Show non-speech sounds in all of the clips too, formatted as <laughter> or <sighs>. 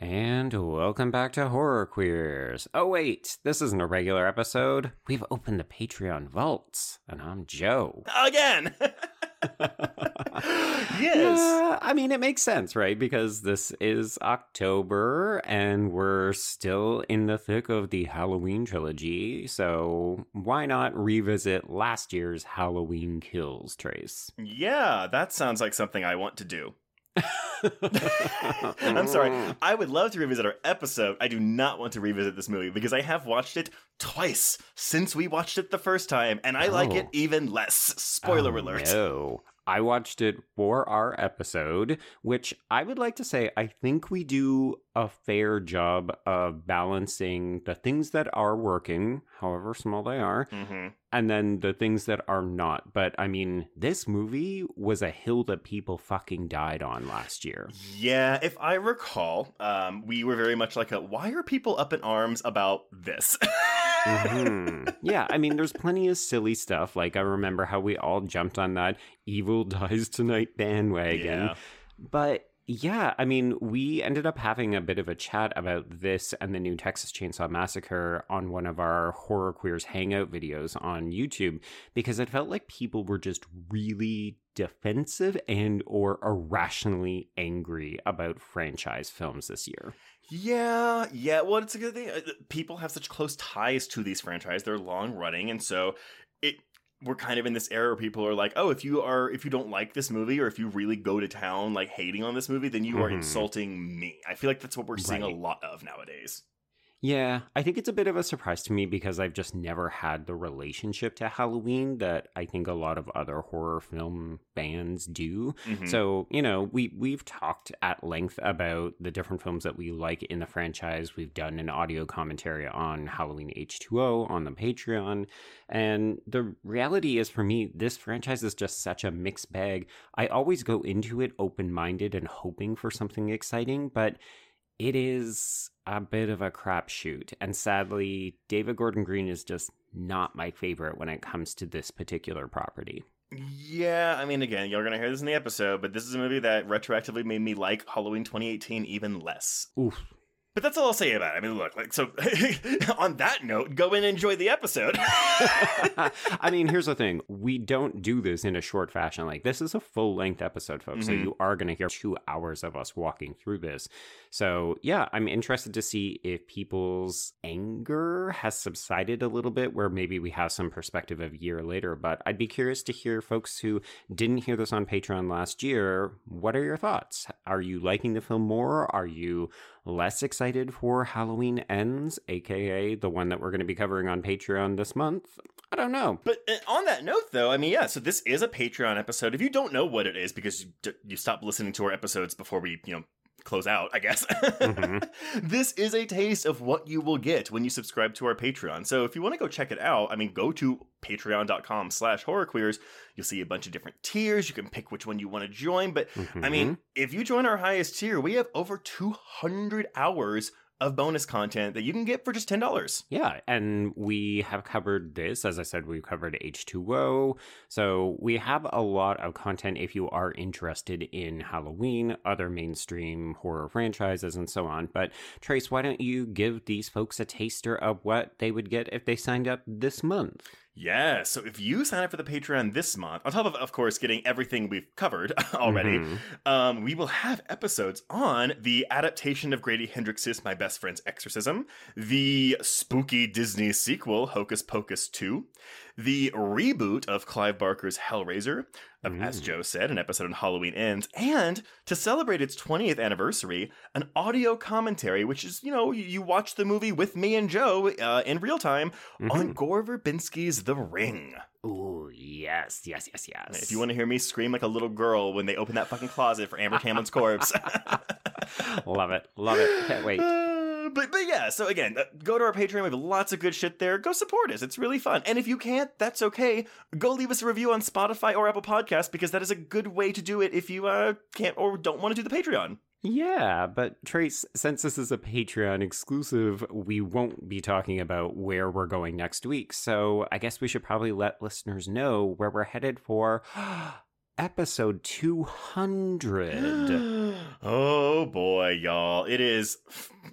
And welcome back to Horror Queers. Oh, wait, this isn't a regular episode. We've opened the Patreon vaults, and I'm Joe. Again! <laughs> yes! Yeah, I mean, it makes sense, right? Because this is October, and we're still in the thick of the Halloween trilogy, so why not revisit last year's Halloween Kills, Trace? Yeah, that sounds like something I want to do. I'm sorry. I would love to revisit our episode. I do not want to revisit this movie because I have watched it twice since we watched it the first time, and I like it Oh. even less. Spoiler Oh, alert. No. I watched it for our episode, which I would like to say I think we do a fair job of balancing the things that are working, however small they are, hmm and then the things that are not. But I mean, this movie was a hill that people fucking died on last year. Yeah, if I recall, um, we were very much like a why are people up in arms about this? Mhm. <laughs> Yeah, I mean, there's plenty of silly stuff. Like, I remember how we all jumped on that evil <laughs> dies tonight bandwagon. Yeah. But yeah, I mean, we ended up having a bit of a chat about this and the new Texas Chainsaw Massacre on one of our Horror Queers Hangout videos on YouTube because it felt like people were just really defensive and or irrationally angry about franchise films this year. Yeah, yeah. Well, it's a good thing. Uh, People have such close ties to these franchises; they're long running, and so it. We're kind of in this era where people are like, "Oh, if you are, if you don't like this movie, or if you really go to town like hating on this movie, then you are Mhm. insulting me." I feel like that's what we're seeing Right. a lot of nowadays. Yeah, I think it's a bit of a surprise to me because I've just never had the relationship to Halloween that I think a lot of other horror film bands do. Mhm. So, you know, we we've talked at length about the different films that we like in the franchise. We've done an audio commentary on Halloween H2O on the Patreon. And the reality is for me, this franchise is just such a mixed bag. I always go into it open-minded and hoping for something exciting, but it is a bit of a crapshoot. And sadly, David Gordon Green is just not my favorite when it comes to this particular property. Yeah, I mean, again, you're gonna hear this in the episode, but this is a movie that retroactively made me like Halloween 2018 even less. Oof. But that's all I'll say about it. I mean, look, like, so <laughs> on that note, go and enjoy the episode. <laughs> I mean, here's the thing. We don't do this in a short fashion. Like, this is a full length episode, folks. So Mhm. you are going to hear two hours of us walking through this. So, yeah, I'm interested to see if people's anger has subsided a little bit, where maybe we have some perspective of a year later. But I'd be curious to hear folks who didn't hear this on Patreon last year. What are your thoughts? Are you liking the film more? Are you less excited for Halloween Ends, aka the one that we're going to be covering on Patreon this month? I don't know. But uh, on that note, though, I mean, yeah, so this is a Patreon episode. If you don't know what it is because you, stopped listening to our episodes before we, you know, close out, I guess. Mhm. <laughs> this is a taste of what you will get when you subscribe to our Patreon. So if you want to go check it out, I mean, go to patreon.com slash horrorqueers. You'll see a bunch of different tiers. You can pick which one you want to join. But I Mhm. mean, if you join our highest tier, we have over 200 hours of bonus content that you can get for just $10. Yeah, and we have covered this. As I said, we've covered H2O. So we have a lot of content if you are interested in Halloween, other mainstream horror franchises, and so on. But Trace, why don't you give these folks a taster of what they would get if they signed up this month? Yeah, so if you sign up for the Patreon this month, on top of, of course, getting everything we've covered <laughs> already, Mhm. um, we will have episodes on the adaptation of Grady Hendrix's My Best Friend's Exorcism, the spooky Disney sequel, Hocus Pocus 2, the reboot of Clive Barker's Hellraiser, of, as Mm. Joe said, an episode on Halloween Ends, and to celebrate its 20th anniversary, an audio commentary, which is, you know, you, you watch the movie with me and Joe uh, in real time on Mhm. Gore Verbinski's The Ring. Ooh, yes, yes, yes, yes. If you want to hear me scream like a little girl when they open that fucking closet for Amber Tamblyn's corpse. <laughs> love it, love it. Can't wait. <laughs> But but yeah, so again, uh, go to our Patreon. We have lots of good shit there. Go support us. It's really fun. And if you can't, that's okay. Go leave us a review on Spotify or Apple Podcasts because that is a good way to do it if you uh, can't or don't want to do the Patreon. Yeah, but Trace, since this is a Patreon exclusive, we won't be talking about where we're going next week. So I guess we should probably let listeners know where we're headed for <gasps> episode 200. <gasps> oh boy, y'all. It is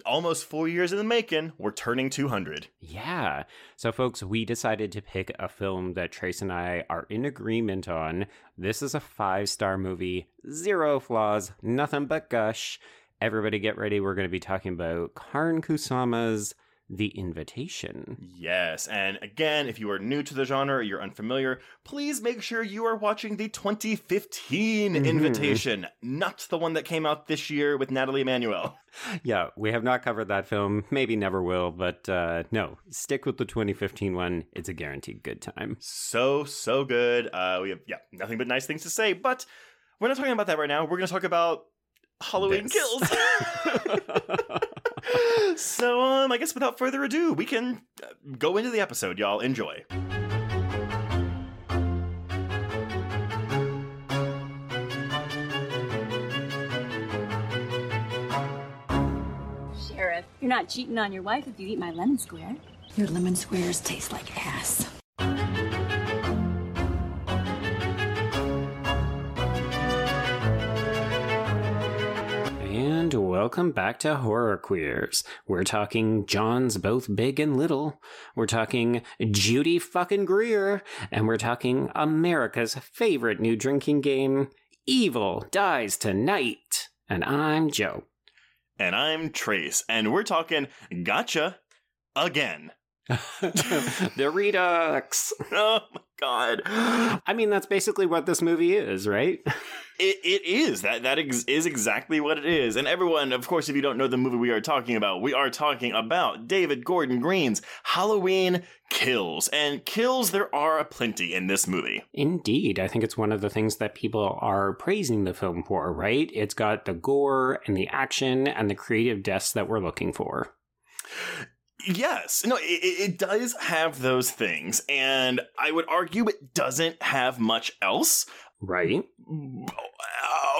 almost four years in the making. We're turning 200. Yeah. So, folks, we decided to pick a film that Trace and I are in agreement on. This is a five star movie, zero flaws, nothing but gush. Everybody get ready. We're going to be talking about Karyn Kusama's the Invitation. Yes, and again, if you are new to the genre or you're unfamiliar, please make sure you are watching the 2015 Mhm. Invitation, not the one that came out this year with Nathalie Emmanuel. <laughs> Yeah, we have not covered that film. Maybe never will, but uh, no, stick with the 2015 one. It's a guaranteed good time. So, so good. Uh, we have, yeah, nothing but nice things to say, but we're not talking about that right now. We're going to talk about Halloween This. Kills. <laughs> <laughs> so, um, I guess without further ado, we can uh, go into the episode, y'all. Enjoy. Sheriff, you're not cheating on your wife if you eat my lemon square. Your lemon squares taste like ass. Welcome back to Horror Queers. We're talking Johns both big and little. We're talking Judy fucking Greer. And we're talking America's favorite new drinking game, Evil Dies Tonight. And I'm Joe. And I'm Trace, and we're talking Gotcha again. <laughs> <laughs> the Redux. <laughs> Oh my god. I mean, that's basically what this movie is, right? <laughs> It, it is that that ex- is exactly what it is, and everyone, of course, if you don't know the movie we are talking about, we are talking about David Gordon Green's Halloween Kills, and kills there are a plenty in this movie. Indeed. I think it's one of the things that people are praising the film for, right? It's got the gore and the action and the creative deaths that we're looking for. Yes, no, it, it does have those things, and I would argue it doesn't have much else. Right?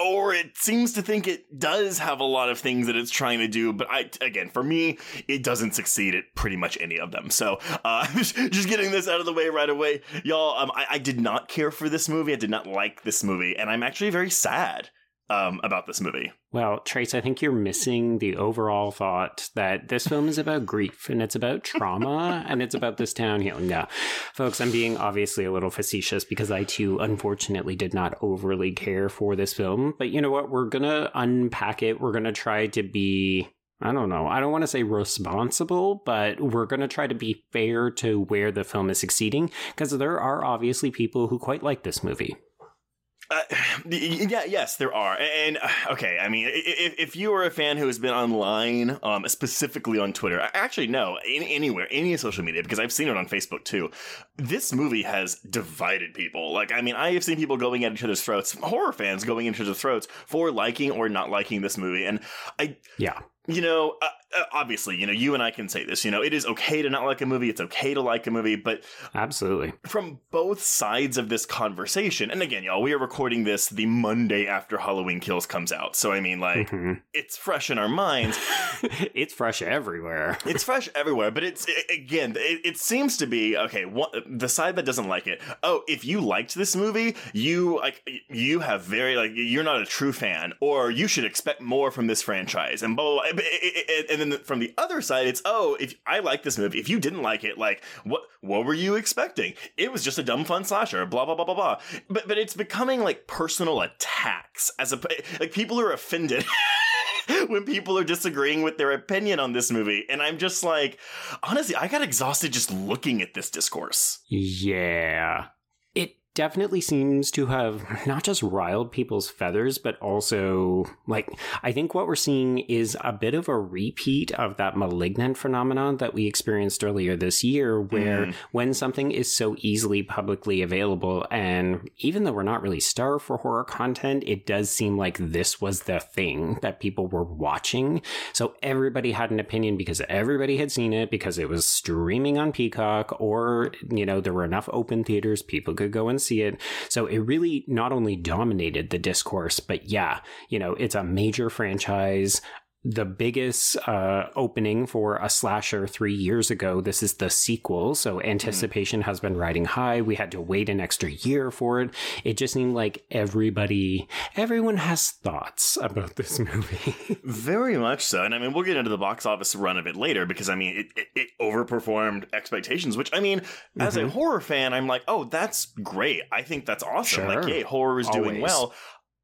or it seems to think it does have a lot of things that it's trying to do but i again for me it doesn't succeed at pretty much any of them. So uh <laughs> just getting this out of the way right away. Y'all um I, I did not care for this movie. I did not like this movie and i'm actually very sad um about this movie Well, Trace, I think you're missing the overall thought that this film is about grief and it's about trauma <laughs> and it's about this town healing. No, folks, I'm being obviously a little facetious because I too, unfortunately, did not overly care for this film. But you know what? We're going to unpack it. We're going to try to be. I don't know. I don't want to say responsible, but we're going to try to be fair to where the film is succeeding because there are obviously people who quite like this movie. Uh, <sighs> yeah, yes, there are, and uh, okay. I mean, if, if you are a fan who has been online, um, specifically on Twitter, actually, no, in, anywhere, any social media, because I've seen it on Facebook too. This movie has divided people. Like, I mean, I have seen people going at each other's throats, horror fans going at each other's throats for liking or not liking this movie, and I, Yeah. you know, uh, uh, obviously, you know, you and I can say this. You know, it is okay to not like a movie. It's okay to like a movie, but Absolutely. from both sides of this conversation, and again, y'all, we are recording this the Monday after Halloween Kills comes out. So, I mean, like, Mhm. it's fresh in our minds. <laughs> it's fresh everywhere. It's fresh everywhere, but it's, again, it, it seems to be, okay, one, the side that doesn't like it. Oh, if you liked this movie, you, like, you have very, like, you're not a true fan, or you should expect more from this franchise, and blah, blah, blah. And then from the other side, it's, oh, if I like this movie, if you didn't like it, like, what, what were you expecting? It was just a dumb fun slasher, blah, blah, blah, blah, blah. But, but it's becoming like personal attacks as a, like people are offended. <laughs> when people are disagreeing with their opinion on this movie. And I'm just like, honestly, I got exhausted just looking at this discourse. Yeah. It definitely seems to have not just riled people's feathers, but also, like, I think what we're seeing is a bit of a repeat of that malignant phenomenon that we experienced earlier this year, where Mm. when something is so easily publicly available, and even though we're not really starved for horror content, it does seem like this was the thing that people were watching. So everybody had an opinion because everybody had seen it, because it was streaming on Peacock, or, you know, there were enough open theaters people could go and see it. So it really not only dominated the discourse, but yeah, you know, it's a major franchise. The biggest uh, opening for a slasher three years ago. This is the sequel, so anticipation mm-hmm. has been riding high. We had to wait an extra year for it. It just seemed like everybody, everyone has thoughts about this movie. <laughs> Very much so, and I mean, we'll get into the box office run of it later because I mean, it, it, it overperformed expectations. Which I mean, as mm-hmm. a horror fan, I'm like, oh, that's great. I think that's awesome. Sure. Like, yay, horror is Always. doing well.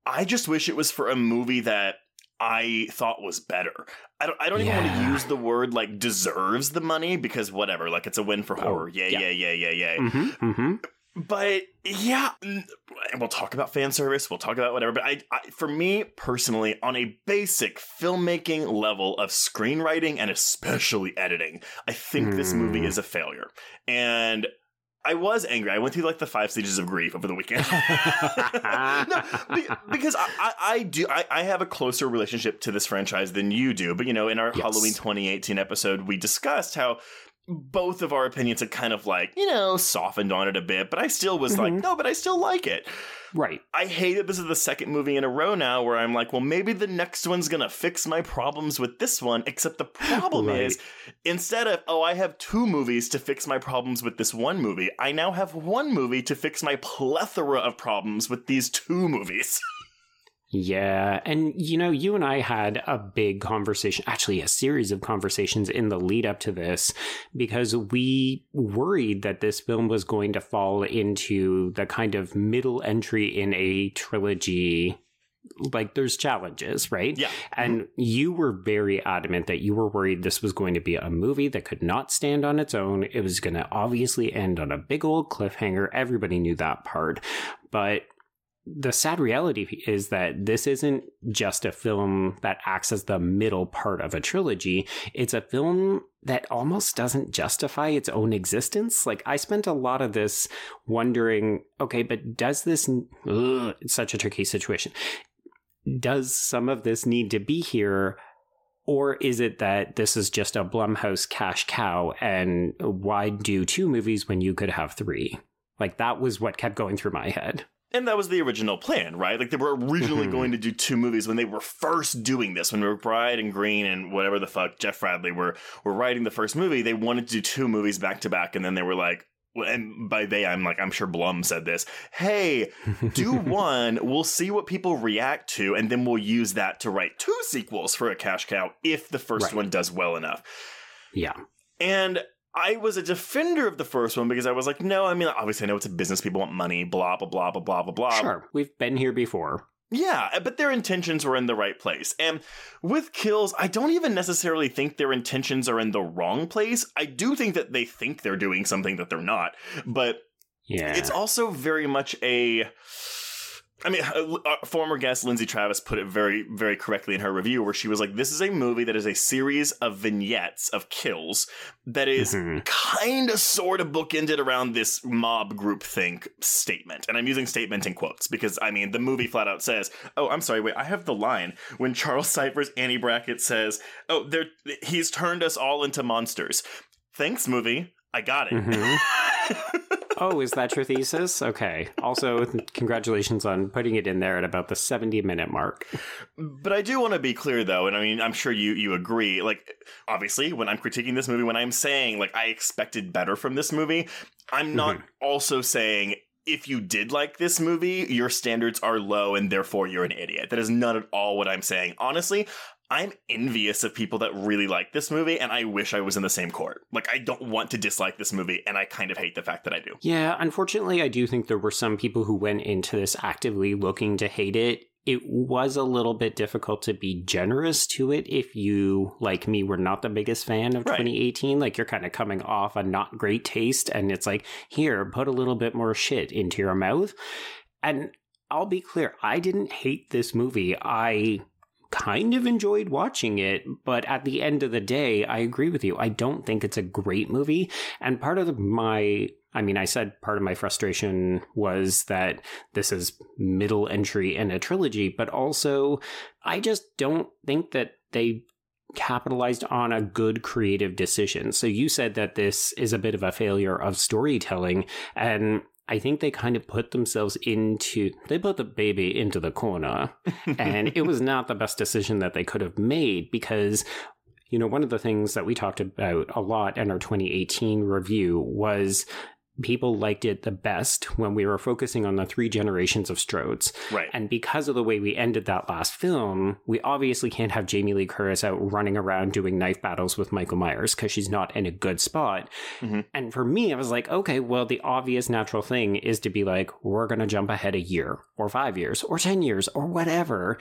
I just wish it was for a movie that I thought was better. I don't. I don't yeah. even want to use the word like deserves the money because whatever. Like it's a win for oh, horror. Yeah, yeah, yeah, yeah, yeah. Mm-hmm, mm-hmm. But yeah, we'll talk about fan service. We'll talk about whatever. But I, I, for me personally, on a basic filmmaking level of screenwriting and especially editing, I think mm. this movie hmm. is a failure. And I was angry. I went through like the five stages of grief over the weekend. <laughs> <laughs> no, because I, I, I do. I, I, have a closer relationship to this franchise than you do. But you know, in our yes. Halloween 2018 episode, we discussed how both of our opinions had kind of like you know softened on it a bit. But I still was mm-hmm. like, no, but I still like it. Right. I hate it. This is the second movie in a row now where I'm like, well, maybe the next one's going to fix my problems with this one. Except the problem right. is, instead of, oh, I have two movies to fix my problems with this one movie, I now have one movie to fix my plethora of problems with these two movies. <laughs> Yeah. And, you know, you and I had a big conversation, actually, a series of conversations in the lead up to this, because we worried that this film was going to fall into the kind of middle entry in a trilogy. Like, there's challenges, right? Yeah. And you were very adamant that you were worried this was going to be a movie that could not stand on its own. It was going to obviously end on a big old cliffhanger. Everybody knew that part. But the sad reality is that this isn't just a film that acts as the middle part of a trilogy. It's a film that almost doesn't justify its own existence. Like, I spent a lot of this wondering okay, but does this, ugh, it's such a tricky situation. Does some of this need to be here? Or is it that this is just a Blumhouse cash cow and why do two movies when you could have three? Like, that was what kept going through my head. And that was the original plan, right? Like they were originally mm-hmm. going to do two movies when they were first doing this. When McBride and Green and whatever the fuck Jeff Bradley were were writing the first movie, they wanted to do two movies back to back, and then they were like, and by they I'm like I'm sure Blum said this. Hey, do <laughs> one. We'll see what people react to, and then we'll use that to write two sequels for a cash cow if the first right. one does well enough. Yeah. And I was a defender of the first one because I was like, no, I mean, obviously, I know it's a business, people want money, blah, blah, blah, blah, blah, blah, blah. Sure, we've been here before. Yeah, uh, but their intentions were in the right place. And with Kills, I don't even necessarily think their intentions are in the wrong place. I do think that they think they're doing something that they're not. But yeah. it's also very much a I mean, our former guest Lindsay Travis put it very, very correctly in her review, where she was like, "This is a movie that is a series of vignettes of kills that is mm-hmm. kind of, sort of bookended around this mob group think statement." And I'm using statement in quotes because I mean, the movie flat out says, "Oh, I'm sorry, wait, I have the line when Charles Cyphers' Annie Brackett says, "Oh, there, he's turned us all into monsters." Thanks, movie. I got it. Mm-hmm. <laughs> oh, is that your thesis? Okay. Also, congratulations on putting it in there at about the 70 minute mark. But I do want to be clear though, and I mean, I'm sure you you agree. Like obviously, when I'm critiquing this movie, when I'm saying like I expected better from this movie, I'm not mm-hmm. also saying if you did like this movie, your standards are low and therefore you're an idiot. That is not at all what I'm saying. Honestly, I'm envious of people that really like this movie, and I wish I was in the same court. Like, I don't want to dislike this movie, and I kind of hate the fact that I do. Yeah, unfortunately, I do think there were some people who went into this actively looking to hate it. It was a little bit difficult to be generous to it if you, like me, were not the biggest fan of right. 2018. Like, you're kind of coming off a not great taste, and it's like, here, put a little bit more shit into your mouth. And I'll be clear, I didn't hate this movie. I kind of enjoyed watching it, but at the end of the day, I agree with you. I don't think it's a great movie. And part of my I mean, I said part of my frustration was that this is middle entry in a trilogy, but also I just don't think that they capitalized on a good creative decision. So you said that this is a bit of a failure of storytelling and I think they kind of put themselves into, they put the baby into the corner. <laughs> and it was not the best decision that they could have made because, you know, one of the things that we talked about a lot in our 2018 review was people liked it the best when we were focusing on the three generations of Strodes. Right. And because of the way we ended that last film, we obviously can't have Jamie Lee Curtis out running around doing knife battles with Michael Myers because she's not in a good spot. Mhm. And for me, I was like, okay, well, the obvious natural thing is to be like, we're going to jump ahead a year or five years or 10 years or whatever.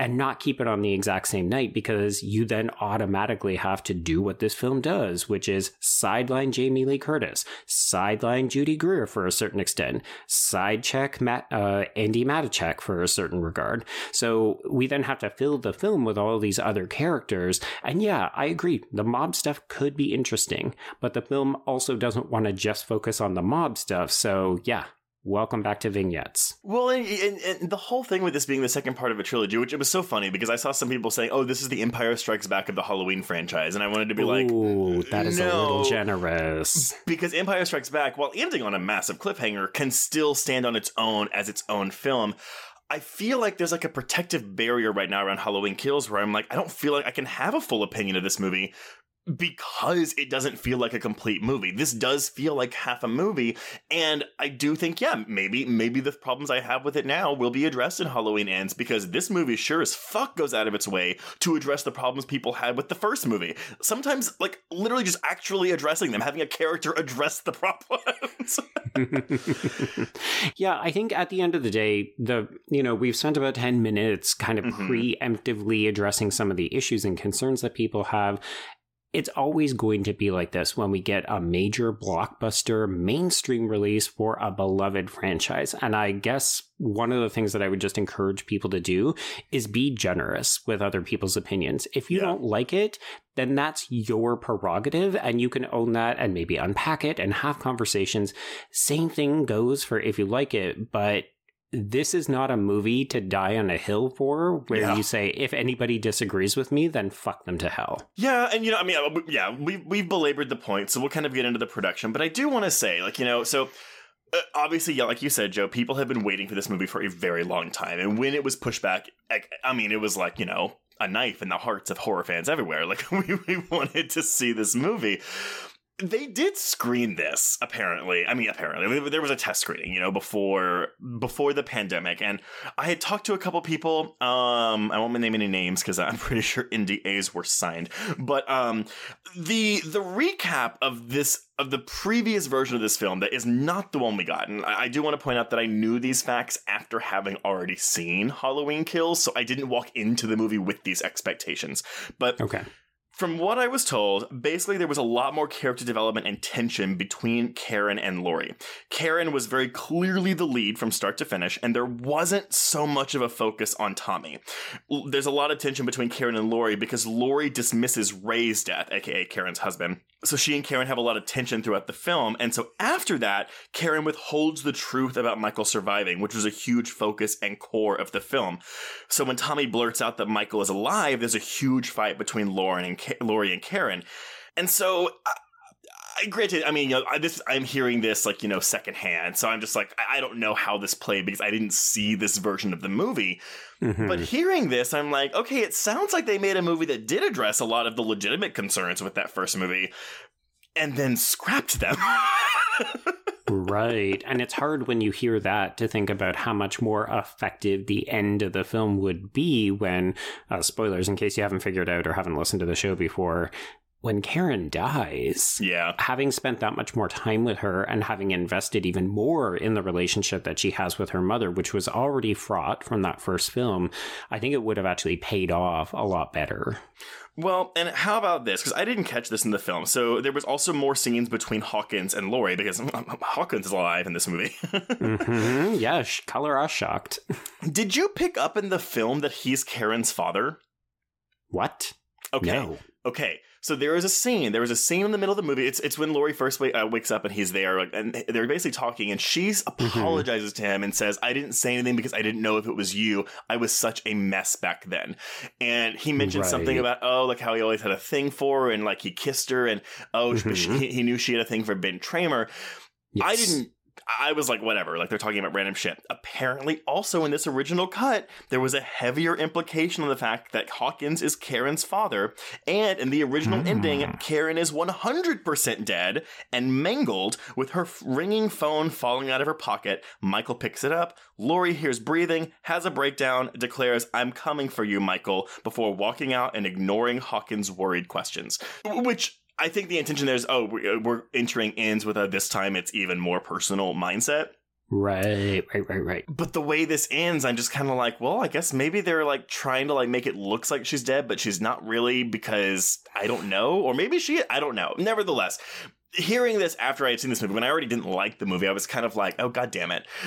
And not keep it on the exact same night because you then automatically have to do what this film does, which is sideline Jamie Lee Curtis, sideline Judy Greer for a certain extent, side check Matt, uh, Andi Matichak for a certain regard. So we then have to fill the film with all these other characters. And yeah, I agree. The mob stuff could be interesting, but the film also doesn't want to just focus on the mob stuff. So yeah, welcome back to vignettes. Well, and, and, and the whole thing with this being the second part of a trilogy, which it was so funny because I saw some people saying, "Oh, this is the Empire Strikes Back of the Halloween franchise," and I wanted to be like, Ooh, that is a little generous. because Empire Strikes Back, while ending on a massive cliffhanger, can still stand on its own as its own film. I feel like there's like a protective barrier right now around Halloween Kills where I'm like, I don't feel like I can have a full opinion of this movie because it doesn't feel like a complete movie. This does feel like half a movie, and I do think, yeah, maybe maybe the problems I have with it now will be addressed in Halloween Ends because this movie sure as fuck goes out of its way to address the problems people had with the first movie. Sometimes, like literally, just actually addressing them, having a character address the <laughs> problems. <laughs> yeah, I think at the end of the day, the you know we've spent about ten minutes kind of Mhm. preemptively addressing some of the issues and concerns that people have. It's always going to be like this when we get a major blockbuster mainstream release for a beloved franchise. And I guess one of the things that I would just encourage people to do is be generous with other people's opinions. If you Yeah. don't like it, then that's your prerogative and you can own that and maybe unpack it and have conversations. Same thing goes for if you like it, but this is not a movie to die on a hill for where Yeah. you say if anybody disagrees with me then fuck them to hell. Yeah, and you know, I mean, uh, yeah, we've we've belabored the point, so we'll kind of get into the production. But I do want to say, like, you know, so uh, obviously, yeah, like you said, Joe, people have been waiting for this movie for a very long time, and when it was pushed back, I, I mean, it was like you know a knife in the hearts of horror fans everywhere. Like <laughs> we, we wanted to see this movie. They did screen this apparently. I mean, apparently there was a test screening, you know, before before the pandemic, and I had talked to a couple people. Um, I won't name any names because I'm <laughs> pretty sure NDAs were signed. But um, the the recap of this of the previous version of this film that is not the one we got, and I, I do want to point out that I knew these facts after having already seen Halloween Kills, so I didn't walk into the movie with these expectations. But Okay. From what I was told, basically there was a lot more character development and tension between Karen and Laurie. Karen was very clearly the lead from start to finish, and there wasn't so much of a focus on Tommy. There's a lot of tension between Karen and Laurie because Laurie dismisses Ray's death, aka Karen's husband. So she and Karen have a lot of tension throughout the film, and so after that, Karen withholds the truth about Michael surviving, which was a huge focus and core of the film. So when Tommy blurts out that Michael is alive, there's a huge fight between Lauren and Ka- Laurie and Karen. And so I granted, I mean, you know, I, this I'm hearing this like, you know, secondhand. So I'm just like I, I don't know how this played because I didn't see this version of the movie. Mhm. But hearing this, I'm like, okay, it sounds like they made a movie that did address a lot of the legitimate concerns with that first movie and then scrapped them. <laughs> Right. And it's hard when you hear that to think about how much more effective the end of the film would be when, uh, spoilers in case you haven't figured out or haven't listened to the show before, when Karen dies. yeah. Having spent that much more time with her and having invested even more in the relationship that she has with her mother, which was already fraught from that first film, I think it would have actually paid off a lot better. Well, and how about this? Because I didn't catch this in the film. So there was also more scenes between Hawkins and Laurie because <laughs> Hawkins is alive in this movie. <laughs> hmm Yeah, color us shocked. Did you pick up in the film that he's Karen's father? What? Okay. No. Okay. So there is a scene. There was a scene in the middle of the movie. It's it's when Laurie first wa- uh, wakes up and he's there, like, and they're basically talking, and she apologizes to him and says, "I didn't say anything because I didn't know if it was you. I was such a mess back then." And he mentioned something about oh, like how he always had a thing for her, and like he kissed her, and oh, but she, he knew she had a thing for Ben Tramer. I didn't. I was like, whatever. Like they're talking about random shit. Apparently, also in this original cut, there was a heavier implication on the fact that Hawkins is Karen's father, and in the original hmm. ending, Karen is 100% dead and mangled with her ringing phone falling out of her pocket. Michael picks it up. Laurie hears breathing, has a breakdown, declares, "I'm coming for you, Michael," before walking out and ignoring Hawkins' worried questions, which I think the intention there is, oh, uh, we're entering ends with a this time it's even more personal mindset. Right, right, right, right. But the way this ends, I'm just kind of like, well, I guess maybe they're like trying to like make it looks like she's dead, but she's not really because I don't know, or maybe she, I don't know. Nevertheless, hearing this after I had seen this movie, when I already didn't like the movie, I was kind of like, oh god damn it. <laughs>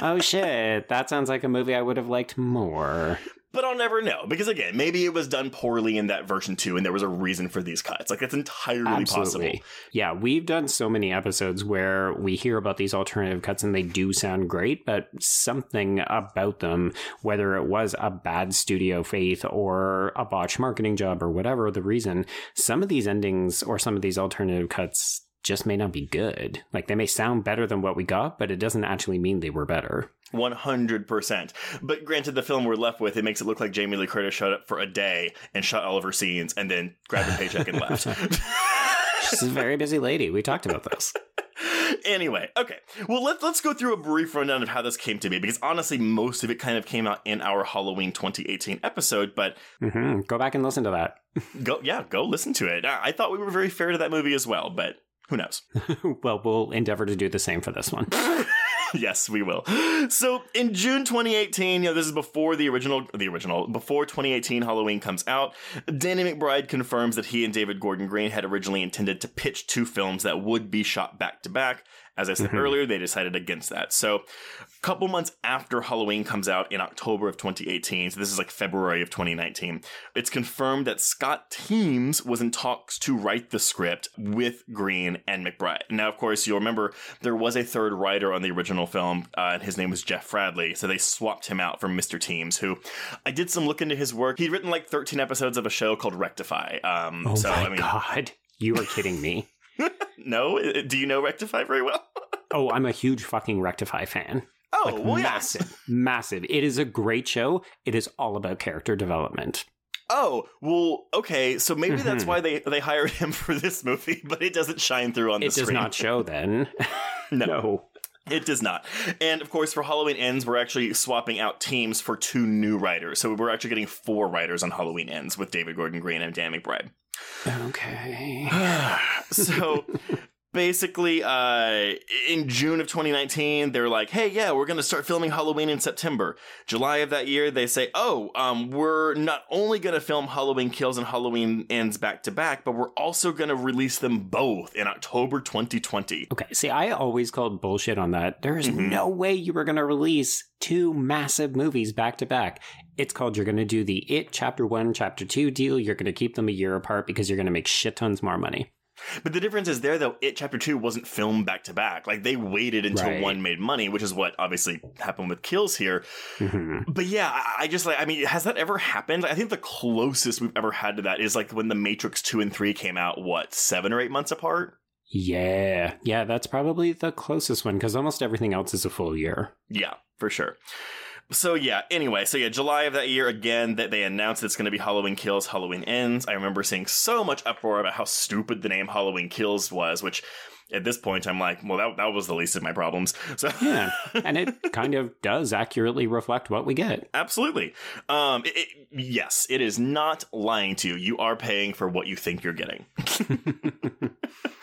oh shit, that sounds like a movie I would have liked more. But I'll never know because again, maybe it was done poorly in that version too, and there was a reason for these cuts. Like it's entirely Absolutely. possible. Yeah, we've done so many episodes where we hear about these alternative cuts and they do sound great, but something about them, whether it was a bad studio faith or a botched marketing job or whatever the reason, some of these endings or some of these alternative cuts just may not be good. Like they may sound better than what we got, but it doesn't actually mean they were better. 100%. But granted, the film we're left with, it makes it look like Jamie Lee Curtis showed up for a day and shot all of her scenes and then grabbed a paycheck and left. <laughs> She's a very busy lady. We talked about this. <laughs> anyway, okay. Well, let's let's go through a brief rundown of how this came to be because honestly, most of it kind of came out in our Halloween 2018 episode. But mm-hmm. go back and listen to that. go, yeah, go listen to it. I thought we were very fair to that movie as well, but who knows? <laughs> well, we'll endeavor to do the same for this one. <laughs> yes, we will. So in June 2018, you know, this is before the original, the original, before 2018 Halloween comes out. Danny McBride confirms that he and David Gordon Green had originally intended to pitch two films that would be shot back to back. As I said mm-hmm. earlier, they decided against that. So, a couple months after Halloween comes out in October of 2018, so this is like February of 2019, it's confirmed that Scott Teems was in talks to write the script with Green and McBride. Now, of course, you'll remember there was a third writer on the original film, uh, and his name was Jeff Fradley. So they swapped him out for Mr. Teems, who I did some look into his work. He'd written like 13 episodes of a show called Rectify. Um, oh so, my I mean, god, you are kidding me. <laughs> <laughs> no, do you know Rectify very well? <laughs> oh, I'm a huge fucking Rectify fan. Oh, like, well, massive, yes. massive. It is a great show. It is all about character development. Oh, well, okay, so maybe Mm-hmm. that's why they, they hired him <laughs> for this movie, but it doesn't shine through on It the does screen. not show then. No. It does not. And of course, for Halloween Ends, we're actually swapping out Teems for two new writers. So we're actually getting four writers on Halloween Ends with David Gordon Green and Dan McBride. Okay. <sighs> so basically uh in june of 2019 they're like hey yeah we're gonna start filming halloween in september july of that year they say oh um we're not only gonna film halloween kills and halloween ends back to back but we're also gonna release them both in october 2020 Okay, see, I always called bullshit on that. There is Mhm. no way you were going to release two massive movies back to back. It's called you're going to do the It Chapter 1, Chapter 2 deal. You're going to keep them a year apart because you're going to make shit tons more money. But the difference is there though it chapter 2 wasn't filmed back to back like they waited until Right. one made money which is what obviously happened with kills here Mhm. But yeah, I- I just like, I mean, has that ever happened? I think the closest we've ever had to that is like when The Matrix 2 and 3 came out, what, seven or eight months apart? Yeah, yeah, that's probably the closest one because almost everything else is a full year. Yeah, for sure. So yeah, anyway, so yeah, July of that year again that they announced it's going to be Halloween Kills, Halloween Ends. I remember seeing so much uproar about how stupid the name Halloween Kills was, which at this point I'm like, well, that, that was the least of my problems. So Yeah, and it <laughs> kind of does accurately reflect what we get. Absolutely. Um, it, it- yes, it is not lying to you. You are paying for what you think you're getting. <laughs>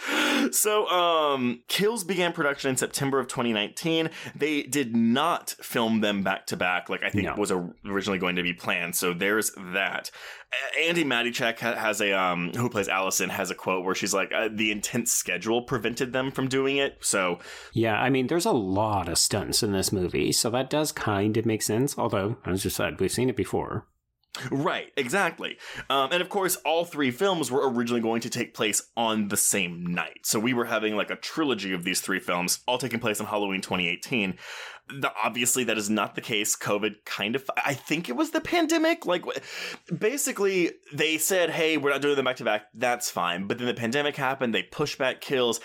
<laughs> so, um, Kills began production in September of 2019. They did not film them back to back, like I think No. was originally going to be planned. So there's that. Andi Matichak has a um, who plays Allison has a quote where she's like, uh, "The intense schedule prevented them from doing it." So Yeah, I mean, there's a lot of stunts in this movie, so that does kind of make sense. Although, as you said, we've seen it before. Right, exactly. Um, and of course, all three films were originally going to take place on the same night. So we were having like a trilogy of these three films, all taking place on Halloween 2018. The, obviously, that is not the case. COVID kind of, I think it was the pandemic. Like, basically, they said, hey, we're not doing them back to back. That's fine. But then the pandemic happened. They pushed back kills.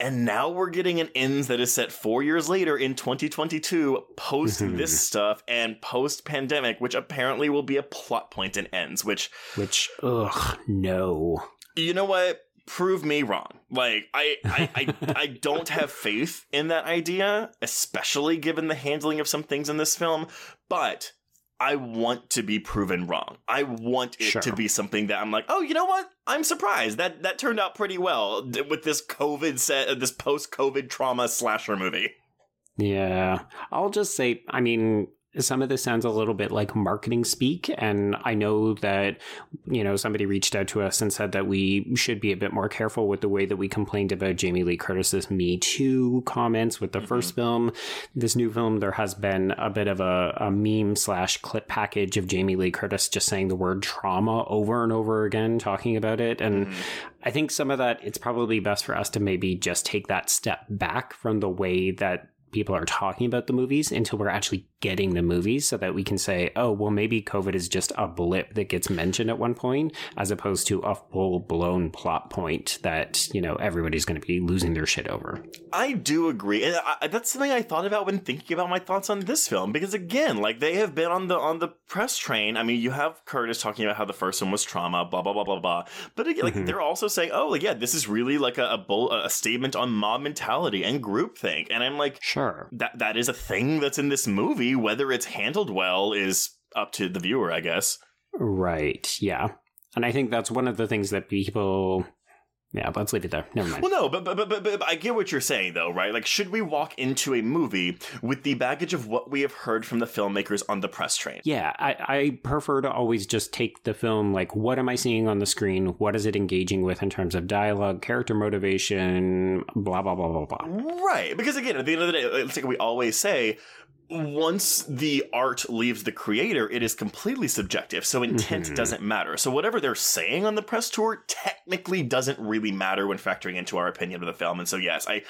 And now we're getting an ends that is set four years later in 2022, post <laughs> this stuff and post pandemic, which apparently will be a plot point in ends, which Which, ugh, no. you know what? Prove me wrong. Like I, I, I, I <laughs> don't have faith in that idea, especially given the handling of some things in this film. But I want to be proven wrong. I want it Sure. to be something that I'm like, oh, you know what? I'm surprised that that turned out pretty well with this COVID set, uh, this post-COVID trauma slasher movie. Yeah. I'll just say, I mean, some of this sounds a little bit like marketing speak. And I know that, you know, somebody reached out to us and said that we should be a bit more careful with the way that we complained about Jamie Lee Curtis's Me Too comments with the first mm-hmm. film. This new film, there has been a bit of a, a meme slash clip package of Jamie Lee Curtis just saying the word trauma over and over again, talking about it. And mm-hmm. I think some of that, it's probably best for us to maybe just take that step back from the way that people are talking about the movies until we're actually getting the movies so that we can say, oh, well, maybe COVID is just a blip that gets mentioned at one point, as opposed to a full blown plot point that, you know, everybody's going to be losing their shit over. I do agree, and I, that's something I thought about when thinking about my thoughts on this film. Because again, like they have been on the on the press train. I mean, you have Curtis talking about how the first one was trauma, blah blah blah blah blah. But again, like Mhm. they're also saying, oh, like yeah, this is really like a a, bull, a statement on mob mentality and groupthink. And I'm like, Sure. that that is a thing that's in this movie. Whether it's handled well is up to the viewer, I guess. Right. Yeah. And I think that's one of the things that people. Yeah, let's leave it there. Never mind. Well, no, but, but but but but I get what you're saying, though, right? Like, should we walk into a movie with the baggage of what we have heard from the filmmakers on the press train? Yeah, I, I prefer to always just take the film like, what am I seeing on the screen? What is it engaging with in terms of dialogue, character motivation, blah, blah, blah, blah, blah. Right, because again, at the end of the day, it's like we always say. Once the art leaves the creator, it is completely subjective. So intent Mhm. doesn't matter. So whatever they're saying on the press tour technically doesn't really matter when factoring into our opinion of the film. And so yes, I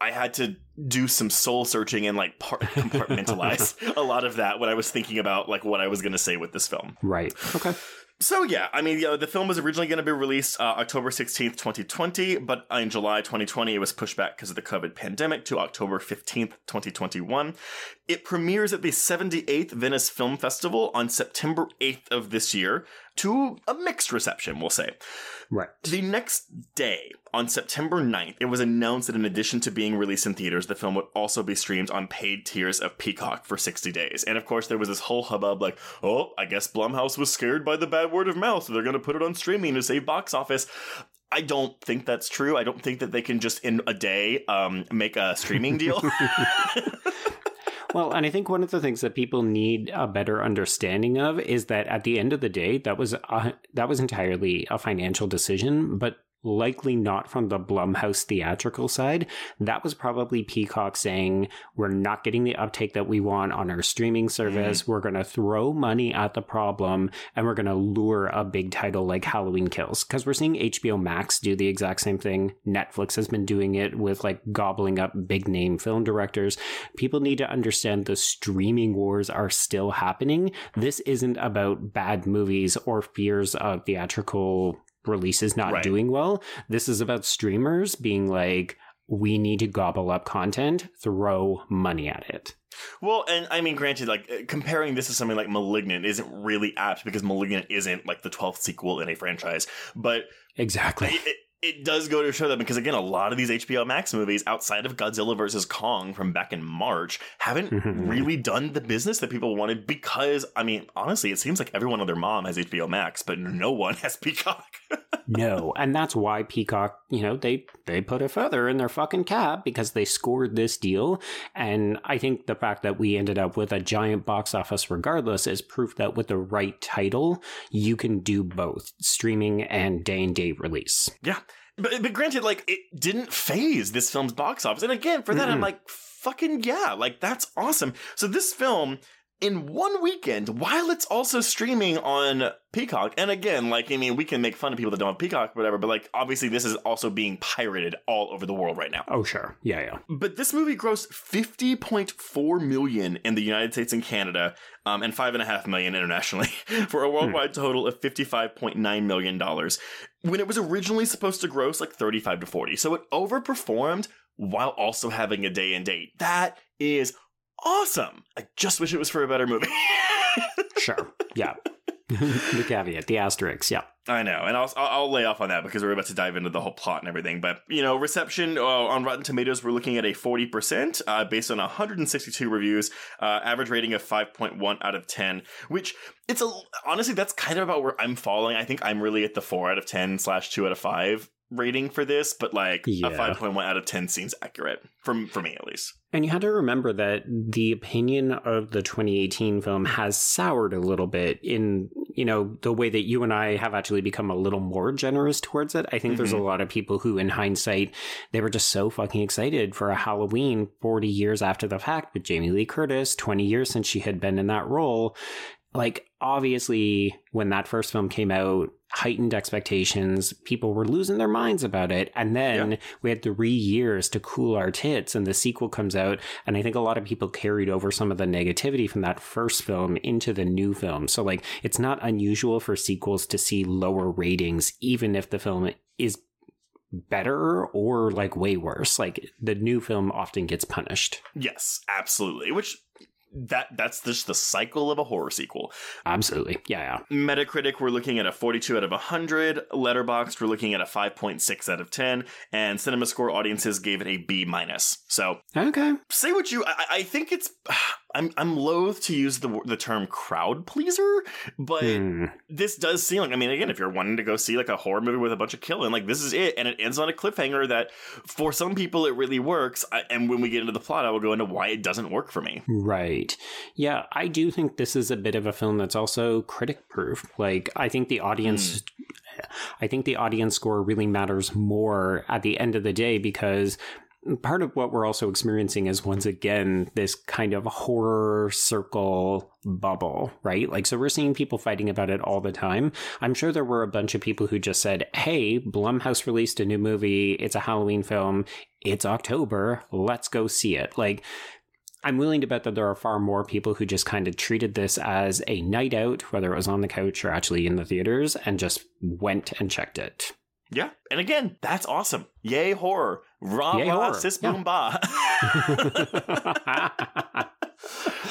I had to do some soul searching and like par- compartmentalize <laughs> a lot of that when I was thinking about like what I was going to say with this film. Right. Okay. So yeah, I mean, yeah, the film was originally going to be released uh, October 16th, 2020, but in July 2020 it was pushed back because of the COVID pandemic to October 15th, 2021. It premieres at the 78th Venice Film Festival on September 8th of this year to a mixed reception, we'll say. Right. The next day, on September 9th, it was announced that in addition to being released in theaters, the film would also be streamed on paid tiers of Peacock for 60 days. And of course, there was this whole hubbub like, oh, I guess Blumhouse was scared by the bad word of mouth, so they're going to put it on streaming to save box office. I don't think that's true. I don't think that they can just in a day um, make a streaming deal. <laughs> <laughs> Well, and I think one of the things that people need a better understanding of is that at the end of the day, that was a, that was entirely a financial decision, but likely not from the Blumhouse theatrical side. That was probably Peacock saying, we're not getting the uptake that we want on our streaming mm-hmm. service. We're going to throw money at the problem and we're going to lure a big title like Halloween Kills. Because we're seeing HBO Max do the exact same thing. Netflix has been doing it with like gobbling up big name film directors. People need to understand the streaming wars are still happening. This isn't about bad movies or fears of theatrical releases not Right. doing well. This is about streamers being like, we need to gobble up content, throw money at it. Well, and I mean, granted, like uh, comparing this to something like *Malignant* isn't really apt because *Malignant* isn't like the twelfth sequel in a franchise, but Exactly. it, it, does go to show that because again, a lot of these HBO Max movies outside of Godzilla vs Kong from back in March haven't <laughs> really done the business that people wanted. Because I mean, honestly, it seems like everyone and their mom has HBO Max, but no one has <laughs> Peacock. <laughs> no, and that's why Peacock, you know, they they put a feather in their fucking cap because they scored this deal. And I think the fact that we ended up with a giant box office regardless is proof that with the right title, you can do both streaming and day and date release. Yeah. But, but granted, like, it didn't phase this film's box office. And again, for that, I'm like, fucking yeah, like, that's awesome. So this film in one weekend while it's also streaming on Peacock. And again, like, I mean, we can make fun of people that don't have Peacock or whatever, but like, obviously, this is also being pirated all over the world right now. Oh, sure. Yeah, yeah. But this movie grossed 50.4 million in the United States and Canada, um, and five and a half million internationally, <laughs> for a worldwide total of $55.9 million. When it was originally supposed to gross like 35 to 40. So it overperformed while also having a day and date. That is awesome. I just wish it was for a better movie. <laughs> Sure. Yeah. <laughs> the caveat, the asterisk. Yeah. I know, and I'll, I'll I'll lay off on that because we're about to dive into the whole plot and everything. But you know, reception uh, on Rotten Tomatoes, we're looking at a forty percent uh, based on one hundred and sixty-two reviews, uh, average rating of five point one out of ten. Which it's a honestly, that's kind of about where I'm falling. I think I'm really at the four out of ten slash two out of five rating for this, but like Yeah. a five point one out of ten seems accurate from for me at least. And you had to remember that the opinion of the 2018 film has soured a little bit in, you know, the way that you and I have actually become a little more generous towards it. I think there's a mm-hmm. lot of people who, in hindsight, they were just so fucking excited for a Halloween 40 years after the fact with Jamie Lee Curtis, 20 years since she had been in that role. Like, obviously, when that first film came out, heightened expectations, people were losing their minds about it. And then Yeah. we had three years to cool our tits, and the sequel comes out. And I think a lot of people carried over some of the negativity from that first film into the new film. So, like, it's not unusual for sequels to see lower ratings, even if the film is better or like way worse. Like, the new film often gets punished. Yes, absolutely. Which that that's just the cycle of a horror sequel. Absolutely. Yeah, yeah. Metacritic, we're looking at a 42 out of 100. Letterboxd, we're looking at a 5.6 out of 10. And CinemaScore audiences gave it a B minus. So Okay. say what you. I, I think it's. I'm I'm loath to use the the term crowd pleaser, but Hmm. this does seem like. I mean, again, if you're wanting to go see like a horror movie with a bunch of killing, like this is it, and it ends on a cliffhanger that for some people it really works. I, and when we get into the plot, I will go into why it doesn't work for me. Right. Yeah, I do think this is a bit of a film that's also critic proof. Like, I think the audience. I think the audience score really matters more at the end of the day because part of what we're also experiencing is once again this kind of horror circle bubble, right? Like, so we're seeing people fighting about it all the time. I'm sure there were a bunch of people who just said, Hey, Blumhouse released a new movie. It's a Halloween film. It's October. Let's go see it. Like, I'm willing to bet that there are far more people who just kind of treated this as a night out, whether it was on the couch or actually in the theaters, and just went and checked it. Yeah, and again, that's awesome. Yay horror, rah Yay rah, horror, sis yeah. boom ba. <laughs>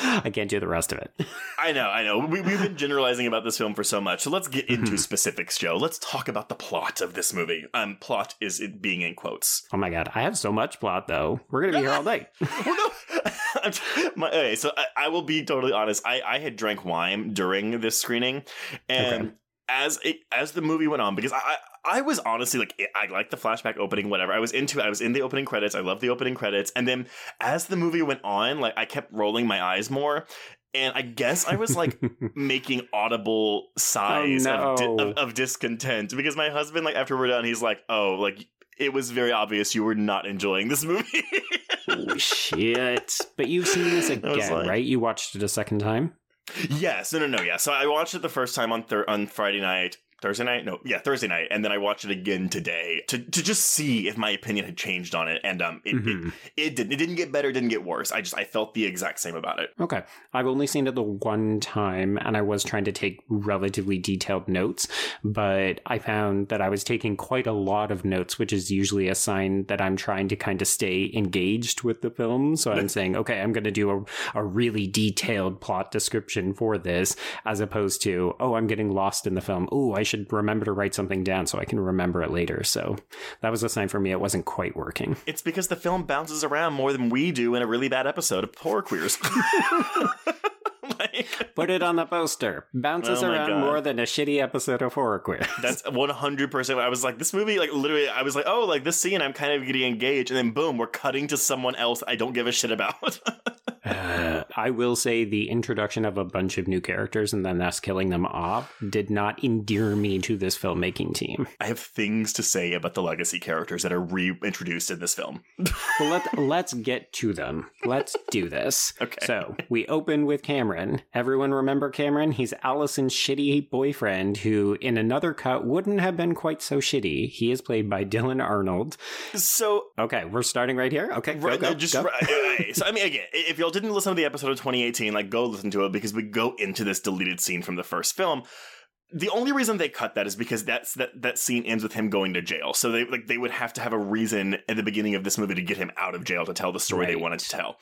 I can't do the rest of it. I know, I know. We, we've been generalizing about this film for so much, so let's get into Mm-hmm. specifics, Joe. Let's talk about the plot of this movie. Um, plot is it being in quotes. Oh my god, I have so much plot though. We're gonna be here all night. <laughs> well, no. <laughs> My, okay, so I, I will be totally honest. I, I had drank wine during this screening, and Okay. As it, as the movie went on, because I. I was honestly like, I like the flashback opening, whatever. I was into it. I was in the opening credits. I love the opening credits. And then as the movie went on, like, I kept rolling my eyes more. And I guess I was like <laughs> making audible sighs of, Oh, no. of, of discontent because my husband, like, after we're done, he's like, oh, like, it was very obvious you were not enjoying this movie. Holy shit. But you've seen this <laughs> again, like- right? You watched it a second time? Yes, no, no, no, yeah. So I watched it the first time on thir- on Friday night, Thursday night, no, yeah, Thursday night, and then I watched it again today to to just see if my opinion had changed on it, and um, it Mhm. it, it didn't. It didn't get better, it didn't get worse. I just I felt the exact same about it. Okay. I've only seen it the one time and I was trying to take relatively detailed notes, but I found that I was taking quite a lot of notes, which is usually a sign that I'm trying to kind of stay engaged with the film. So I'm saying, okay, I'm going to do a, a really detailed plot description for this, as opposed to, oh, I'm getting lost in the film. Oh, I should remember to write something down so I can remember it later. So that was a sign for me it wasn't quite working. It's because the film bounces around more than we do in a really bad episode of Horror Queers. <laughs> <laughs> Put it on the poster. Bounces Oh around God. more than a shitty episode of Horror Queers. <laughs> That's one hundred percent. I was like, this movie, like literally, I was like, oh, like this scene, I'm kind of getting engaged, and then boom, we're cutting to someone else I don't give a shit about. <laughs> Uh, I will say the introduction of a bunch of new characters and then us killing them off did not endear me to this filmmaking team. I have things to say about the legacy characters that are reintroduced in this film. well, let, let's get to them. Let's do this. Okay. So we open with Cameron. Everyone remember Cameron? He's Allison's shitty boyfriend who, in another cut, wouldn't have been quite so shitty. He is played by Dylan Arnold. So Okay, we're starting right here. Okay, go, Right, go, just go. right, right. <laughs> so I mean, again, if y'all didn't listen to the episode of 2018, like go listen to it because we go into this deleted scene from the first film. The only reason they cut that is because that's that that scene ends with him going to jail. So they like they would have to have a reason at the beginning of this movie to get him out of jail to tell the story they wanted to tell.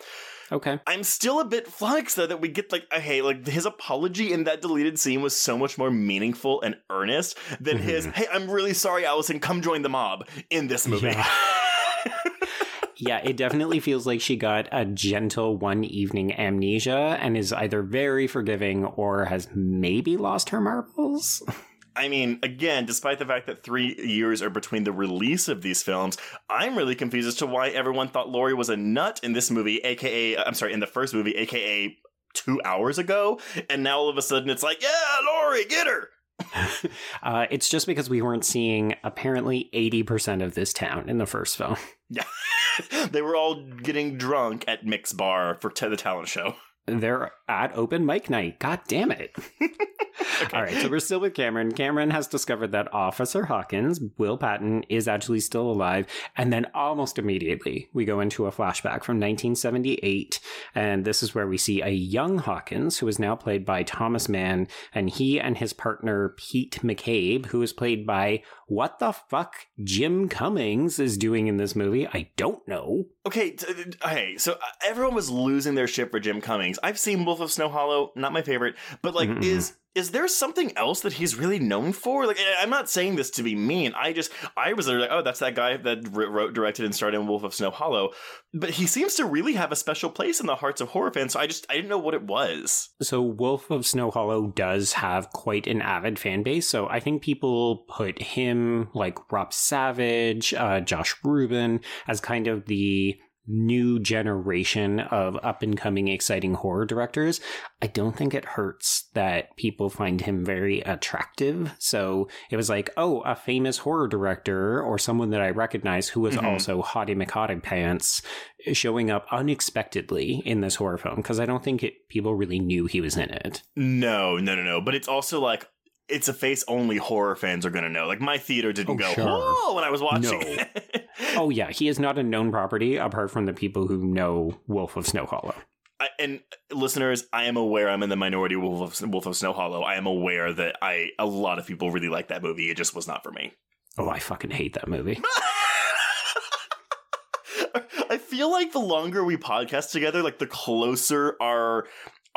Okay. I'm still a bit flummoxed though that we get like hey like his apology in that deleted scene was so much more meaningful and earnest than his mm-hmm. hey I'm really sorry Allison come join the mob in this movie. Yeah. <laughs> Yeah, it definitely feels like she got a gentle one evening amnesia and is either very forgiving or has maybe lost her marbles. <laughs> I mean, again, despite the fact that three years are between the release of these films, I'm really confused as to why everyone thought Laurie was a nut in this movie, aka, I'm sorry, in the first movie, aka two hours ago, and now all of a sudden it's like, yeah, Laurie, get her. <laughs> Uh, it's just because we weren't seeing apparently 80% of this town in the first film. <laughs> Yeah. <laughs> they were all getting drunk at Mix bar for the talent show. They're at open mic night. God damn it. <laughs> All right, so we're still with Cameron. Cameron has discovered that Officer Hawkins, Will Patton, is actually still alive. And then almost immediately, we go into a flashback from 1978. And this is where we see a young Hawkins, who is now played by Thomas Mann. And he and his partner, Pete McCabe, who is played by what the fuck Jim Cummings is doing in this movie. I don't know. Okay, t- t- hey, so uh, everyone was losing their shit for Jim Cummings. I've seen Wolf of Snow Hollow, not my favorite, but like, Mm-mm. is is there something else that he's really known for? Like, I'm not saying this to be mean. I just, I was like, oh, that's that guy that wrote, directed, and starred in Wolf of Snow Hollow. But he seems to really have a special place in the hearts of horror fans. So I just, I didn't know what it was. So Wolf of Snow Hollow does have quite an avid fan base. So I think people put him like Rob Savage, uh, Josh Ruben as kind of the new generation of up and coming exciting horror directors. I don't think it hurts that people find him very attractive. So it was like, oh, a famous horror director or someone that I recognize who was Mhm. also Hottie McHottie Pants showing up unexpectedly in this horror film because I don't think it, people really knew he was in it. No, no, no, no. But it's also like, it's a face only horror fans are going to know. Like, my theater didn't Oh, go, sure. whoa, when I was watching No. <laughs> Oh yeah, he is not a known property apart from the people who know Wolf of Snow Hollow. I, and uh, listeners, I am aware I'm in the minority Wolf of, Wolf of Snow Hollow. I am aware that I a lot of people really like that movie. It just was not for me. Oh, I fucking hate that movie. <laughs> I feel like the longer we podcast together, like the closer our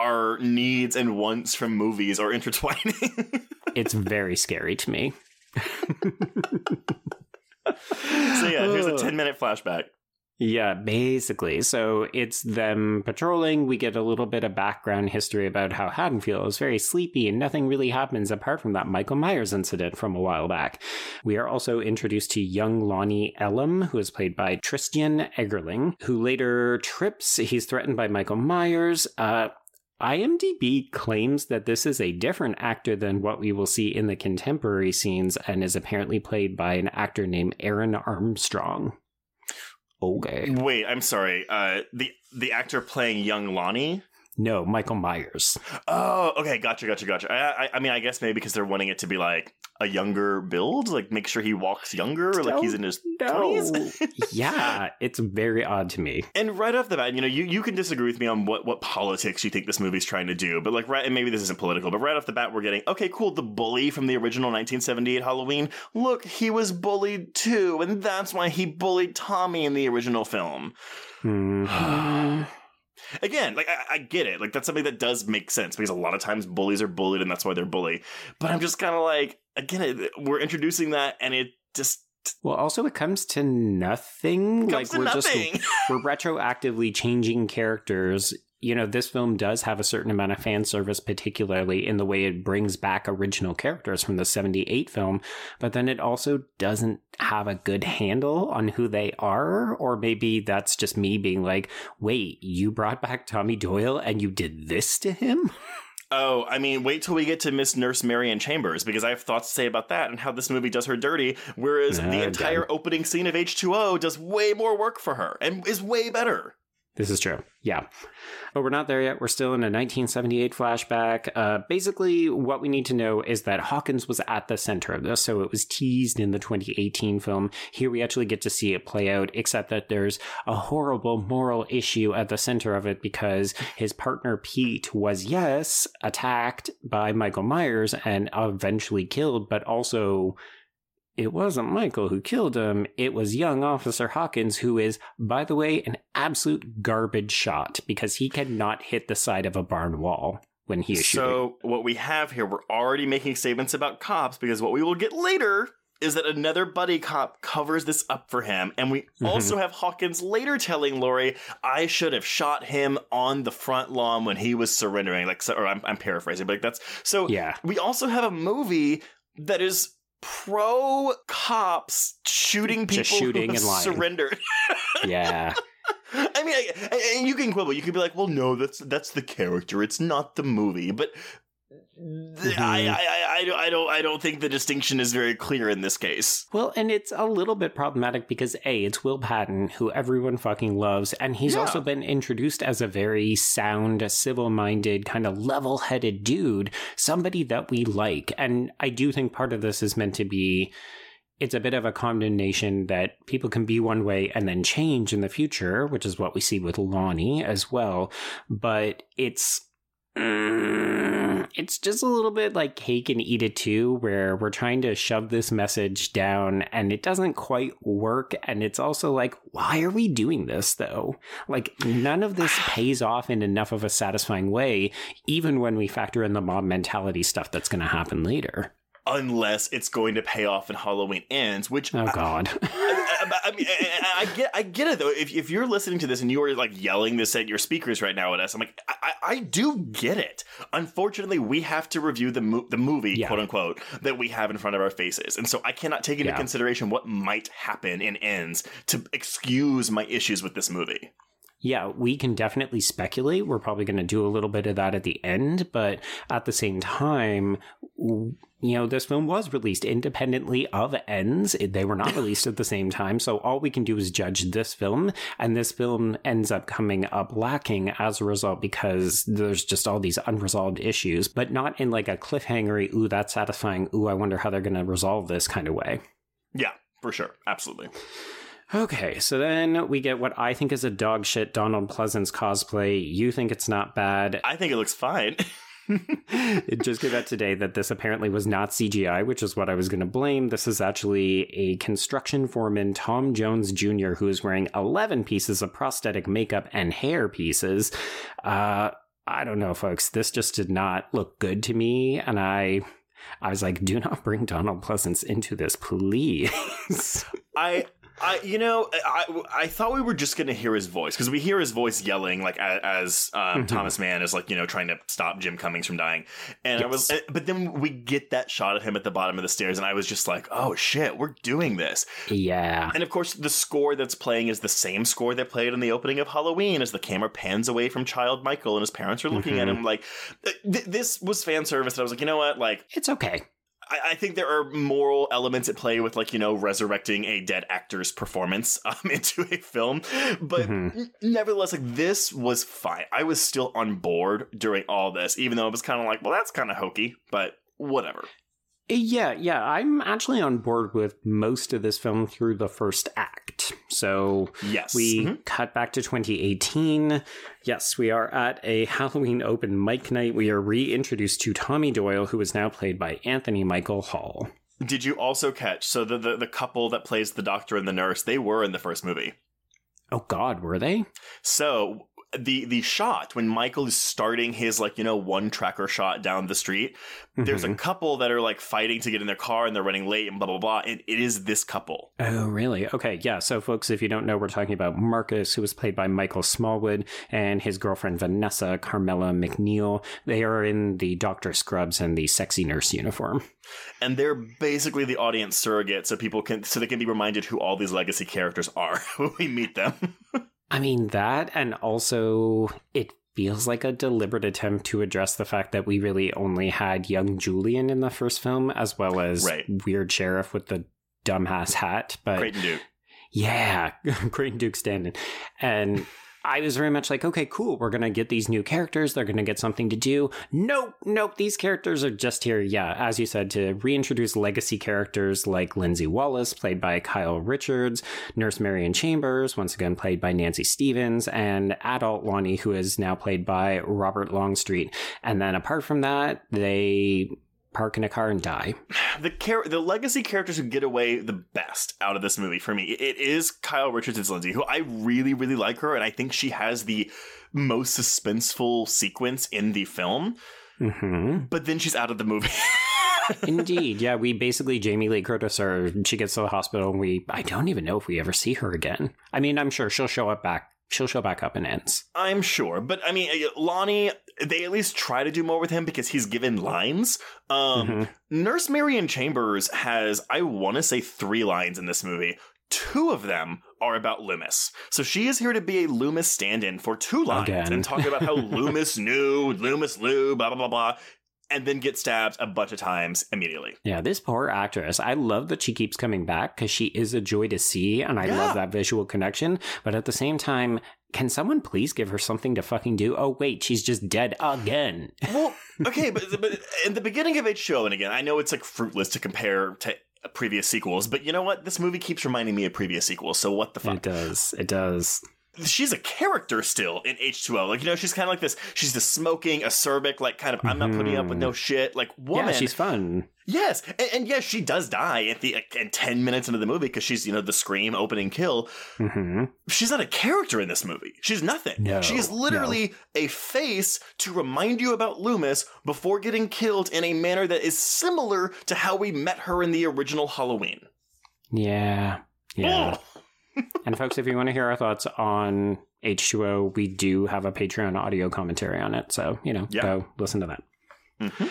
our needs and wants from movies are intertwining. <laughs> It's very scary to me. <laughs> so yeah, here's a 10 minute flashback. Yeah, basically. So it's them patrolling. We get a little bit of background history about how Haddonfield is very sleepy and nothing really happens apart from that Michael Myers incident from a while back. We are also introduced to young Lonnie Elam, who is played by Tristian Eggerling, who later trips. He's threatened by Michael Myers. Uh, IMDb claims that this is a different actor than what we will see in the contemporary scenes and is apparently played by an actor named Airon Armstrong. Okay. Wait, I'm sorry. Uh, the the actor playing young Lonnie. No, Michael Myers. Oh, okay, gotcha, gotcha, gotcha. I, I, I mean, I guess maybe because they're wanting it to be like a younger build, like make sure he walks younger, or like he's in his twenties. yeah, it's very odd to me. And right off the bat, you know, you, you can disagree with me on what, what politics you think this movie's trying to do, but like, right, and maybe this isn't political, but right off the bat, we're getting, okay, cool, the bully from the original 1978 Halloween, look, he was bullied too, and that's why he bullied Tommy in the original film. Hmm. Again, like, I, I get it. Like, that's something that does make sense because a lot of times bullies are bullied and that's why they're bully. But I'm just kind of like, again, it, we're introducing that and it just well, also it comes to nothing. comes like to we're nothing. just <laughs> we're retroactively changing characters you know, this film does have a certain amount of fan service, particularly in the way it brings back original characters from the 78 film, but then it also doesn't have a good handle on who they are. Or maybe that's just me being like, wait, you brought back Tommy Doyle and you did this to him? Oh, I mean, wait till we get to Miss Nurse Marion Chambers because I have thoughts to say about that and how this movie does her dirty. Whereas Nah, the entire done. opening scene of H2O does way more work for her and is way better. This is true. Yeah. But we're not there yet. We're still in a 1978 flashback. Uh, basically, what we need to know is that Hawkins was at the center of this. So it was teased in the 2018 film. Here we actually get to see it play out, except that there's a horrible moral issue at the center of it because his partner Pete was, yes, attacked by Michael Myers and eventually killed, but also it wasn't Michael who killed him. It was young Officer Hawkins, who is, by the way, an absolute garbage shot because he cannot hit the side of a barn wall when he is shooting. So what we have here, we're already making statements about cops because what we will get later is that another buddy cop covers this up for him, and we Mm-hmm. also have Hawkins later telling Laurie, "I should have shot him on the front lawn when he was surrendering." Like, so, or I'm, I'm paraphrasing, but like that's so. Yeah. we also have a movie that is pro cops shooting people Just shooting and lying. surrendered. <laughs> Yeah. I mean, I, I- you can quibble. You could be like, "Well, no, that's that's the character. It's not the movie." But I, mm-hmm. I, I, I, don't, I don't, I don't think the distinction is very clear in this case. Well, and it's a little bit problematic because A, it's Will Patton, who everyone fucking loves, and he's Yeah. also been introduced as a very sound, civil minded, kind of level headed dude, somebody that we like. And I do think part of this is meant to be it's a bit of a condemnation that people can be one way and then change in the future, which is what we see with Lonnie as well. But it's mm, it's just a little bit like cake and eat it too, where we're trying to shove this message down and it doesn't quite work. And it's also like, why are we doing this though? Like, none of this <sighs> pays off in enough of a satisfying way, even when we factor in the mob mentality stuff that's going to happen later. Unless it's going to pay off in Halloween ends, which Oh, God. <laughs> I, I- I mean, I, get, I get it though. If, if you're listening to this and you are like yelling this at your speakers right now at us, I'm like, I, do get it. Unfortunately, we have to review the mo- the movie, Yeah. quote unquote, that we have in front of our faces, and so I cannot take into Yeah. consideration what might happen in ends to excuse my issues with this movie. Yeah, we can definitely speculate. We're probably going to do a little bit of that at the end, but at the same time, you know, this film was released independently of Ends. They were not <laughs> released at the same time, so all we can do is judge this film, and this film ends up coming up lacking as a result because there's just all these unresolved issues, but not in like a cliffhangery, ooh, that's satisfying, ooh, I wonder how they're going to resolve this kind of way. Yeah, for sure, absolutely. Okay, so then we get what I think is a dog shit Donald Pleasence cosplay. You think it's not bad. I think it looks fine. <laughs> it just came out today that this apparently was not CGI, which is what I was going to blame. This is actually a construction foreman, Tom Jones Jr., who is wearing 11 pieces of prosthetic makeup and hair pieces. Uh, I don't know, folks. This just did not look good to me, and I. I was like, do not bring Donald Pleasence into this, please. I, I, you know, I, I thought we were just gonna hear his voice because we hear his voice yelling like as um, Mhm. Thomas Mann is like you know trying to stop Jim Cummings from dying, and I was, but then we get that shot of him at the bottom of the stairs, and I was just like, oh shit, we're doing this, yeah. and of course the score that's playing is the same score that played in the opening of Halloween, as the camera pans away from child Michael and his parents are looking at Mhm. him like, th- this was fan service, and I was like, you know what, like. It's okay. I, I think there are moral elements at play with, like, you know, resurrecting a dead actor's performance <laughs> um, into a film. But Mhm. n- nevertheless, like, this was fine. I was still on board during all this, even though it was kind of like, well, that's kind of hokey, but whatever. Yeah, yeah, I'm actually on board with most of this film through the first act. So Yes. we Mhm. cut back to 2018. Yes, we are at a <laughs> Halloween open mic night. We are reintroduced to Tommy Doyle, who is now played by Anthony Michael Hall. Did you also catch? So the, the, the couple that plays the doctor and the nurse, they were in the first movie. Oh, God, were they? So the the shot when Michael is starting his like you know one tracker shot down the street. There's a Mhm. couple that are like fighting to get in their car and they're running late and blah blah blah. And it is this couple. Oh, really? Okay, yeah. So, folks, if you don't know, we're talking about Marcus, who was played by Michael Smallwood, and his girlfriend Vanessa Carmela McNeal. They are in the Doctor Scrubs and the sexy nurse uniform. and they're basically the audience surrogate so people can so they can be reminded who all these legacy characters are <laughs> when we meet them <laughs> I mean, that, and also it feels like a deliberate attempt to address the fact that we really only had young Julian in the first film, as well as Right. Weird Sheriff with the dumbass hat. But Creighton Duke Yeah, <laughs> Creighton Duke Stanton. And I was very much like, okay, cool. We're going to get these new characters. They're going to get something to do. Nope, nope. These characters are just here, yeah, as you said, to reintroduce legacy characters like Lindsay Wallace, played by Kyle Richards, Nurse Marion Chambers, once again played by Nancy Stevens, and adult Lonnie, who is now played by Robert Longstreet. And then apart from that, they park in a car and die. the char- the legacy characters who get away the best out of this movie for me it is Kyle Richards as Lindsay who I really really like her and I think she has the most suspenseful sequence in the film hmm but then she's out of the movie <laughs> Indeed, yeah. We basically Jamie Lee Curtis her. She gets to the hospital, and we I don't even know if we ever see her again. I mean, I'm sure she'll show up back. She'll show back up in ends. I'm sure, but I mean, uh, Lonnie, they at least try to do more with him because he's given lines. Um, Mhm. Nurse Marion Chambers has, I want to say, three lines in this movie. Two of them are about Loomis. So she is here to be a Loomis stand in for two lines Again. and talk about how <laughs> Loomis knew, Loomis knew, blah, blah, blah, blah, and then get stabbed a bunch of times immediately. Yeah, this poor actress. I love that she keeps coming back because she is a joy to see, and I Yeah. love that visual connection. But at the same time, can someone please give her something to fucking do? Oh wait, she's just dead again. <laughs> Well, okay, but, but in the beginning of H2O, and again, I know it's like fruitless to compare to previous sequels, but you know what? This movie keeps reminding me of previous sequels, so what the fuck? It does. It does. She's a character still in H2O. Like, you know, she's kind of like this. She's the smoking, acerbic, like kind of, I'm not putting up with no shit, like woman. Yeah, she's fun. yes. And, and yes, she does die at the, and 10 minutes into the movie because she's, you know, the scream opening kill. hmm She's not a character in this movie. She's nothing. No, she is literally a face to remind you about Loomis before getting killed in a manner that is similar to how we met her in the original Halloween. Yeah. Yeah. And folks, if you want to hear our thoughts on H2O, we do have a Patreon audio commentary on it. So, you know, Yeah. go listen to that. Mhm.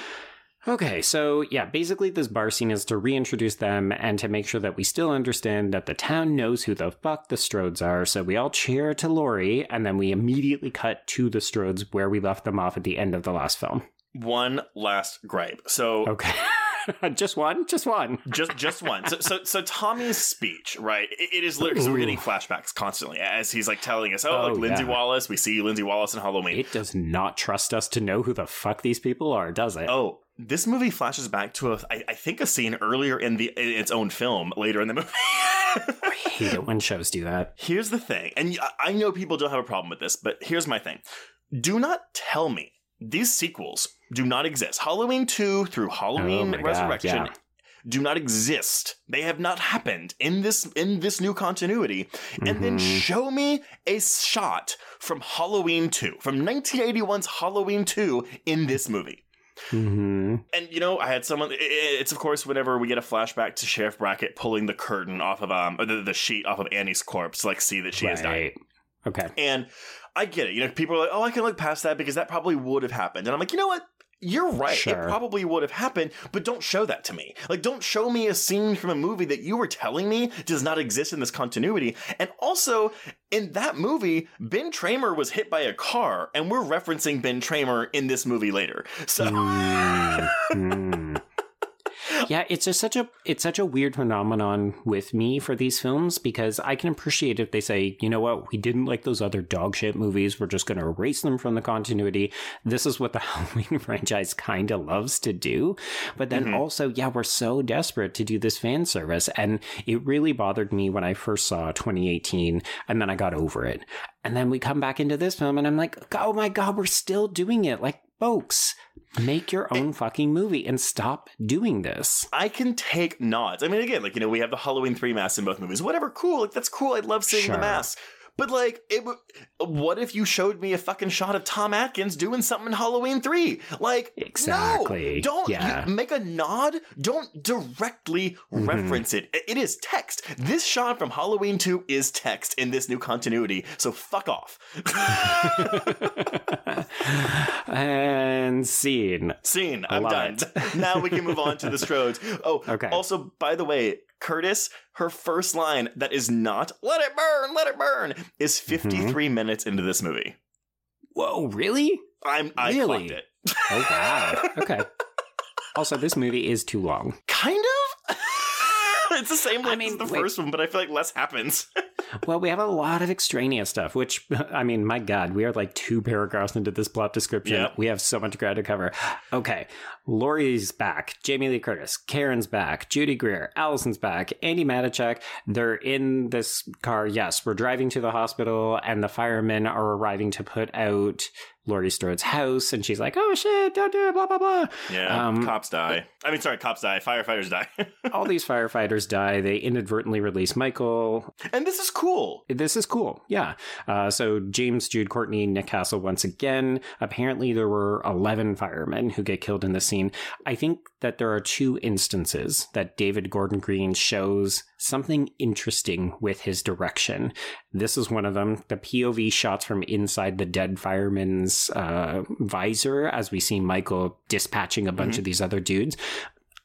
Okay, so yeah, basically this bar scene is to reintroduce them and to make sure that we still understand that the town knows who the fuck the Strodes are. So we all cheer to Laurie, and then we immediately cut to the Strodes where we left them off at the end of the last film. One last gripe. So Okay. <laughs> <laughs> just one? Just one. just just one. So so, so Tommy's speech, right? It, it is literally we're getting flashbacks constantly as he's like telling us, "Oh, Oh, like Lindsay yeah. Wallace. We see Lindsay Wallace in Halloween." It does not trust us to know who the fuck these people are, does it? oh, this movie flashes back to a, I, I think a scene earlier in the in its own film later in the movie. <laughs> I hate it when shows do that. here's the thing, and I- I know people don't have a problem with this, but here's my thing: do not tell me these sequels do not exist. Halloween two through Halloween Oh God, Resurrection. yeah. Do not exist. They have not happened in this in this new continuity. And then Mhm. show me a shot from Halloween 2, from 1981's Halloween 2 in this movie. hmm And you know, I had someone. It's of course whenever we get a flashback to Sheriff Brackett pulling the curtain off of um or the, the sheet off of Annie's corpse like see that she has died. Right. Okay. And I get it. You know, people are like, "Oh, I can look past that because that probably would have happened." And I'm like, you know what? You're right. Sure. It probably would have happened, but don't show that to me. Like, don't show me a scene from a movie that you were telling me does not exist in this continuity. And also, in that movie, Ben Tramer was hit by a car, and we're referencing Ben Tramer in this movie later. So, Mm, mm. Yeah, it's just such a it's such a weird phenomenon with me for these films because I can appreciate if they say, you know what, we didn't like those other dog shit movies, we're just going to erase them from the continuity. This is what the <laughs> Halloween franchise kind of loves to do. But then Mhm. also, yeah, we're so desperate to do this fan service, and it really bothered me when I first saw 2018, and then I got over it. And then we come back into this film, and I'm like, oh my god, we're still doing it. Like, folks, make your own fucking movie and stop doing this. I can take nods. I mean, again, like, you know, we have the Halloween 3 masks in both movies. Whatever, cool. Like, that's cool. I love seeing Sure. the masks. But like, it. What if you showed me a fucking shot of Tom Atkins doing something in Halloween three? Like, Exactly. No, don't Yeah. you- make a nod. Don't directly Mhm. reference it. It is text. This shot from Halloween two is text in this new continuity. So fuck off. <laughs> and scene. Scene. I'm done. it. now we can move on to the <laughs> Strodes. Oh, Okay. Also, by the way, Curtis, her first line that is not "Let it burn, let it burn" is Mm-hmm. 53 minutes into this movie. Whoa, really? I'm I Really? it. Oh wow. <laughs> Okay. Also, this movie is too long. Kind of. It's the same length mean, as the wait. first one, but I feel like less happens. <laughs> Well, we have a lot of extraneous stuff, which, <laughs> I mean, my God, we are like two paragraphs into this plot description. Yep. We have so much ground to cover. Okay. Laurie's back. Jamie Lee Curtis. Karen's back. Judy Greer. Allison's back. Andi Matichak. They're in this car. Yes, we're driving to the hospital, and the firemen are arriving to put out Laurie Strode's house. And she's like, oh shit, don't do it, blah, blah, blah. Yeah, Um, cops die. I mean, sorry, cops die. Firefighters die. <laughs> All these firefighters die. They inadvertently release Michael. and this is cool. This is cool. Yeah. Uh, so James, Jude, Courtney, Nick Castle once again. Apparently, there were 11 firemen who get killed in the scene. I think that there are two instances that David Gordon Green shows something interesting with his direction. This is one of them. The POV shots from inside the dead fireman's uh, visor as we see Michael dispatching a bunch of these other dudes.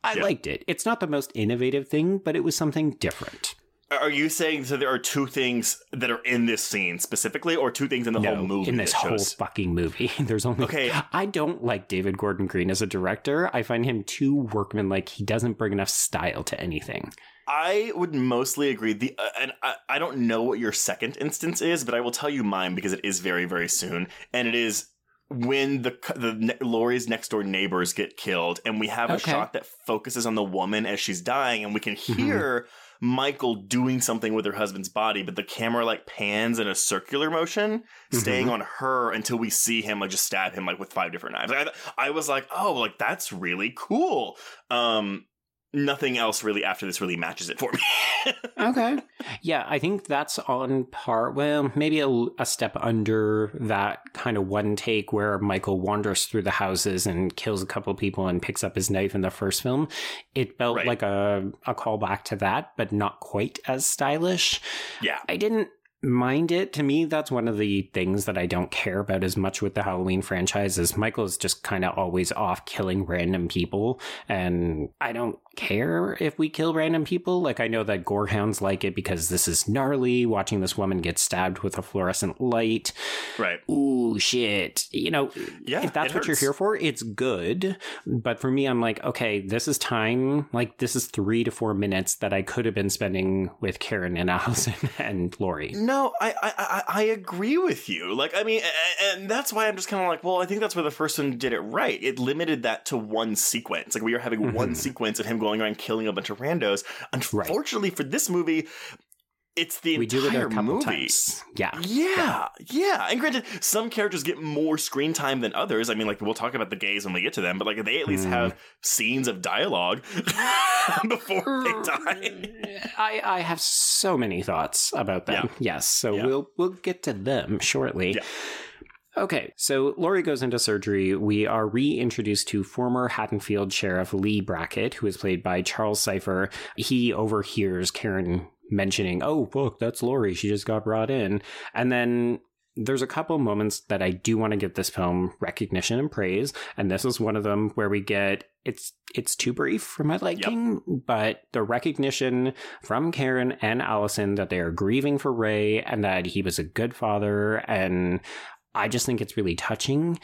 I Yeah. liked it. It's not the most innovative thing, but it was something different. Are you saying so there are two things that are in this scene specifically, or two things in the whole movie? in this whole fucking movie. <laughs> There's only Okay. I don't like David Gordon Green as a director. I find him too workmanlike. He doesn't bring enough style to anything. I would mostly agree. The uh, and I, I don't know what your second instance is, but I will tell you mine because it is very very soon, and it is when the the ne- Laurie's next door neighbors get killed, and we have a shot that focuses on the woman as she's dying, and we can Mhm. hear. Michael doing something with her husband's body, but the camera like pans in a circular motion, staying on her until we see him like just stab him like with five different knives. I, I was like, oh, like that's really cool. Um, nothing else really after this really matches it for me. <laughs> Okay. yeah, I think that's on par. Well, maybe a, a step under that kind of one take where Michael wanders through the houses and kills a couple people and picks up his knife in the first film. It felt Right. like a, a callback to that, but not quite as stylish. yeah. I didn't mind it. To me, that's one of the things that I don't care about as much with the Halloween franchise is Michael's just kind of always off killing random people. And I don't care if we kill random people. Like I know that gorehounds like it because this is gnarly, watching this woman get stabbed with a fluorescent light. Right. Ooh, shit. You know, Yeah, if that's what you're here for, it's good. But for me, I'm like, okay, this is time. Like, this is three to four minutes that I could have been spending with Karen and Allison <laughs> and Laurie. No, I, I I I agree with you. Like, I mean, and that's why I'm just kind of like, well, I think that's where the first one did it right. It limited that to one sequence. Like, we are having one Mhm. sequence of him going around killing a bunch of randos. Unfortunately for this movie, it's the we do it entire a couple movie. times. Yeah. Yeah, yeah. And granted, some characters get more screen time than others. I mean, like we'll talk about the gays when we get to them, but like they at least Hmm. have scenes of dialogue <laughs> before they die. I, I have so many thoughts about them. Yes, so Yeah. we'll we'll get to them shortly. Yeah. Okay, so Laurie goes into surgery. We are reintroduced to former Haddonfield Sheriff Lee Brackett, who is played by Charles Cyphers. He overhears Karen mentioning, "Oh, look, that's Laurie. She just got brought in," and then. There's a couple moments that I do want to give this film recognition and praise, and this is one of them where we get it's it's too brief for my liking, but the recognition from Karen and Allison that they are grieving for Ray and that he was a good father. And I just think it's really touching.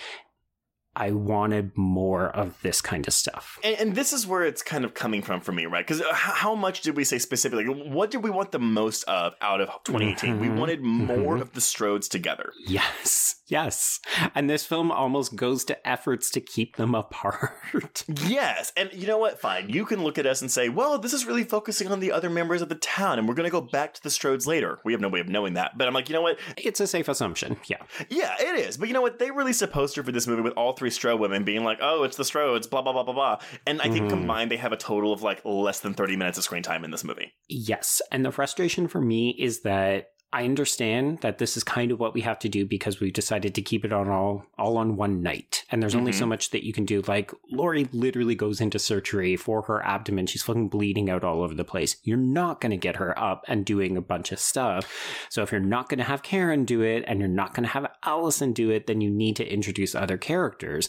I wanted more of this kind of stuff. And, and this is where it's kind of coming from for me, right? Because how much did we say specifically? What did we want the most of out of 2018? We Mhm. wanted more Mhm. of the Strodes together. Yes, yes. And this film almost goes to efforts to keep them <laughs> apart. Yes, and you know what? Fine, you can look at us and say, "Well, this is really focusing on the other members of the town, and we're going to go back to the Strodes later." We have no way of knowing that, but I'm like, you know what? it's a safe assumption. Yeah. Yeah, it is. But you know what? They released a poster for this movie with all three Strode women being like, "Oh, it's the Strodes," blah blah blah blah blah. And I think Mhm. combined, they have a total of like less than 30 minutes of screen time in this movie. Yes. And the frustration for me is that I understand that this is kind of what we have to do because we've decided to keep it on all all on one night. And there's only so Mhm. much that you can do. Like Laurie literally goes into surgery for her abdomen. She's fucking bleeding out all over the place. You're not gonna get her up and doing a bunch of stuff. So if you're not gonna have Karen do it and you're not gonna have Allison do it, then you need to introduce other characters.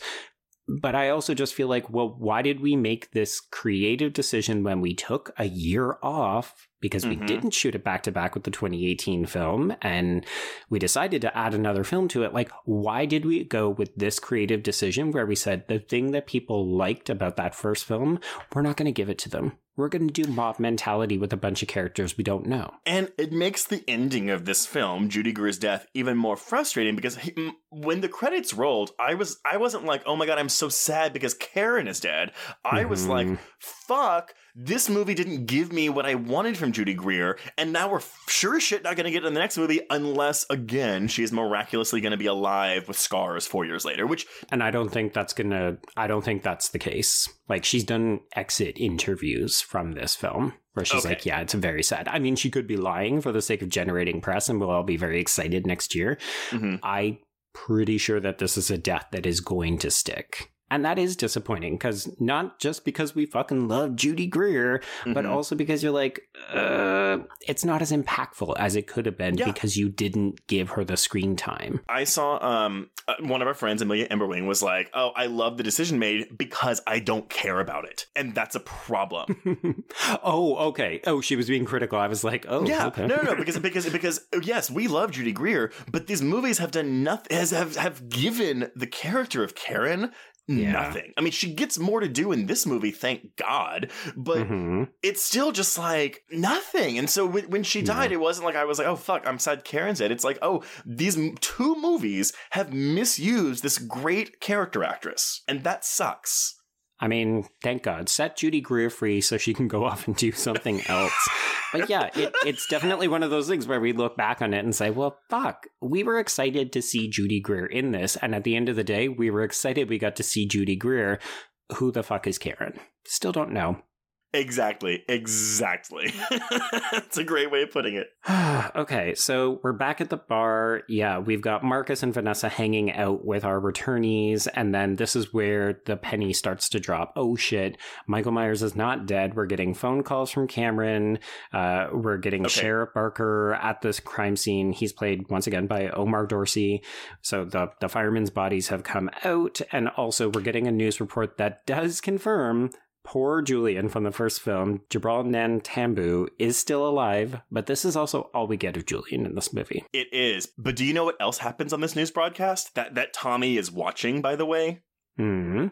But I also just feel like, well, why did we make this creative decision when we took a year off? Because we Mhm. didn't shoot it back to back with the 2018 film and we decided to add another film to it. Like, why did we go with this creative decision where we said the thing that people liked about that first film, we're not going to give it to them? We're going to do mob mentality with a bunch of characters we don't know. And it makes the ending of this film, Judy Greer's death, even more frustrating because he, when the credits rolled, I was I wasn't like, "Oh my god, I'm so sad because Karen is dead." I was Mhm. like, "Fuck, this movie didn't give me what I wanted from Judy Greer, and now we're sure shit not going to get it in the next movie unless again she's miraculously going to be alive with scars 4 years later." Which And I don't think that's gonna. I don't think that's the case. Like she's done exit interviews from this film where she's Okay. like, "Yeah, it's very sad." I mean, she could be lying for the sake of generating press, and we'll all be very excited next year. Mhm. I pretty sure that this is a death that is going to stick. And that is disappointing because not just because we fucking love Judy Greer, but Mhm. also because you're like, uh, it's not as impactful as it could have been Yeah. because you didn't give her the screen time. I saw um uh, one of our friends, Amelia Emberwing, was like, "Oh, I love the decision made because I don't care about it," and that's a problem. <laughs> oh, okay. Oh, she was being critical. I was like, oh, yeah, okay. no, no, no, <laughs> because because because yes, we love Judy Greer, but these movies have done nothing. Has have have given the character of Karen. Yeah. Nothing. I mean, she gets more to do in this movie, thank God. But Mhm. it's still just like nothing. And so when, when she died, it wasn't like I was like, oh fuck, I'm sad Karen's dead. It's like, oh, these m- two movies have misused this great character actress, and that sucks. I mean, thank God. Set Judy Greer free so she can go off and do something else. but yeah, it, it's definitely one of those things where we look back on it and say, well, fuck, we were excited to see Judy Greer in this. And at the end of the day, we were excited we got to see Judy Greer. Who the fuck is Karen? Still don't know. Exactly. Exactly. <laughs> It's a great way of putting it. <sighs> okay, so we're back at the bar. Yeah, we've got Marcus and Vanessa hanging out with our returnees, and then this is where the penny starts to drop. Oh shit, Michael Myers is not dead. We're getting phone calls from Cameron. Uh, we're getting Okay. Sheriff Barker at this crime scene. He's played once again by Omar Dorsey. So the the firemen's bodies have come out, and also we're getting a news report that does confirm Poor Julian from the first film, Jibrail Nantambu, is still alive, but this is also all we get of Julian in this movie. It is. But do you know what else happens on this news broadcast? That that Tommy is watching, by the way. Hmm.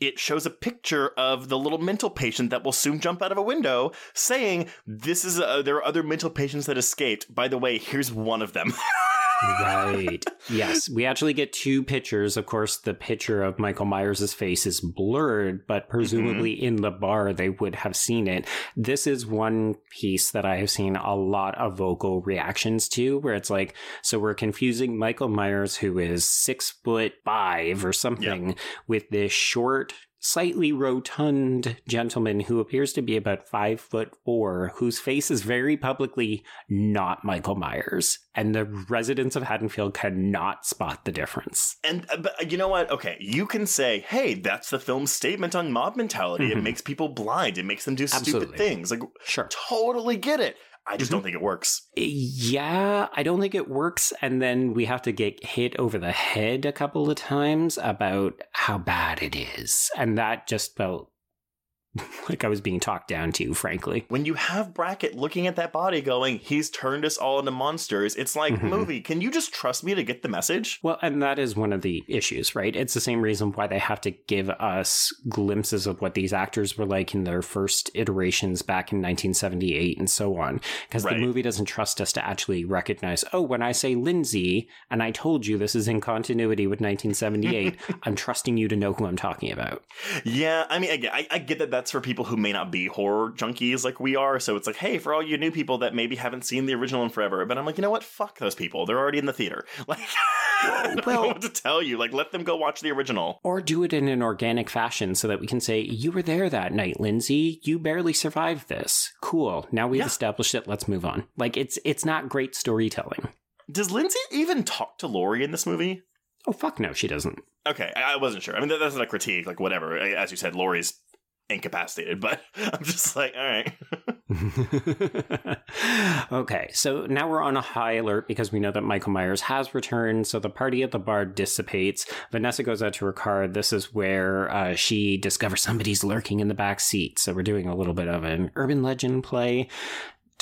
It shows a picture of the little mental patient that will soon jump out of a window, saying, "This is a, there are other mental patients that escaped. By the way, here's one of them." <laughs> Right. yes. We actually get two pictures. Of course, the picture of Michael Myers' face is blurred, but presumably mm-hmm. in the bar they would have seen it. This is one piece that I have seen a lot of vocal reactions to where it's like, so we're confusing Michael Myers, who is six foot five or something, with this short, slightly rotund gentleman who appears to be about five foot four, whose face is very publicly not Michael Myers. And the residents of Haddonfield cannot spot the difference. and uh, but you know what? Okay, you can say, "Hey, that's the film's statement on mob mentality. It Mhm. makes people blind. It makes them do stupid Absolutely. things." Like, Sure. totally get it. I just Mhm. don't think it works. Yeah, I don't think it works. And then we have to get hit over the head a couple of times about how bad it is. And that just felt <laughs> like I was being talked down to, frankly. When you have Brackett looking at that body going, he's turned us all into monsters, it's like, Mhm. movie, can you just trust me to get the message? Well, and that is one of the issues, right? It's the same reason why they have to give us glimpses of what these actors were like in their first iterations back in 1978 and so on. Because Right. the movie doesn't trust us to actually recognize, oh, when I say Lindsay and I told you this is in continuity with 1978, <laughs> I'm trusting you to know who I'm talking about. Yeah, I mean, I, get- I, I get that that's for people who may not be horror junkies like we are. So it's like, hey, for all you new people that maybe haven't seen the original in forever. But I'm like, you know what? Fuck those people. They're already in the theater. <laughs> Like, <laughs> I don't know Well- what to tell you. Like, let them go watch the original. Or do it in an organic fashion so that we can say, You were there that night, Lindsay. You barely survived this. Cool. Now we've Yeah. established it. Let's move on. Like it's it's not great storytelling. Does Lindsay even talk to Laurie in this movie? Oh fuck no, she doesn't. Okay, I I wasn't sure. I mean, that's not a critique. Like, whatever. As you said, Laurie's incapacitated, but <laughs> I'm just like, all right. <laughs> okay, so now we're on a high alert because we know that Michael Myers has returned. So the party at the bar dissipates. Vanessa goes out to her car. This is where uh, she discovers somebody's lurking in the back seat. So we're doing a little bit of an urban legend play.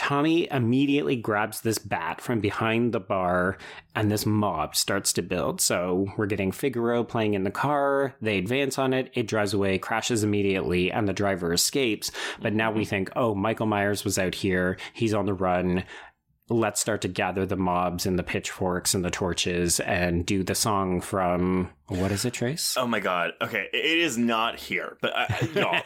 Tommy immediately grabs this bat from behind the bar, and this mob starts to build. So we're getting Figaro playing in the car. They advance on it. It drives away, crashes immediately, and the driver escapes. But now we think, oh, Michael Myers was out here. He's on the run. Let's start to gather the mobs and the pitchforks and the torches and do the song from what is it, Trace? Oh my god. Okay, it is not here, but uh, y'all,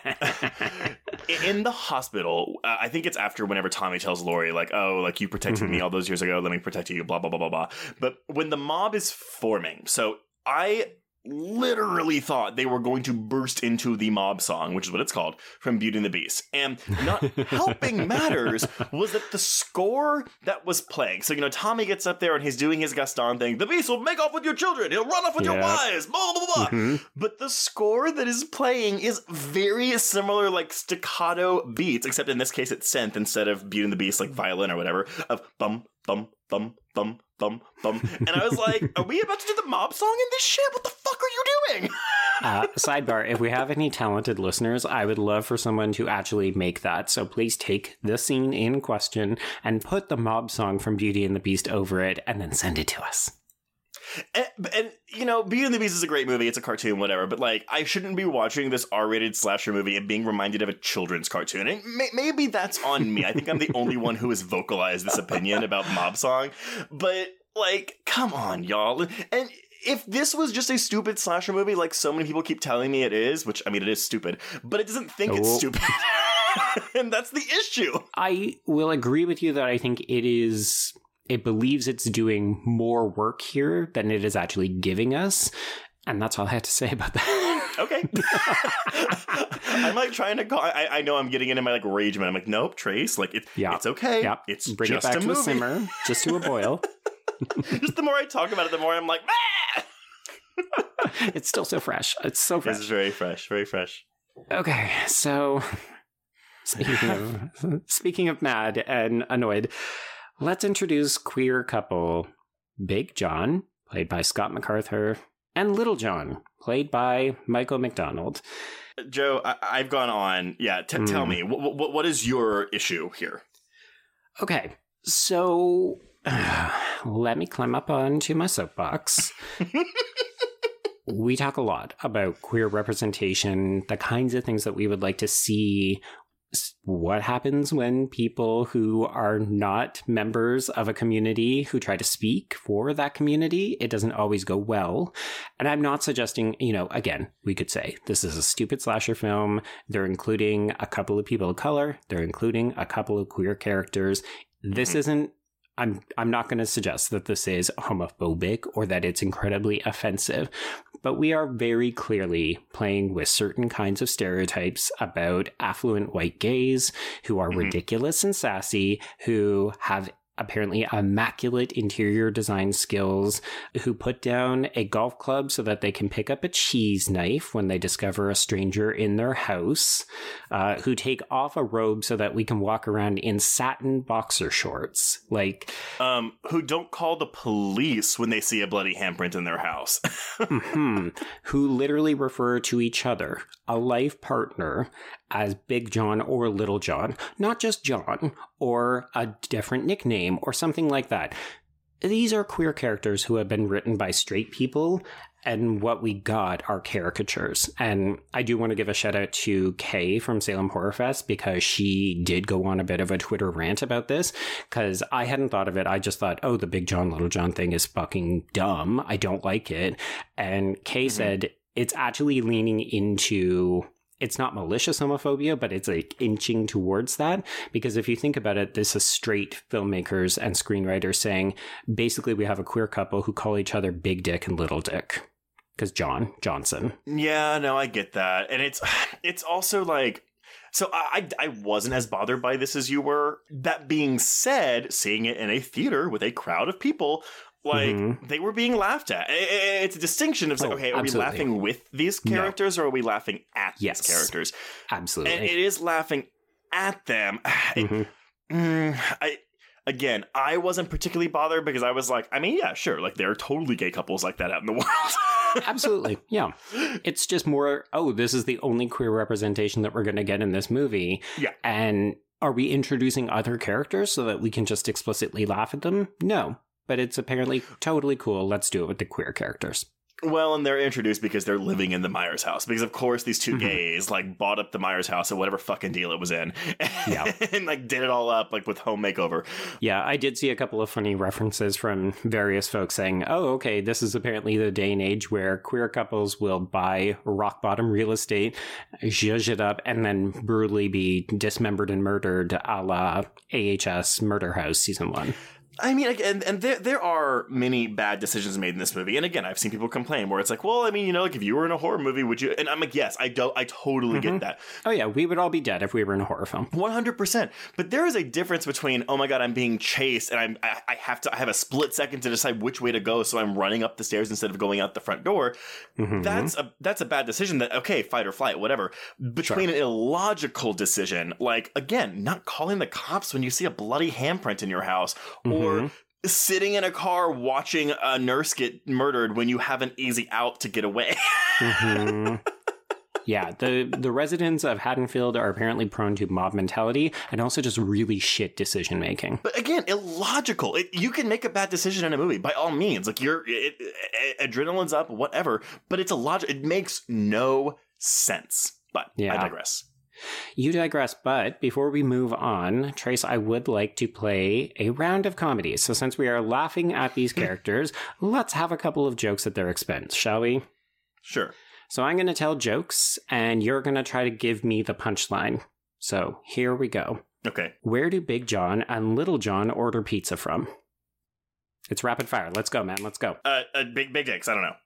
<laughs> in the hospital, uh, I think it's after whenever Tommy tells Laurie, like, "Oh, like you protected me all those years ago. Let me protect you." Blah blah blah blah blah. But when the mob is forming, so I literally thought they were going to burst into the mob song, which is what it's called, from Beauty and the Beast. And not <laughs> helping matters was that the score that was playing. So, you know, Tommy gets up there and he's doing his Gaston thing. The Beast will make off with your children. He'll run off with your wives. Blah, blah, blah, blah. Mhm. But the score that is playing is very similar, like staccato beats, except in this case it's synth instead of Beauty and the Beast, like violin or whatever, of bum, bum, bum, bum, bum, bum. And I was like, are we about to do the mob song in this shit? What the fuck are you doing? <laughs> Uh, sidebar: If we have any talented listeners, I would love for someone to actually make that. So please take the scene in question and put the mob song from Beauty and the Beast over it, and then send it to us. And, and you know, Beauty and the Beast is a great movie. It's a cartoon, whatever. But like, I shouldn't be watching this R-rated slasher movie and being reminded of a children's cartoon. And may- maybe that's on me. I think I'm the only one who has vocalized this opinion about Mob Song. But like, come on, y'all. And if this was just a stupid slasher movie, like so many people keep telling me it is, which I mean, it is stupid, but it doesn't think it's Oh. stupid. <laughs> and that's the issue. I will agree with you that I think it is. It believes it's doing more work here than it is actually giving us. And that's all I have to say <laughs> about that. Okay. <laughs> <laughs> I'm like trying to call. I, I know I'm getting into my like rage, man. I'm like, nope, Trace. Like it, Yeah. it's okay. Yep. It's Bring just it back a to movie. a simmer, just to a boil. just the more I talk about it, the more I'm like, ah! it's still so fresh. It's so fresh. very fresh, very fresh. Okay, so speaking of speaking of mad and annoyed, let's introduce queer couple Big John, played by Scott MacArthur, and Little John, played by Michael McDonald. Joe, I, I've gone on. Yeah, t- tell Hmm. me what, what what is your issue here? Okay, so <sighs> let me climb up onto my soapbox. <laughs> we talk a lot about queer representation, the kinds of things that we would like to see. What happens when people who are not members of a community who try to speak for that community? It doesn't always go well. And I'm not suggesting, you know, again, we could say this is a stupid slasher film. They're including a couple of people of color, they're including a couple of queer characters. This Mhm. isn't I'm I'm not going to suggest that this is homophobic or that it's incredibly offensive, but we are very clearly playing with certain kinds of stereotypes about affluent white gays who are Mhm. ridiculous and sassy, who have apparently immaculate interior design skills, who put down a golf club so that they can pick up a cheese knife when they discover a stranger in their house, uh, who take off a robe so that we can walk around in satin boxer shorts. Like, Um, who don't call the police when they see a bloody handprint in their house? <laughs> hmm, who literally refer to each other, a life partner, as Big John or Little John, not just John, or a different nickname or something like that. These are queer characters who have been written by straight people, and what we got are caricatures. And I do want to give a shout out to Kay from Salem Horror Fest because she did go on a bit of a Twitter rant about this because I hadn't thought of it. I just thought, oh, the Big John, Little John thing is fucking dumb. I don't like it. And Kay Mhm. said it's actually leaning into it's not malicious homophobia, but it's like inching towards that. Because if you think about it, this is straight filmmakers and screenwriters saying basically we have a queer couple who call each other Big Dick and Little Dick. Because John Johnson. Yeah, no, I get that, and it's <sighs> it's also like. So I, I wasn't as bothered by this as you were. That being said, seeing it in a theater with a crowd of people, like Mhm. they were being laughed at. I- I- It's a distinction of like, Oh, okay, are absolutely. we laughing with these No. characters or are we laughing at Yes. these characters? Absolutely. And it is laughing at them. <sighs> It- Mhm. Mm, I again, I wasn't particularly bothered because I was like, I mean, yeah, sure, like there are totally gay couples like that out in the <laughs> world. Absolutely. Yeah. It's just more, oh, this is the only queer representation that we're going to get in this movie. Yeah. And are we introducing other characters so that we can just explicitly laugh at them? No. But it's apparently totally cool. Let's do it with the queer characters. Well, and they're introduced because they're living in the Myers house. Because of course these 2 Mhm. gays like bought up the Myers house at whatever fucking deal it was in. <laughs> Yeah. and like did it all up like with home makeover. Yeah, I did see a couple of funny references from various folks saying, oh, okay, this is apparently the day and age where queer couples will buy rock bottom real estate, zhuzh it up, and then brutally be dismembered and murdered a la AHS Murder House season one. I mean, and, and there there are many bad decisions made in this movie. And again, I've seen people complain where it's like, well, I mean, you know, like if you were in a horror movie, would you? And I'm like, yes, I don't, I totally get Mhm. that. Oh, yeah, we would all be dead if we were in a horror film. One hundred percent. But there is a difference between oh my god, I'm being chased, and I'm I, I have to I have a split second to decide which way to go, so I'm running up the stairs instead of going out the front door. Mhm. That's a that's a bad decision. That okay, fight or flight, whatever. Between an illogical decision, like again, not calling the cops when you see a bloody handprint in your house, or Mhm. sitting in a car watching a nurse get murdered when you have an easy out to get away. Mhm. Yeah, the the residents of Haddonfield are apparently prone to mob mentality and also just really shit decision making. But again, illogical. It, you can make a bad decision in a movie by all means. Like it, adrenaline's up, whatever. But it's a logic. It makes no sense. But I digress. You digress, but before we move on, Trace, I would like to play a round of comedies. So since we are laughing at these <laughs> characters, let's have a couple of jokes at their expense, shall we? Sure. So I'm going to tell jokes, and you're going to try to give me the punchline. So here we go. Okay. Where do Big John and Little John order pizza from? It's rapid fire. Let's go, man. Let's go. Uh, uh big big dicks. I don't know.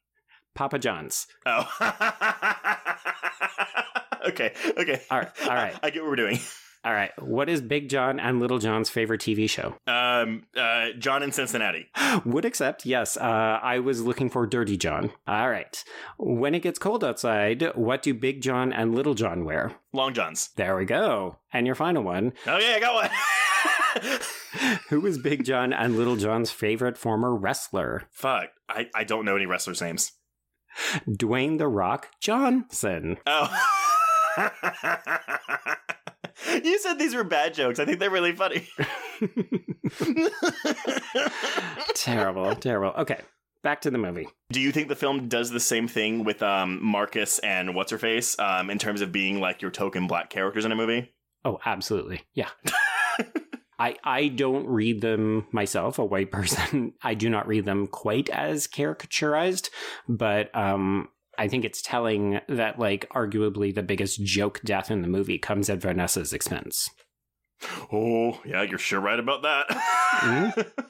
Papa John's. Oh. <laughs> <laughs> okay. Okay. All right, all right. <laughs> I get what we're doing. All right. What is Big John and Little John's favorite TV show? Um. Uh. John in Cincinnati. <gasps> Would accept, yes. Uh, I was looking for Dirty John. All right. When it gets cold outside, what do Big John and Little John wear? Long Johns. There we go. And your final one. Oh yeah, I got one. <laughs> Who is Big John and Little John's favorite former wrestler? Fuck. I, I don't know any wrestlers' names. Dwayne The Rock Johnson. Oh. You said these were bad jokes. I think they're really funny. <laughs> terrible, terrible. Okay, back to the movie. Do you think the film does the same thing with um, Marcus and what's her face um, in terms of being like your token black characters in a movie? Oh, absolutely. Yeah. <laughs> I, I don't read them myself, a white person. <laughs> I do not read them quite as caricaturized, but um, I think it's telling that, like, arguably the biggest joke death in the movie comes at Vanessa's expense. Oh, yeah, you're sure right about that. Mhm. <laughs>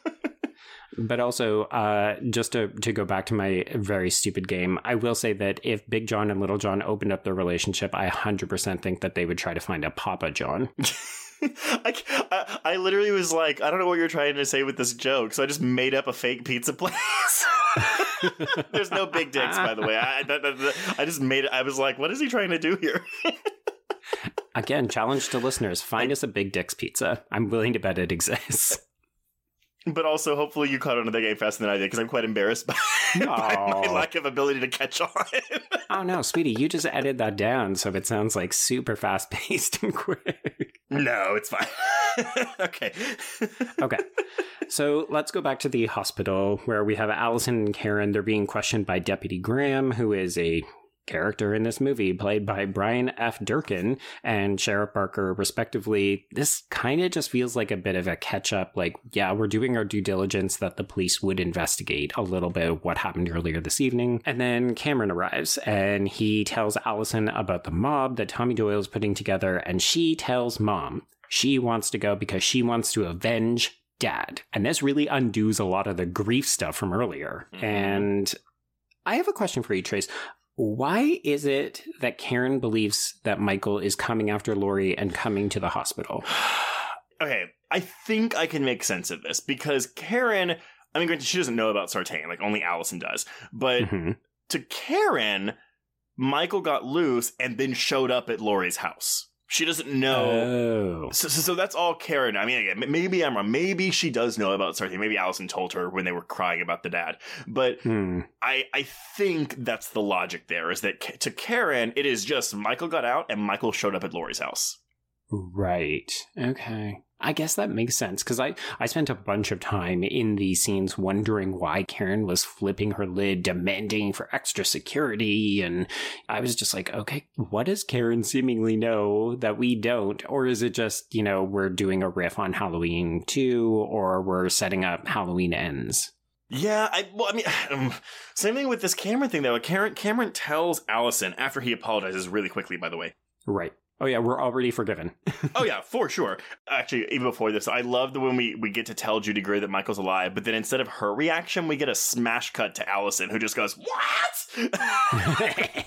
But also, uh, just to, to go back to my very stupid game, I will say that if Big John and Little John opened up their relationship, I 100% think that they would try to find a Papa John. <laughs> I, I, I literally was like, I don't know what you're trying to say with this joke, so I just made up a fake pizza place. <laughs> <laughs> There's no big dicks, by the way. I, that- that- I just made it. I was like, what is he trying to do here? <laughs> Again, challenge to listeners find us a Big Dick's Pizza. I'm willing to bet it exists. But also, hopefully, you caught on to the game faster than I did because I'm quite embarrassed by, <laughs> by my lack of ability to catch on. Oh no, sweetie, you just edited that down so it sounds like super fast paced and quick. No, it's fine. <laughs> okay. Okay. So let's go back to the hospital where we have Allison and Karen. They're being questioned by Deputy Graham, who is a character in this movie, played by Brian F. Durkin and Sheriff Barker, respectively. This kind of just feels like a bit of a catch up. Like, yeah, we're doing our due diligence that the police would investigate a little bit of what happened earlier this evening. And then Cameron arrives and he tells Allison about the mob that Tommy Doyle is putting together, and she tells mom she wants to go because she wants to avenge dad. And this really undoes a lot of the grief stuff from earlier. Mhm. And I have a question for you, Trace. Why is it that Karen believes that Michael is coming after Laurie and coming to the hospital? <sighs> okay, I think I can make sense of this because Karen, I mean, granted, she doesn't know about Sartain, like only Allison does. But Mhm. to Karen, Michael got loose and then showed up at Laurie's house. She doesn't know. Oh. So, so, so that's all Karen. I mean, again, maybe I'm wrong. Maybe she does know about Sartain. Maybe Allison told her when they were crying about the dad. But Hmm. I, I think that's the logic there is that to Karen, it is just Michael got out and Michael showed up at Laurie's house. Right. Okay. I guess that makes sense because I, I spent a bunch of time in these scenes wondering why Karen was flipping her lid, demanding for extra security. And I was just like, okay, what does Karen seemingly know that we don't? Or is it just, you know, we're doing a riff on Halloween 2 or we're setting up Halloween ends? Yeah, I well, I mean, <sighs> um, same thing with this Cameron thing though. Cameron Cameron tells Allison after he apologizes really quickly. By the way, Right. Oh, yeah, we're already forgiven. <laughs> oh yeah, for sure. Actually, even before this, I love the when we we get to tell Judy Greer that Michael's alive, but then instead of her reaction, we get a smash cut to Allison, who just goes, "What?"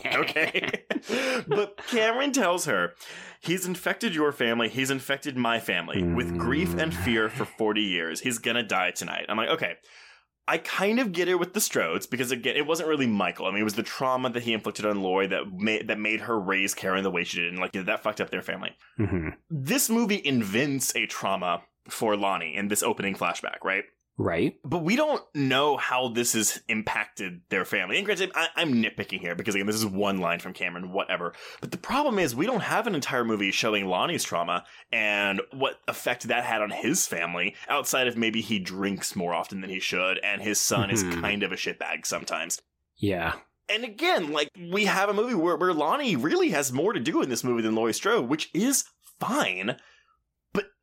<laughs> okay, <laughs> but Cameron tells her, "He's infected your family. He's infected my family with grief and fear for forty years. He's gonna die tonight." I'm like, okay. I kind of get it with the Strodes because again, it wasn't really Michael. I mean, it was the trauma that he inflicted on Laurie that made that made her raise Karen the way she did, and like that fucked up their family hmm this movie invents a trauma for Lonnie in this opening flashback, right? Right. But we don't know how this has impacted their family. And granted, I, I'm nitpicking here because again, this is one line from Cameron, whatever. But the problem is we don't have an entire movie showing Lonnie's trauma and what effect that had on his family outside of maybe he drinks more often than he should and his son is Mhm. kind of a shitbag sometimes. Yeah. And again, like we have a movie where, where Lonnie really has more to do in this movie than Laurie Strode, which is fine,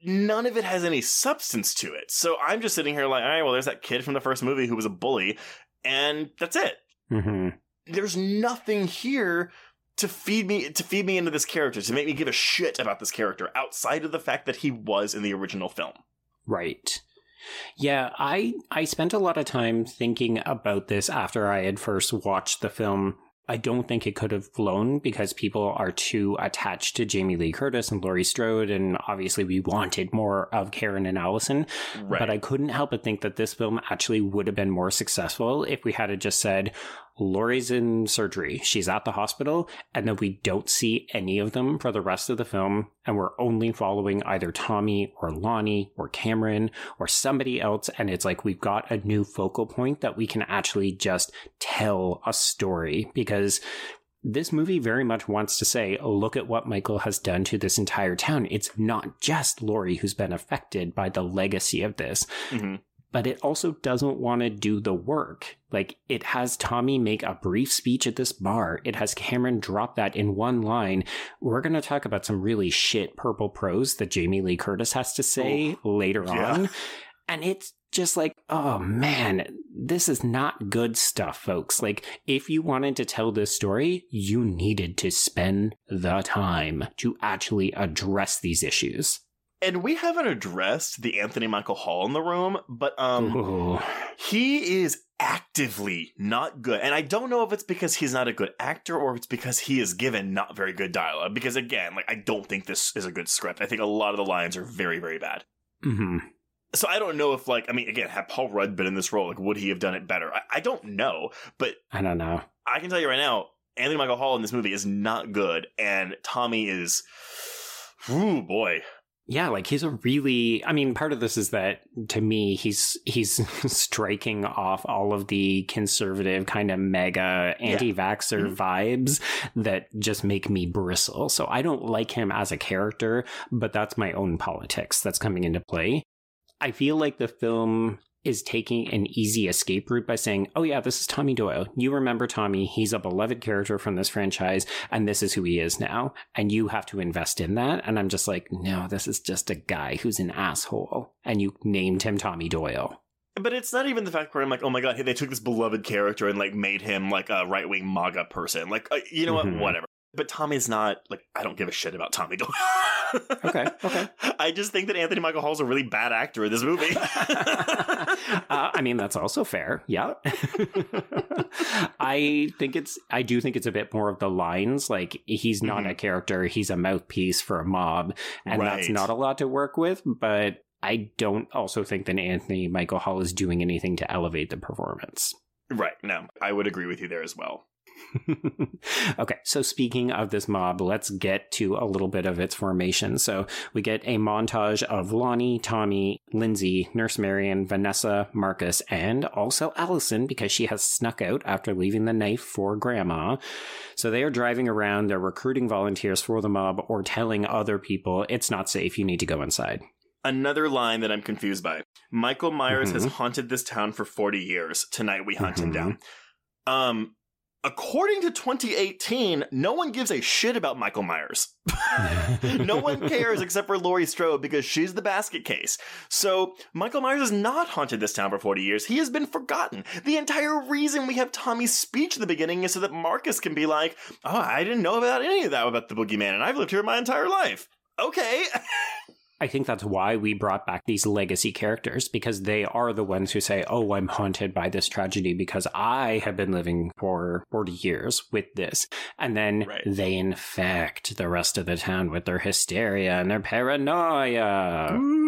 none of it has any substance to it. So I'm just sitting here like, all right, well, there's that kid from the first movie who was a bully, and that's it. hmm There's nothing here to feed me to feed me into this character to make me give a shit about this character outside of the fact that he was in the original film. Right. Yeah, I I spent a lot of time thinking about this after I had first watched the film. I don't think it could have flown because people are too attached to Jamie Lee Curtis and Laurie Strode, and obviously we wanted more of Karen and Allison. Right. But I couldn't help but think that this film actually would have been more successful if we had just said, Laurie's in surgery. She's at the hospital, and then we don't see any of them for the rest of the film, and we're only following either Tommy or Lonnie or Cameron or somebody else, and it's like we've got a new focal point that we can actually just tell a story because this movie very much wants to say, look at what Michael has done to this entire town. It's not just Laurie who's been affected by the legacy of this Mhm. But it also doesn't want to do the work. Like, it has Tommy make a brief speech at this bar. It has Cameron drop that in one line. We're going to talk about some really shit purple prose that Jamie Lee Curtis has to say later yeah. on. And it's just like, oh man, this is not good stuff, folks. Like, if you wanted to tell this story, you needed to spend the time to actually address these issues. And we haven't addressed the Anthony Michael Hall in the room, but um Ooh. he is actively not good. And I don't know if it's because he's not a good actor or if it's because he is given not very good dialogue. Because again, like I don't think this is a good script. I think a lot of the lines are very, very bad. hmm So I don't know if like I mean again, had Paul Rudd been in this role, like would he have done it better? I, I don't know, but I don't know. I can tell you right now, Anthony Michael Hall in this movie is not good, and Tommy is, ooh boy, Yeah, like he's a really I mean, part of this is that to me he's he's <laughs> striking off all of the conservative kind of mega anti-vaxxer Mhm. vibes that just make me bristle. So I don't like him as a character, but that's my own politics that's coming into play. I feel like the film is taking an easy escape route by saying, "Oh yeah, this is Tommy Doyle. You remember Tommy? He's a beloved character from this franchise, and this is who he is now, and you have to invest in that." And I'm just like, "No, this is just a guy who's an asshole, and you named him Tommy Doyle." But it's not even the fact where I'm like, oh my god, hey, they took this beloved character and like made him like a right wing MAGA person. Like, uh, you know Mhm. what? Whatever. But Tommy's not like I don't give a shit about Tommy Doyle. <laughs> Okay, okay. <laughs> I just think that Anthony Michael Hall's a really bad actor in this movie. <laughs> uh, I mean, that's also fair. Yeah. I think it's, I do think it's a bit more of the lines. Like, he's not Mhm. a character, he's a mouthpiece for a mob. And that's not a lot to work with. But I don't also think that Anthony Michael Hall is doing anything to elevate the performance. right. No, I would agree with you there as well. <laughs> okay, so speaking of this mob, let's get to a little bit of its formation. So we get a montage of Lonnie, Tommy, Lindsay, Nurse Marion, Vanessa, Marcus, and also Allison because she has snuck out after leaving the knife for Grandma. So they are driving around, they're recruiting volunteers for the mob or telling other people it's not safe, you need to go inside. Another line that I'm confused by. Michael Myers has Mhm. haunted this town for 40 years. Tonight we hunt him Mhm. down. Um according to 2018, no one gives a shit about Michael Myers. <laughs> no one cares except for Laurie Strode because she's the basket case. So Michael Myers has not haunted this town for 40 years. He has been forgotten. The entire reason we have Tommy's speech at the beginning is so that Marcus can be like, "Oh, I didn't know about any of that about the boogeyman, and I've lived here my entire life." Okay. <laughs> I think that's why we brought back these legacy characters because they are the ones who say, Oh, I'm haunted by this tragedy because I have been living for 40 years with this. And then Right. they infect the rest of the town with their hysteria and their paranoia. Mm.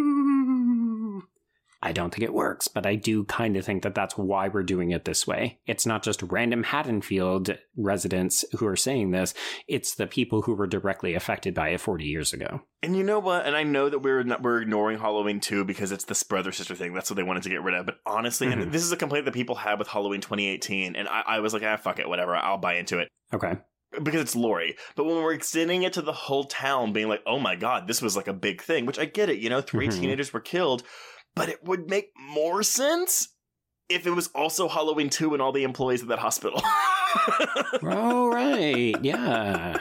I don't think it works, but I do kind of think that that's why we're doing it this way. It's not just random Haddonfield residents who are saying this, it's the people who were directly affected by it 40 years ago. And you know what? And I know that we're not, we're ignoring Halloween 2 because it's this brother sister thing. That's what they wanted to get rid of. But honestly, Mhm. and this is a complaint that people have with Halloween 2018. And I, I was like, ah, fuck it, whatever. I'll buy into it Okay. because it's Laurie. But when we're extending it to the whole town, being like, oh my god, this was like a big thing, which I get it. You know, 3 Mhm. teenagers were killed, but it would make more sense if it was also Halloween 2 and all the employees of that hospital. <laughs> Oh, right. Yeah.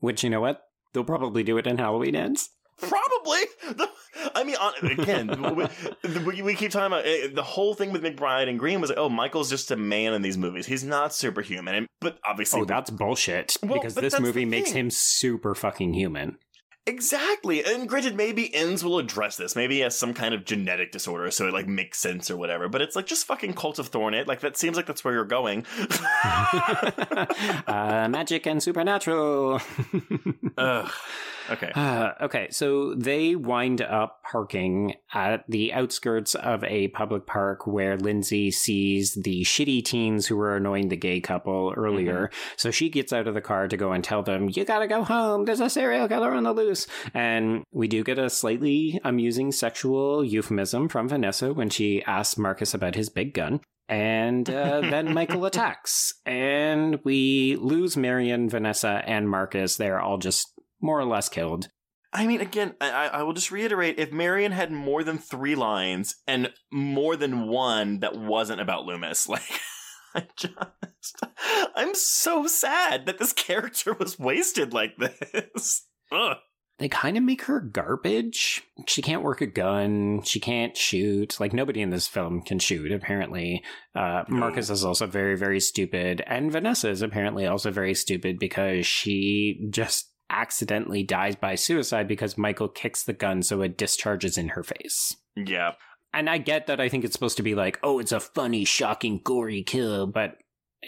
Which, you know what? They'll probably do it in Halloween Ends. Probably. The, I mean, on, again, <laughs> we, we, keep talking about eh, the whole thing with McBride and Green was like, oh, Michael's just a man in these movies. He's not superhuman. And, but obviously, Oh, that's bullshit. Well, because this movie makes him super fucking human. Exactly. And granted, maybe ends will address this. Maybe he has some kind of genetic disorder, so it like makes sense or whatever. But it's like just fucking Cult of Thorn it. Like that seems like that's where you're going. <laughs> uh, magic and supernatural. <laughs> Ugh. Okay. Uh, okay, so they wind up parking at the outskirts of a public park where Lindsay sees the shitty teens who were annoying the gay couple earlier. So she gets out of the car to go and tell them, You gotta go home, there's a serial killer on the loose. And we do get a slightly amusing sexual euphemism from Vanessa when she asks Marcus about his big gun. And uh, <laughs> then Michael attacks, and we lose Marion, Vanessa, and Marcus. They're all just more or less killed. I mean, again, I, I will just reiterate: if Marion had more than three lines and more than one that wasn't about Loomis, <laughs> like I just, I'm so sad that this <laughs> character was wasted like this. <laughs> Ugh. They kind of make her garbage. She can't work a gun. She can't shoot. Like nobody in this film can shoot. Apparently, uh, No. Marcus is also very, very stupid, and Vanessa is apparently also very stupid because she just accidentally dies by suicide because Michael kicks the gun so it discharges in her face. Yeah, And I get that I think it's supposed to be like, oh, it's a funny, shocking, gory kill, but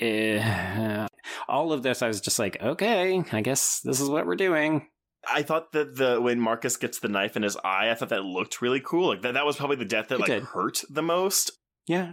uh, all of this, I was just like, okay, I guess this is what we're doing. I thought that the when Marcus gets the knife in his eye, I thought that looked really cool. Like that, that was probably the death that It like did. hurt the most. Yeah.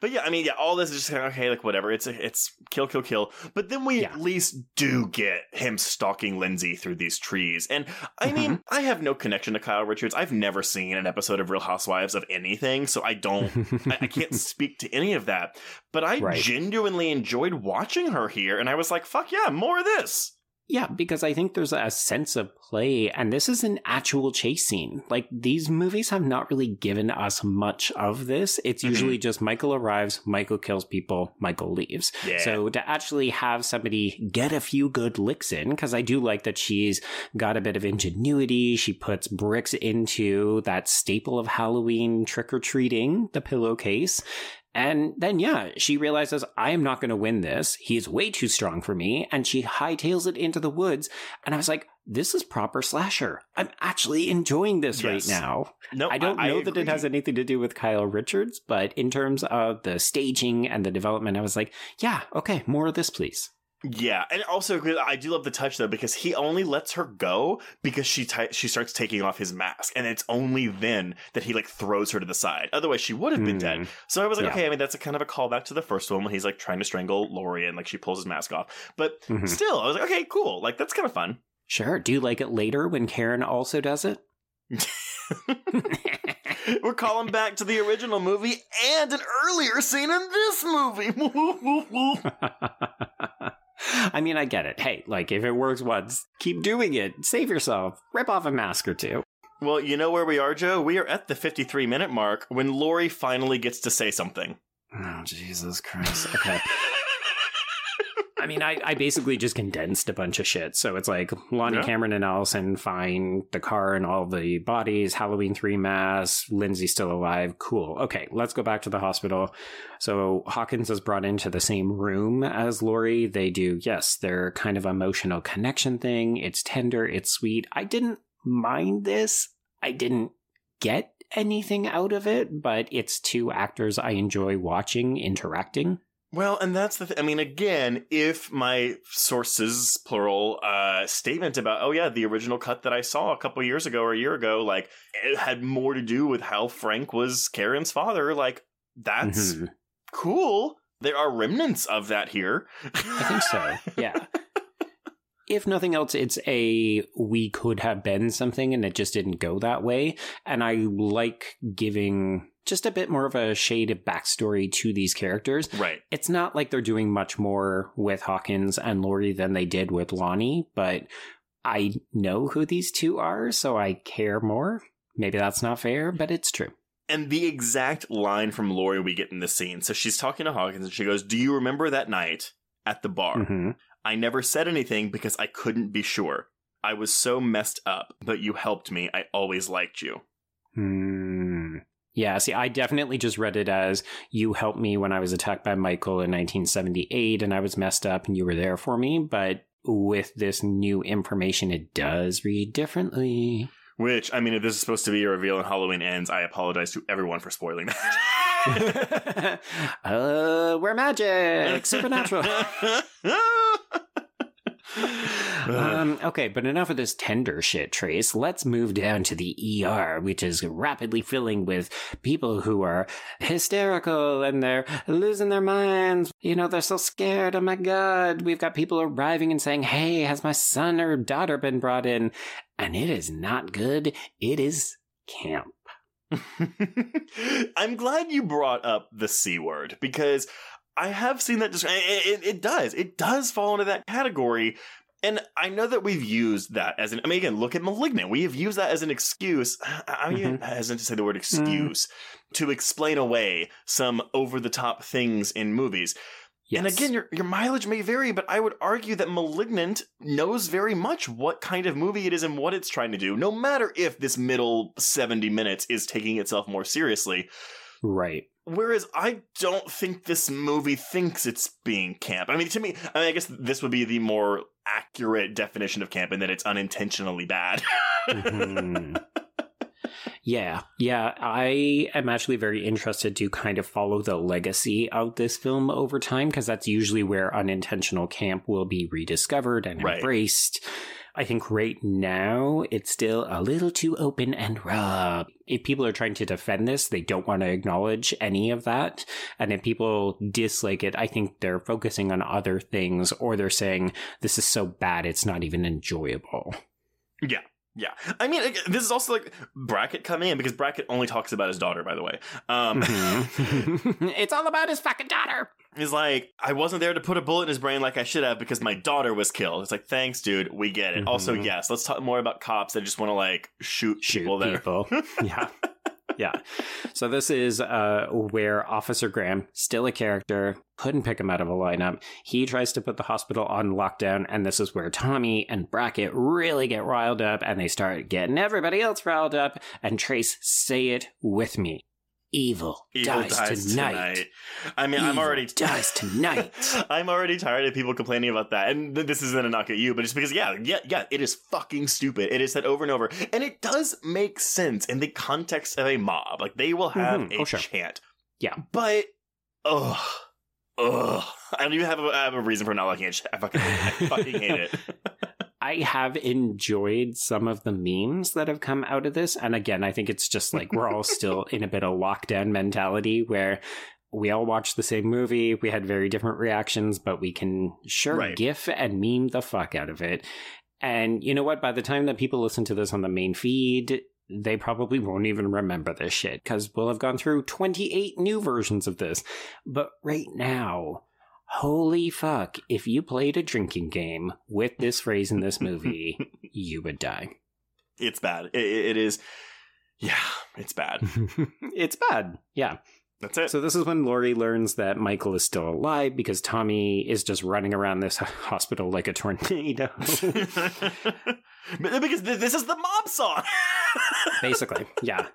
But yeah, I mean, yeah, all this is just kind of okay, like whatever. It's it's kill, kill, kill. But then we Yeah. at least do get him stalking Lindsay through these trees. And I mean, Mm-hmm. I have no connection to Kyle Richards. I've never seen an episode of Real Housewives of anything, so I don't. I, I can't <laughs> speak to any of that. But I Right. genuinely enjoyed watching her here, and I was like, "Fuck yeah, more of this." Yeah, because I think there's a sense of play, and this is an actual chase scene. Like, these movies have not really given us much of this. It's Mhm. usually just Michael arrives, Michael kills people, Michael leaves. Yeah. So to actually have somebody get a few good licks in, because I do like that she's got a bit of ingenuity. She puts bricks into that staple of Halloween trick or treating, the pillowcase. And then, yeah, she realizes I am not going to win this. He is way too strong for me. And she hightails it into the woods. And I was like, this is proper slasher. I'm actually enjoying this Yes. right now. No, I don't know that agree. it has anything to do with Kyle Richards, but in terms of the staging and the development, I was like, yeah, okay, more of this, please. Yeah, and also I do love the touch though because he only lets her go because she ti she starts taking off his mask, and it's only then that he like throws her to the side. Otherwise, she would have been dead. Mm. So I was like, Yeah. okay, I mean that's a kind of a callback to the first one when he's like trying to strangle Laurie and like she pulls his mask off. But Mhm. still, I was like, okay, cool, like that's kind of fun. Sure. Do you like it later when Karen also does it? <laughs> We're calling back to the original movie and an earlier scene in this movie. <laughs> <laughs> <laughs> I mean, I get it. Hey, like if it works once, keep doing it. Save yourself. Rip off a mask or two. well, you know where we are, Joe? We are at the 53 minute mark when Laurie finally gets to say something. Oh, Jesus Christ. Okay. <laughs> I mean, I, I basically just condensed a bunch of shit. So it's like Lonnie Yeah. Cameron and Allison find the car and all the bodies, Halloween 3 mass, Lindsay's still alive. Cool. Okay, let's go back to the hospital. So Hawkins is brought into the same room as Laurie. They do, yes, their kind of emotional connection thing. It's tender, it's sweet. I didn't mind this. I didn't get anything out of it, but it's two actors I enjoy watching interacting. Well, and that's the th- I mean, again, if my sources, plural, uh, statement about, oh yeah, the original cut that I saw a couple years ago or a year ago, like, it had more to do with how Frank was Karen's father, like, that's Mhm. cool. There are remnants of that here. I think so. <laughs> Yeah. if nothing else, it's a we could have been something and it just didn't go that way. And I like giving just a bit more of a shade of backstory to these characters. right. It's not like they're doing much more with Hawkins and Laurie than they did with Lonnie, but I know who these two are, so I care more. Maybe that's not fair, but it's true. And the exact line from Laurie we get in this scene. So she's talking to Hawkins and she goes, Do you remember that night at the bar? hmm I never said anything because I couldn't be sure. I was so messed up, but you helped me. I always liked you. Hmm. Yeah, see, I definitely just read it as you helped me when I was attacked by Michael in 1978 and I was messed up and you were there for me. But with this new information, it does read differently. Which, I mean, if this is supposed to be a reveal and Halloween ends, I apologize to everyone for spoiling that. <laughs> uh, we're magic, <laughs> supernatural. <laughs> um, okay, but enough of this tender shit, Trace. Let's move down to the ER, which is rapidly filling with people who are hysterical and they're losing their minds. You know, they're so scared. Oh my god. We've got people arriving and saying, Hey, has my son or daughter been brought in? And it is not good. It is camp. <laughs> I'm glad you brought up the C word because I have seen that. It, it, it does. It does fall into that category. And I know that we've used that as an. I mean, again, look at Malignant. We have used that as an excuse. I mean, Mhm. hesitant to say the word excuse to explain away some over the top things in movies. Yes. And again, your your mileage may vary, but I would argue that Malignant knows very much what kind of movie it is and what it's trying to do, no matter if this middle 70 minutes is taking itself more seriously. right. Whereas I don't think this movie thinks it's being camp. I mean, to me, I mean, I guess this would be the more accurate definition of camp in that it's unintentionally bad. Mhm. Yeah, yeah. I am actually very interested to kind of follow the legacy of this film over time because that's usually where unintentional camp will be rediscovered and Right. embraced. I think right now it's still a little too open and raw. If people are trying to defend this, they don't want to acknowledge any of that. And if people dislike it, I think they're focusing on other things or they're saying, this is so bad, it's not even enjoyable. Yeah, I mean, this is also like Brackett coming in because Brackett only talks about his daughter. By the way, um, Mhm. <laughs> it's all about his fucking daughter. he's like, I wasn't there to put a bullet in his brain like I should have because my daughter was killed. It's like, thanks, dude, we get it. Also, Mhm. yes, let's talk more about cops that just want to like shoot, Shoot people. People. <laughs> yeah. <laughs> Yeah. So this is uh, where Officer Graham, still a character, couldn't pick him out of a lineup. He tries to put the hospital on lockdown, and this is where Tommy and Brackett really get riled up, and they start getting everybody else riled up. And Trace, say it with me: "Evil, Evil dies, tonight." I mean, I'm Evil already <laughs> dies tonight. <laughs> I'm already tired of people complaining about that, and th- this isn't a knock at you, but just because, yeah, yeah, yeah, it is fucking stupid. It is said over and over, and it does make sense in the context of a mob. Like they will have Mhm. a Oh, sure. chant, Yeah. but ugh, ugh, I don't even have a, I have a reason for not liking it. I fucking, I fucking hate it. <laughs> I have enjoyed some of the memes that have come out of this. And again, I think it's just like we're all <laughs> still in a bit of lockdown mentality where we all watched the same movie. We had very different reactions, but we can sure Right. gif and meme the fuck out of it. And you know what? By the time that people listen to this on the main feed, they probably won't even remember this shit because we'll have gone through 28 new versions of this. But right now, holy fuck, if you played a drinking game with this phrase in this movie, <laughs> you would die. It's bad. It, it is. Yeah, it's bad. <laughs> it's bad. Yeah. That's it. So this is when Laurie learns that Michael is still alive because Tommy is just running around this <laughs> hospital like a tornado. Because this is the mob song. Basically, yeah.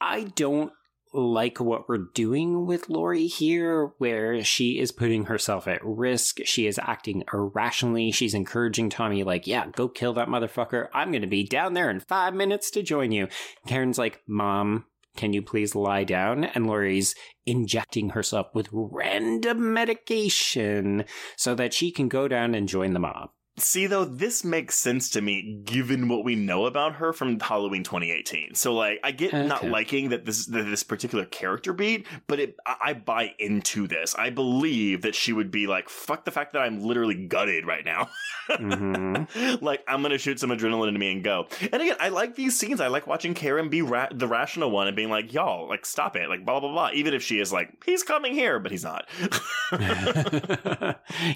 I don't like what we're doing with Laurie here, where she is putting herself at risk. She is acting irrationally. She's encouraging Tommy, like, yeah, go kill that motherfucker. I'm going to be down there in five minutes to join you. Karen's like, Mom, can you please lie down? And Laurie's injecting herself with random medication so that she can go down and join the mob. See, though, this makes sense to me given what we know about her from Halloween 2018. So, like, I get not liking that this that this particular character beat, but it, I, I buy into this. I believe that she would be like, "Fuck the fact that I'm literally gutted right now." hmm <laughs> like, I'm gonna shoot some adrenaline into me and go. And again, I like these scenes. I like watching Karen be ra- the rational one and being like, "Y'all, like, stop it!" Like, blah blah blah. Even if she is like, "He's coming here," but he's not. <laughs> <laughs>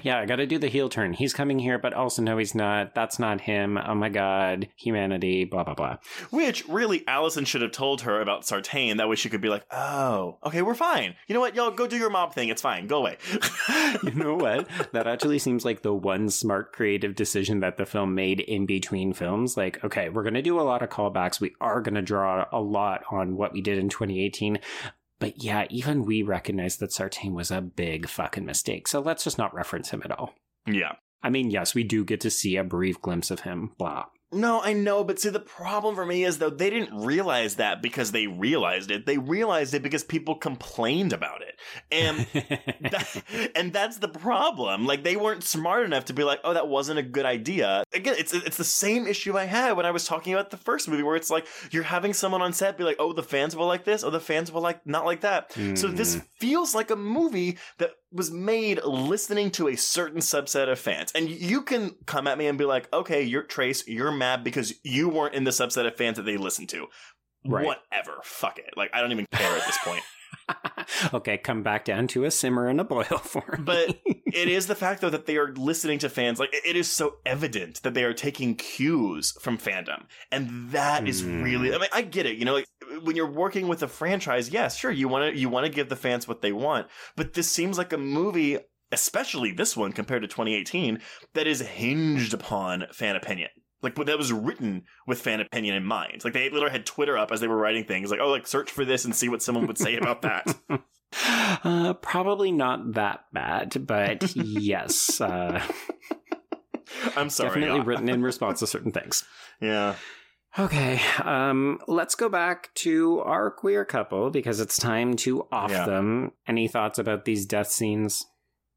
yeah, I got to do the heel turn. He's coming here, but also no, he's not. That's not him. Oh my god, humanity. Blah blah blah. Which really, Allison should have told her about Sartain. That way, she could be like, "Oh, okay, we're fine. You know what? Y'all go do your mob thing. It's fine. Go away." <laughs> <laughs> You know what? That actually seems like the one smart creative decision that the film made in between films. Like, okay, we're going to do a lot of callbacks. We are going to draw a lot on what we did in 2018. But yeah, even we recognize that Sartain was a big fucking mistake. So let's just not reference him at all. yeah. I mean, yes, we do get to see a brief glimpse of him, blah. No, I know, but see, the problem for me is though they didn't realize that because they realized it. They realized it because people complained about it, and <laughs> that, and that's the problem. Like they weren't smart enough to be like, "Oh, that wasn't a good idea." Again, it's it's the same issue I had when I was talking about the first movie, where it's like you're having someone on set be like, "Oh, the fans will like this," or "The fans will like not like that." So this Mhm. feels like a movie that was made listening to a certain subset of fans. And you can come at me and be like, okay, you're Trace, you're mad because you weren't in the subset of fans that they listened to. Right. Whatever. Fuck it. Like, I don't even care at this point. <laughs> <laughs> okay, come back down to a simmer and a boil <laughs> for me. But it is the fact, though, that they are listening to fans. Like, it is so evident that they are taking cues from fandom. And that is Hmm. really, I mean, I get it. You know, like, when you're working with a franchise, yes, sure, you want to, you want to give the fans what they want. But this seems like a movie, especially this one compared to 2018, that is hinged upon fan opinion. Like but that was written with fan opinion in mind. Like they literally had Twitter up as they were writing things. Like, oh, like search for this and see what someone would say about that. <laughs> Uh, probably not that bad, but yes, uh, <laughs> I'm sorry. definitely y'all. written in response to certain things. Yeah. Okay, um, let's go back to our queer couple because it's time to off Yeah. them. Any thoughts about these death scenes?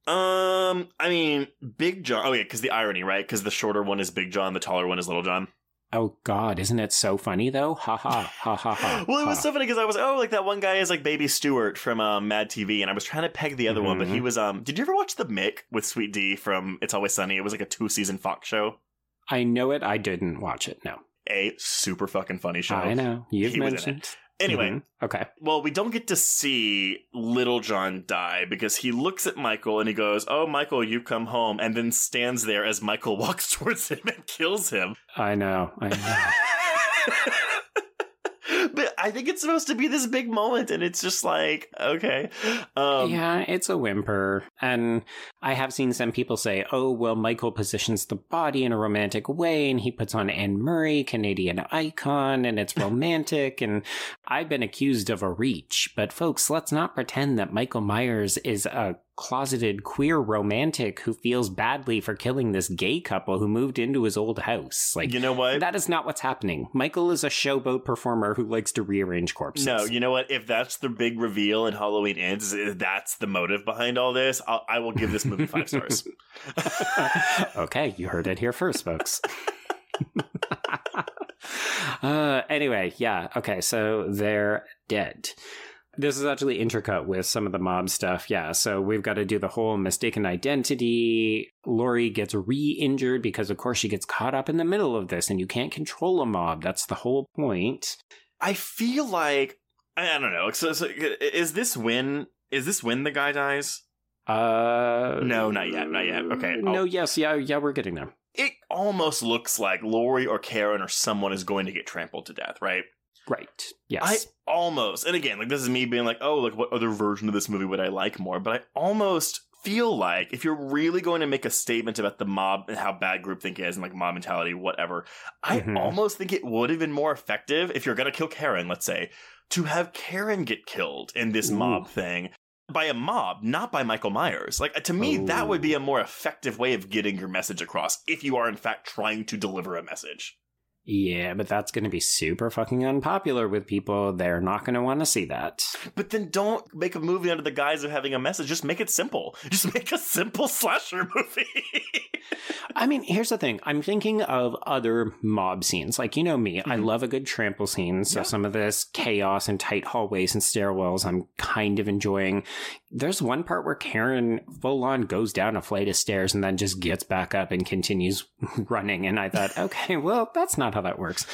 Um, I mean, Big John. Oh yeah, because the irony, right? Because the shorter one is Big John, the taller one is Little John. Oh God, isn't it so funny though? Ha ha ha ha ha. <laughs> well, it was so funny because I was oh, like that one guy is like Baby Stuart from um, Mad TV, and I was trying to peg the other one, but he Mhm. was um. Did you ever watch the Mick with Sweet Dee from It's Always Sunny? It was like a two season Fox show. I know it. I didn't watch it. No. a super fucking funny show. I know. You've He mentioned. Anyway, Mhm. Okay. well, we don't get to see Little John die because he looks at Michael and he goes, "Oh, Michael, you've come home," and then stands there as Michael <laughs> walks towards him and kills him. I know. I know. <laughs> I think it's supposed to be this big moment, and it's just like, okay, um, yeah, it's a whimper. And I have seen some people say, oh, well, Michael positions the body in a romantic way and he puts on Anne Murray, Canadian icon, and it's <laughs> romantic. and I've been accused of a reach. But folks, let's not pretend that Michael Myers is a closeted queer romantic who feels badly for killing this gay couple who moved into his old house. Like, you know what? that is not what's happening. Michael is a showboat performer who likes to rearrange corpses. No, you know what? If that's the big reveal in Halloween Ends, if that's the motive behind all this, I'll, I will give this movie five stars. <laughs> okay, you heard it here first, folks. <laughs> uh, anyway, yeah, okay, so they're dead. This is actually intricate with some of the mob stuff. Yeah, so we've got to do the whole mistaken identity. Laurie gets re injured because, of course, she gets caught up in the middle of this, and you can't control a mob. That's the whole point. I feel like I don't know. So, so is this when is this when the guy dies? Uh, No, not yet, not yet. Okay, No, I'll- yes, yeah, yeah, we're getting there. It almost looks like Laurie or Karen or someone is going to get trampled to death, right? Right. Yes. I almost, and again, like this is me being like, oh, like what other version of this movie would I like more? But I almost feel like if you're really going to make a statement about the mob and how bad groupthink is and like mob mentality, whatever, I Mhm. almost think it would have been more effective if you're going to kill Karen, let's say, to have Karen get killed in this Ooh. mob thing by a mob, not by Michael Myers. Like to me, that would be a more effective way of getting your message across if you are in fact trying to deliver a message. Yeah, but that's going to be super fucking unpopular with people. They're not going to want to see that. But then don't make a movie under the guise of having a message. Just make it simple. <laughs> Just make a simple slasher movie. <laughs> I mean, here's the thing. I'm thinking of other mob scenes. Like, you know me, I Mhm. love a good trample scene. So Yeah. some of this chaos and tight hallways and stairwells, I'm kind of enjoying. There's one part where Karen full on goes down a flight of stairs and then just gets back up and continues <laughs> running. And I thought, <laughs> okay, well, that's not how that works.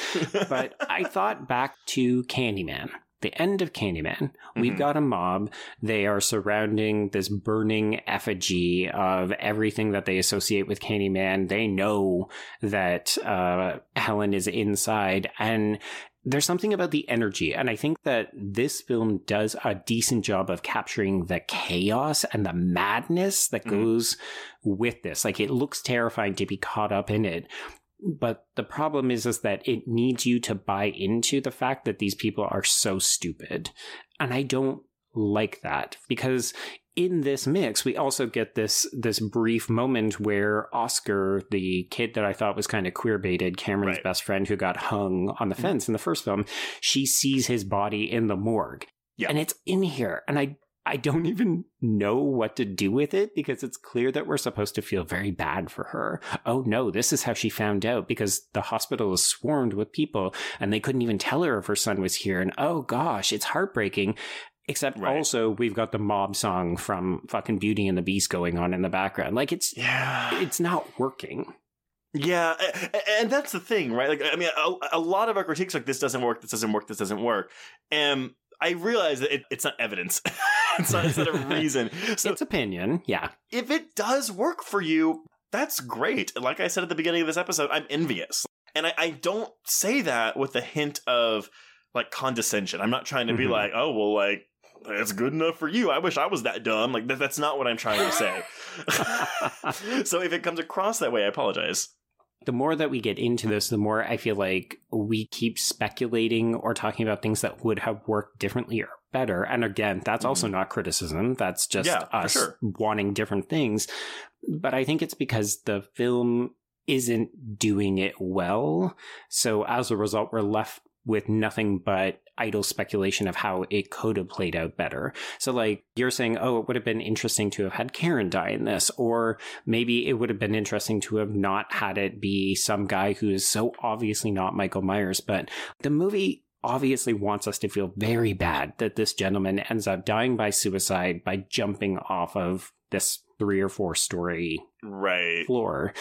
But I <laughs> thought back to Candyman. The end of Candyman. We've Mhm. got a mob. They are surrounding this burning effigy of everything that they associate with Candyman. They know that uh, Helen is inside, and there's something about the energy. And I think that this film does a decent job of capturing the chaos and the madness that Mhm. goes with this. Like, it looks terrifying to be caught up in it. But the problem is, is that it needs you to buy into the fact that these people are so stupid. And I don't like that because in this mix, we also get this this brief moment where Oscar, the kid that I thought was kind of queer baited, Cameron's Right. best friend who got hung on the Mhm. fence in the first film, she sees his body in the morgue. Yeah. And it's in here. And I I don't even know what to do with it because it's clear that we're supposed to feel very bad for her. Oh no, this is how she found out because the hospital is swarmed with people and they couldn't even tell her if her son was here. And oh gosh, it's heartbreaking. Except Right. also we've got the mob song from fucking Beauty and the Beast going on in the background. Like it's yeah. it's not working. Yeah, and that's the thing, right? Like, I mean, a, a lot of our critiques like this doesn't work, this doesn't work, this doesn't work, and I realize that it, it's not evidence. <laughs> it's not, it's not a <laughs> reason. So it's opinion, yeah. if it does work for you, that's great. Like I said at the beginning of this episode, I'm envious, and I, I don't say that with a hint of like condescension. I'm not trying to be Mhm. like, oh well, like. It's good enough for you. I wish I was that dumb. Like that, that's not what I'm trying to say. <laughs> so if it comes across that way, I apologize. the more that we get into this, the more I feel like we keep speculating or talking about things that would have worked differently or better. And again, that's also not criticism. That's just Mm-hmm. Yeah, us sure. wanting different things. But I think it's because the film isn't doing it well. So as a result, we're left with nothing but idle speculation of how it could have played out better. So like you're saying, oh, it would have been interesting to have had Karen die in this, or maybe it would have been interesting to have not had it be some guy who is so obviously not Michael Myers. But the movie obviously wants us to feel very bad that this gentleman ends up dying by suicide by jumping off of this three or four story Right. floor.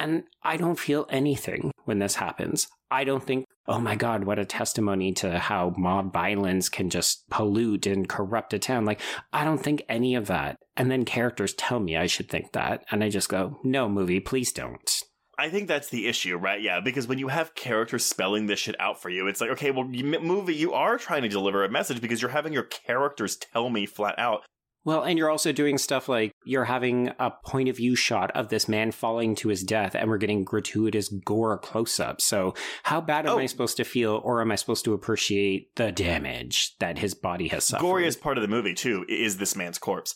And I don't feel anything when this happens. I don't think, oh my God, what a testimony to how mob violence can just pollute and corrupt a town. Like, I don't think any of that. And then characters tell me I should think that. And I just go, no, movie, please don't. I think that's the issue, right? Yeah, because when you have characters spelling this shit out for you, it's like, okay, well, you, movie, you are trying to deliver a message because you're having your characters tell me flat out, well, and you're also doing stuff like you're having a point of view shot of this man falling to his death, and we're getting gratuitous gore close up. So, how bad am Oh. I supposed to feel, or am I supposed to appreciate the damage that his body has suffered? Gory is part of the movie too. Is this man's corpse?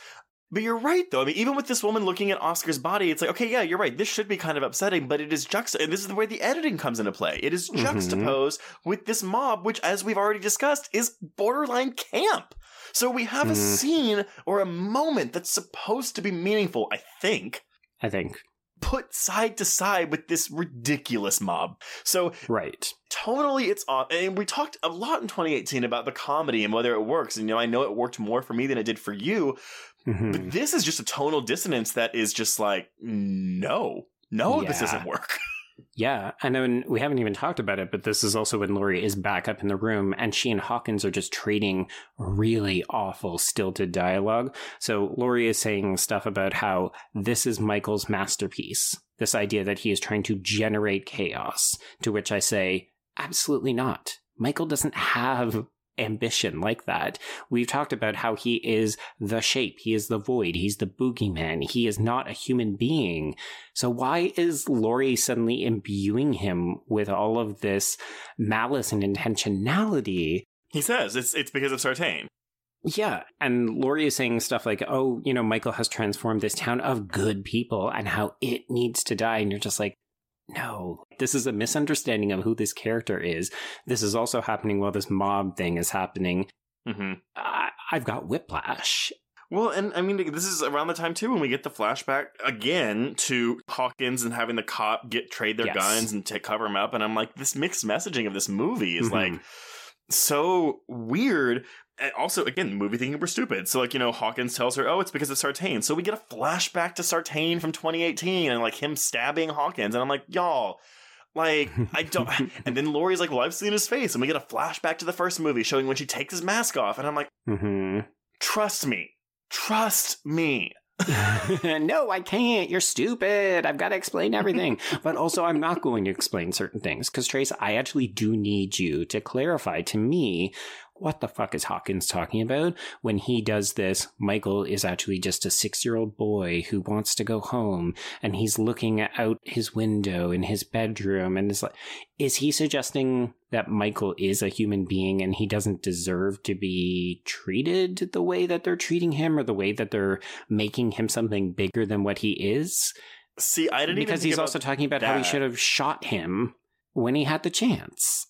But you're right, though. I mean, even with this woman looking at Oscar's body, it's like, okay, yeah, you're right. This should be kind of upsetting, but it is juxta. And this is the way the editing comes into play. It is Mhm. juxtaposed with this mob, which, as we've already discussed, is borderline camp. So we have a Mhm. scene or a moment that's supposed to be meaningful, I think, I think. put side to side with this ridiculous mob. So Right. Totally, it's off and we talked a lot in 2018 about the comedy and whether it works and you know i know it worked more for me than it did for you Mhm. but this is just a tonal dissonance that is just like no no this doesn't work <laughs> Yeah, and then we haven't even talked about it, but this is also when Laurie is back up in the room and she and Hawkins are just trading really awful stilted dialogue. So Laurie is saying stuff about how this is Michael's masterpiece. This idea that he is trying to generate chaos, to which I say, absolutely not. Michael doesn't have ambition like that. We've talked about how he is the shape, he is the void, he's the boogeyman, he is not a human being. So why is Laurie suddenly imbuing him with all of this malice and intentionality? he says it's it's because of sartain Yeah, and Laurie is saying stuff like, "Oh, you know, Michael has transformed this town of good people and how it needs to die." And you're just like, "No, this is a misunderstanding of who this character is. This is also happening while this mob thing is happening. mm-hmm. I- I've got whiplash." well and i mean this is around the time too when we get the flashback again to hawkins and having the cop get trade their Yes. guns and to cover him up and i'm like this mixed messaging of this movie is Mhm. like so weird. And also, again, movie thinking we're stupid. So, like, you know, Hawkins tells her, oh, it's because of Sartain. So we get a flashback to Sartain from 2018 and, like, him stabbing Hawkins. And I'm like, y'all, like, I don't. <laughs> <laughs> and then Laurie's like, well, I've seen his face. And we get a flashback to the first movie showing when she takes his mask off. And I'm like, mm-hmm. trust me. Trust me. <laughs> no, I can't. You're stupid. I've got to explain everything. but also, I'm not going to explain certain things because, Trace, I actually do need you to clarify to me what the fuck is Hawkins talking about when he does this? Michael is actually just a six year old boy who wants to go home and he's looking out his window in his bedroom and is like, is he suggesting that Michael is a human being and he doesn't deserve to be treated the way that they're treating him or the way that they're making him something bigger than what he is? See, I didn't even Because he's also talking about how he should have shot him when he had the chance.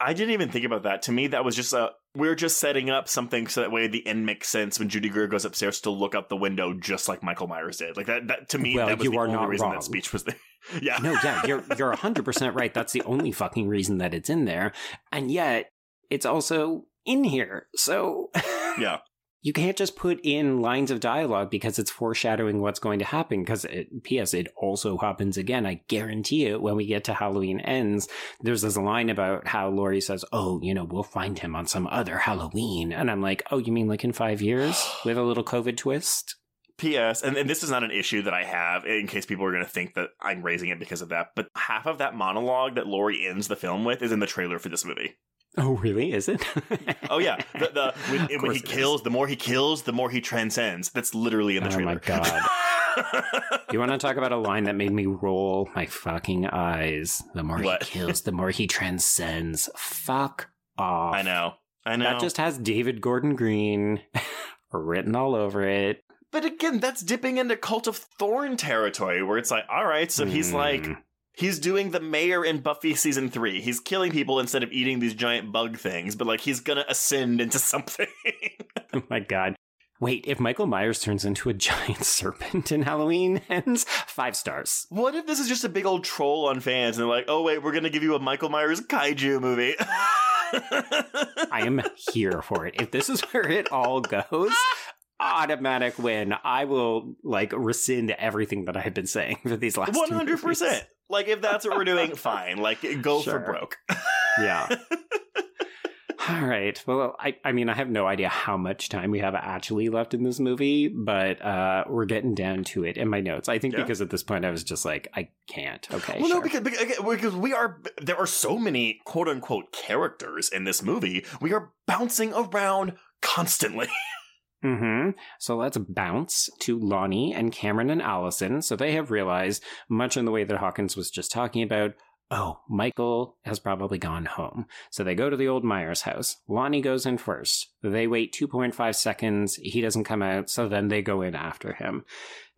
I didn't even think about that. To me, that was just a we're just setting up something so that way the end makes sense when Judy Greer goes upstairs to look out the window, just like Michael Myers did. Like that. That to me, Well, that was you the are only not reason wrong. that speech was there. <laughs> yeah. No, yeah, you're <laughs> you're hundred percent right. That's the only fucking reason that it's in there, and yet it's also in here. So <laughs> Yeah. You can't just put in lines of dialogue because it's foreshadowing what's going to happen. Because P.S. It also happens again. I guarantee it. When we get to Halloween ends, there's this line about how Laurie says, "Oh, you know, we'll find him on some other Halloween," and I'm like, "Oh, you mean like in five years <gasps> with a little COVID twist?" P.S. And, and this is not an issue that I have in case people are going to think that I'm raising it because of that. But half of that monologue that Laurie ends the film with is in the trailer for this movie. Oh, really? Is it? <laughs> Oh yeah, the, the when, when he it is. kills, the more he kills, the more he transcends. That's literally in the Oh trailer. my <laughs> God. You want to talk about a line that made me roll my fucking eyes? The more What? he kills, the more he transcends. Fuck off. I know. I know. That just has David Gordon Green <laughs> written all over it. But again, that's dipping into Cult of Thorn territory where it's like, all right, so he's Hmm. like, he's doing the mayor in Buffy season three. He's killing people instead of eating these giant bug things, but like he's gonna ascend into <laughs> something. oh my god. Wait, if Michael Myers turns into a <laughs> giant serpent in Halloween ends, five stars. What if this is just a big old troll on fans and they're like, oh, wait, we're going to give you a Michael Myers kaiju movie? <laughs> I am here for it. If this is where it all goes, automatic win. I will like rescind everything that I have been saying for these last 100%. Like if that's what we're doing, <laughs> fine. Like go Sure. for broke. Yeah. <laughs> All right. Well, I, I mean, I have no idea how much time we have actually left in this movie, but uh, we're getting down to it in my notes. I think Yeah. because at this point I was just like, I can't. Okay. Well, no, sure. because, because because we are there are so many quote unquote characters in this movie. We are bouncing around constantly. <laughs> hmm So let's bounce to Lonnie and Cameron and Allison. So they have realized, much in the way that Hawkins was just talking about, oh, Michael has probably gone home. So they go to the old Myers house. Lonnie goes in first. They wait 2.5 seconds. He doesn't come out. So then they go in after him.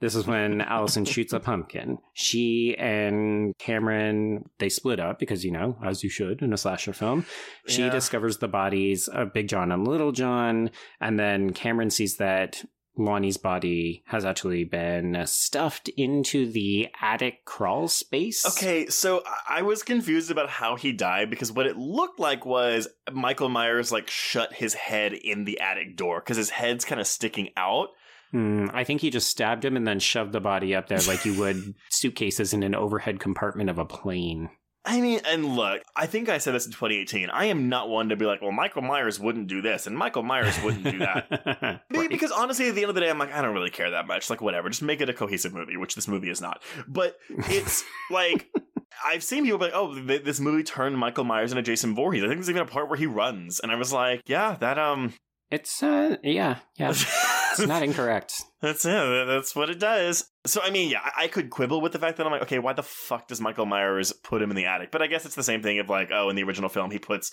This is when <laughs> Allison shoots a pumpkin. She and Cameron, they split up because, you know, as you should in a slasher film. She Yeah. discovers the bodies of Big John and Little John. And then Cameron sees that Lonnie's body has actually been stuffed into the attic crawl space. Okay, so I- was confused about how he died because what it looked like was Michael Myers like shut his head in the attic door because his head's kind of sticking out. Hmm, I think he just stabbed him and then shoved the body up there like you would <laughs> suitcases in an overhead compartment of a plane. I mean, and look, I think I said this in 2018. I am not one to be like, well, Michael Myers wouldn't do this and Michael Myers wouldn't do that. <laughs> Right. Because honestly, at the end of the day, I'm like, I don't really care that much. Like, whatever, just make it a cohesive movie, which this movie is not. But it's <laughs> like, I've seen people be like, oh, th- this movie turned Michael Myers into Jason Voorhees. I think there's even a part where he runs, and I was like, yeah, that um, It's uh yeah, yeah. <laughs> It's not incorrect. That's it. That's what it does. So I mean, yeah, I could quibble with the fact that I'm like, okay, why the fuck does Michael Myers put him in the attic? But I guess it's the same thing of like, oh, in the original film, he puts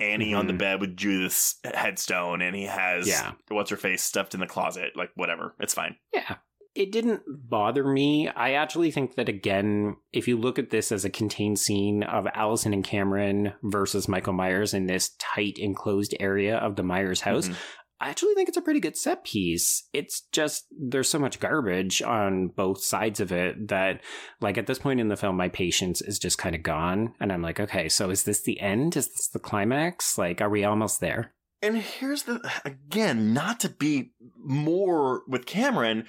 Annie on the Mhm. bed with Judith's headstone, and he has Yeah. what's her face stuffed in the closet. Like, whatever, it's fine. Yeah. It didn't bother me. I actually think that, again, if you look at this as a contained scene of Allison and Cameron versus Michael Myers in this tight, enclosed area of the Myers house, Mhm. I actually think it's a pretty good set piece. It's just, there's so much garbage on both sides of it that, like, at this point in the film, my patience is just kind of gone. And I'm like, okay, so is this the end? Is this the climax? Like, are we almost there? And here's the again, not to be more with Cameron,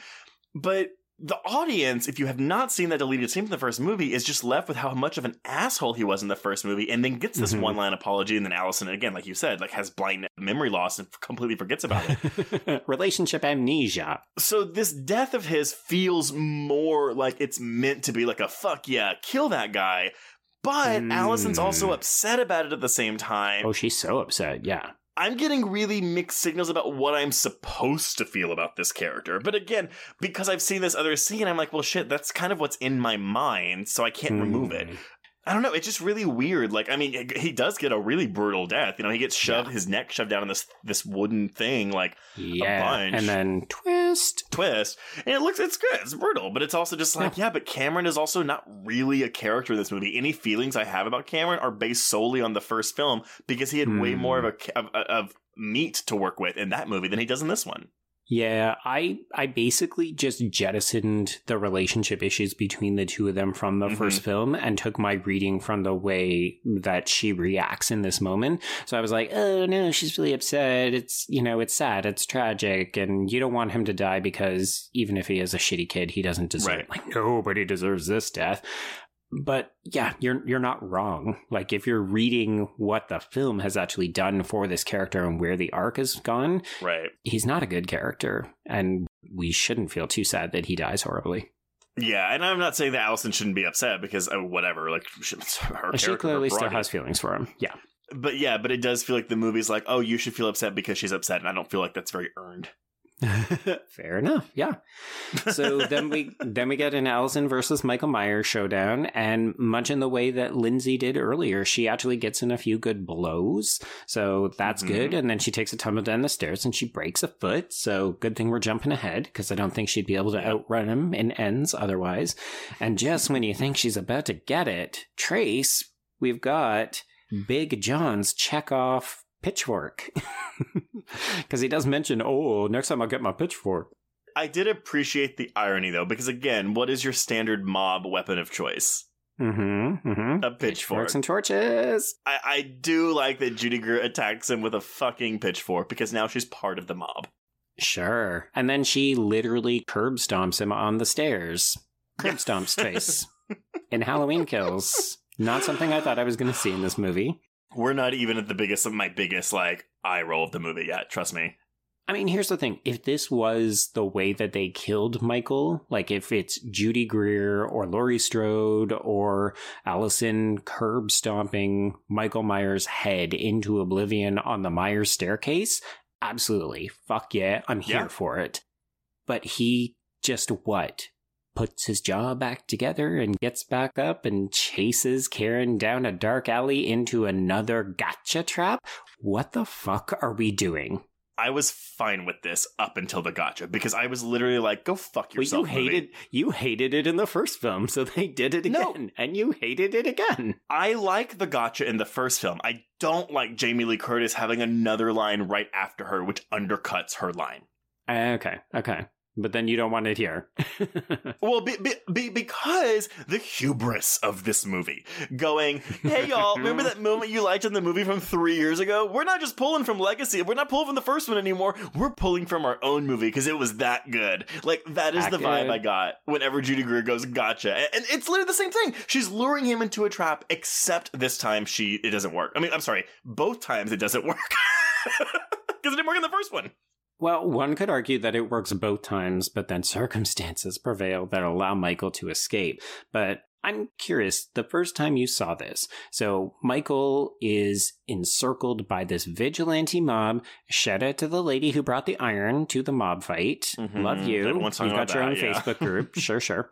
but the audience, if you have not seen that deleted scene from the first movie, is just left with how much of an asshole he was in the first movie, and then gets this Mhm. one line apology, and then Allison, again, like you said, like has blind memory loss and completely forgets about it. <laughs> Relationship amnesia. so this death of his feels more like it's meant to be like a fuck yeah, kill that guy. But Mm. Allison's also upset about it at the same time. Oh, she's so upset. Yeah. I'm getting really mixed signals about what I'm supposed to feel about this character. But again, because I've seen this other scene, I'm like, well, shit, that's kind of what's in my mind, so I can't remove it. Hmm. I don't know. It's just really weird. Like, I mean, he does get a really brutal death. You know, he gets shoved, Yeah. his neck shoved down in this this wooden thing, like Yeah. bunch. And then twist. twist, and it looks it's good. It's brutal, but it's also just like, yeah. but Cameron is also not really a character in this movie. Any feelings I have about Cameron are based solely on the first film because he had way Hmm. more of a of, of meat to work with in that movie than he does in this one. Yeah, I I basically just jettisoned the relationship issues between the two of them from the Mhm. first film and took my reading from the way that she reacts in this moment. So I was like, "Oh no, she's really upset. It's, you know, it's sad, it's tragic, and you don't want him to die because even if he is a shitty kid, he doesn't deserve Right. like nobody deserves this death." But yeah, you're you're not wrong. Like if you're reading what the film has actually done for this character and where the arc has gone, Right. he's not a good character, and we shouldn't feel too sad that he dies horribly. Yeah, and I'm not saying that Allison shouldn't be upset because uh, whatever, like <laughs> she, her She character, clearly still has feelings for him. Yeah. But yeah, but it does feel like the movie's like, oh, you should feel upset because she's upset, and I don't feel like that's very earned. <laughs> Fair enough. Yeah. So then we <laughs> then we get an Allison versus Michael Myers showdown, and much in the way that Lindsay did earlier, she actually gets in a few good blows. So that's Mhm. good. And then she takes a tumble down the stairs and she breaks a foot. So good thing we're jumping ahead because I don't think she'd be able to outrun him in ends otherwise. And just when you think she's about to get it, Trace, we've got Big John's check off pitchfork. <laughs> Because he does mention, oh, next time I'll get my pitchfork. I did appreciate the irony though, because again, what is your standard mob weapon of choice? Mm-hmm. mm-hmm. A pitchfork. Pitchforks and torches. I, I do like that Judy Greer attacks him with a fucking pitchfork because now she's part of the mob. Sure. And then she literally curb stomps him on the stairs. Curb stomps <laughs> face. in Halloween Kills. Not something I thought I was going to see in this movie. We're not even at the biggest of my biggest like eye roll of the movie yet. Trust me. I mean, here's the thing. If this was the way that they killed Michael, like if it's Judy Greer or Laurie Strode or Allison curb stomping Michael Myers' head into oblivion on the Myers staircase, absolutely. Fuck yeah, I'm here Yeah. for it. But he just what? Puts his jaw back together and gets back up and chases Karen down a dark alley into another gotcha trap? What the fuck are we doing? I was fine with this up until the gotcha because I was literally like, "Go fuck Well, yourself." you hated movie. you hated it in the first film, so they did it No. again, and you hated it again. I like the gotcha in the first film. I don't like Jamie Lee Curtis having another line right after her, which undercuts her line. Uh, okay, okay, but then you don't want it here. <laughs> Well, be, be, be, because the hubris of this movie going, hey y'all, remember that <laughs> moment you liked in the movie from three years ago? We're not just pulling from Legacy. We're not pulling from the first one anymore. We're pulling from our own movie because it was that good. Like, that is That the vibe. I got whenever Judy Greer goes, gotcha. And, and it's literally the same thing. She's luring him into a trap, except this time she it doesn't work. I mean, I'm sorry, both times it doesn't work. <laughs> Because it didn't work in the first one. Well, one could argue that it works both times, but then circumstances prevail that allow Michael to escape. But I'm curious, the first time you saw this, so Michael is encircled by this vigilante mob. Shout out to the lady who brought the iron to the mob fight. Mhm. Love you. Everyone's You've got your own yeah. Facebook group. <laughs> sure, sure.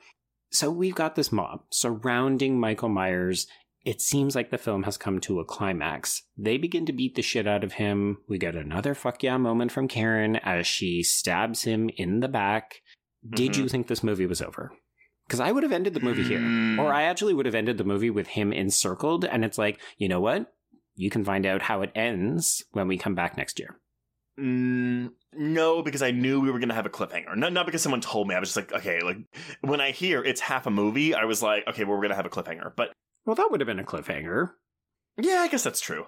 So we've got this mob surrounding Michael Myers. It seems like the film has come to a climax. They begin to beat the shit out of him. We get another fuck yeah moment from Karen as she stabs him in the back. Did Mhm. you think this movie was over? Because I would have ended the movie here. Mm. Or I actually would have ended the movie with him encircled, and it's like, you know what? You can find out how it ends when we come back next year. Mm, no, because I knew we were going to have a cliffhanger. Not, not because someone told me. I was just like, okay, like when I hear it's half a movie, I was like, okay, well, we're going to have a cliffhanger. But Well, that would have been a cliffhanger. yeah, I guess that's true.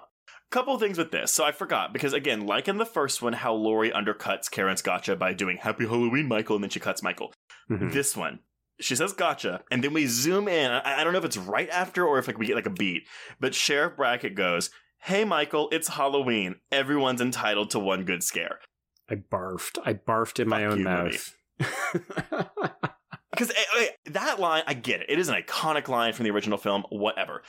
Couple things with this. So I forgot because again, like in the first one, how Laurie undercuts Karen's gotcha by doing Happy Halloween, Michael, and then she cuts Michael. Mhm. This one, she says gotcha, and then we zoom in. I, don't know if it's right after or if like we get like a beat, but Sheriff Brackett goes, "Hey Michael, it's Halloween. Everyone's entitled to one good scare." I barfed. I barfed in my own you, mouth. <laughs> Because eh, eh, that line, I get it. It is an iconic line from the original film, whatever.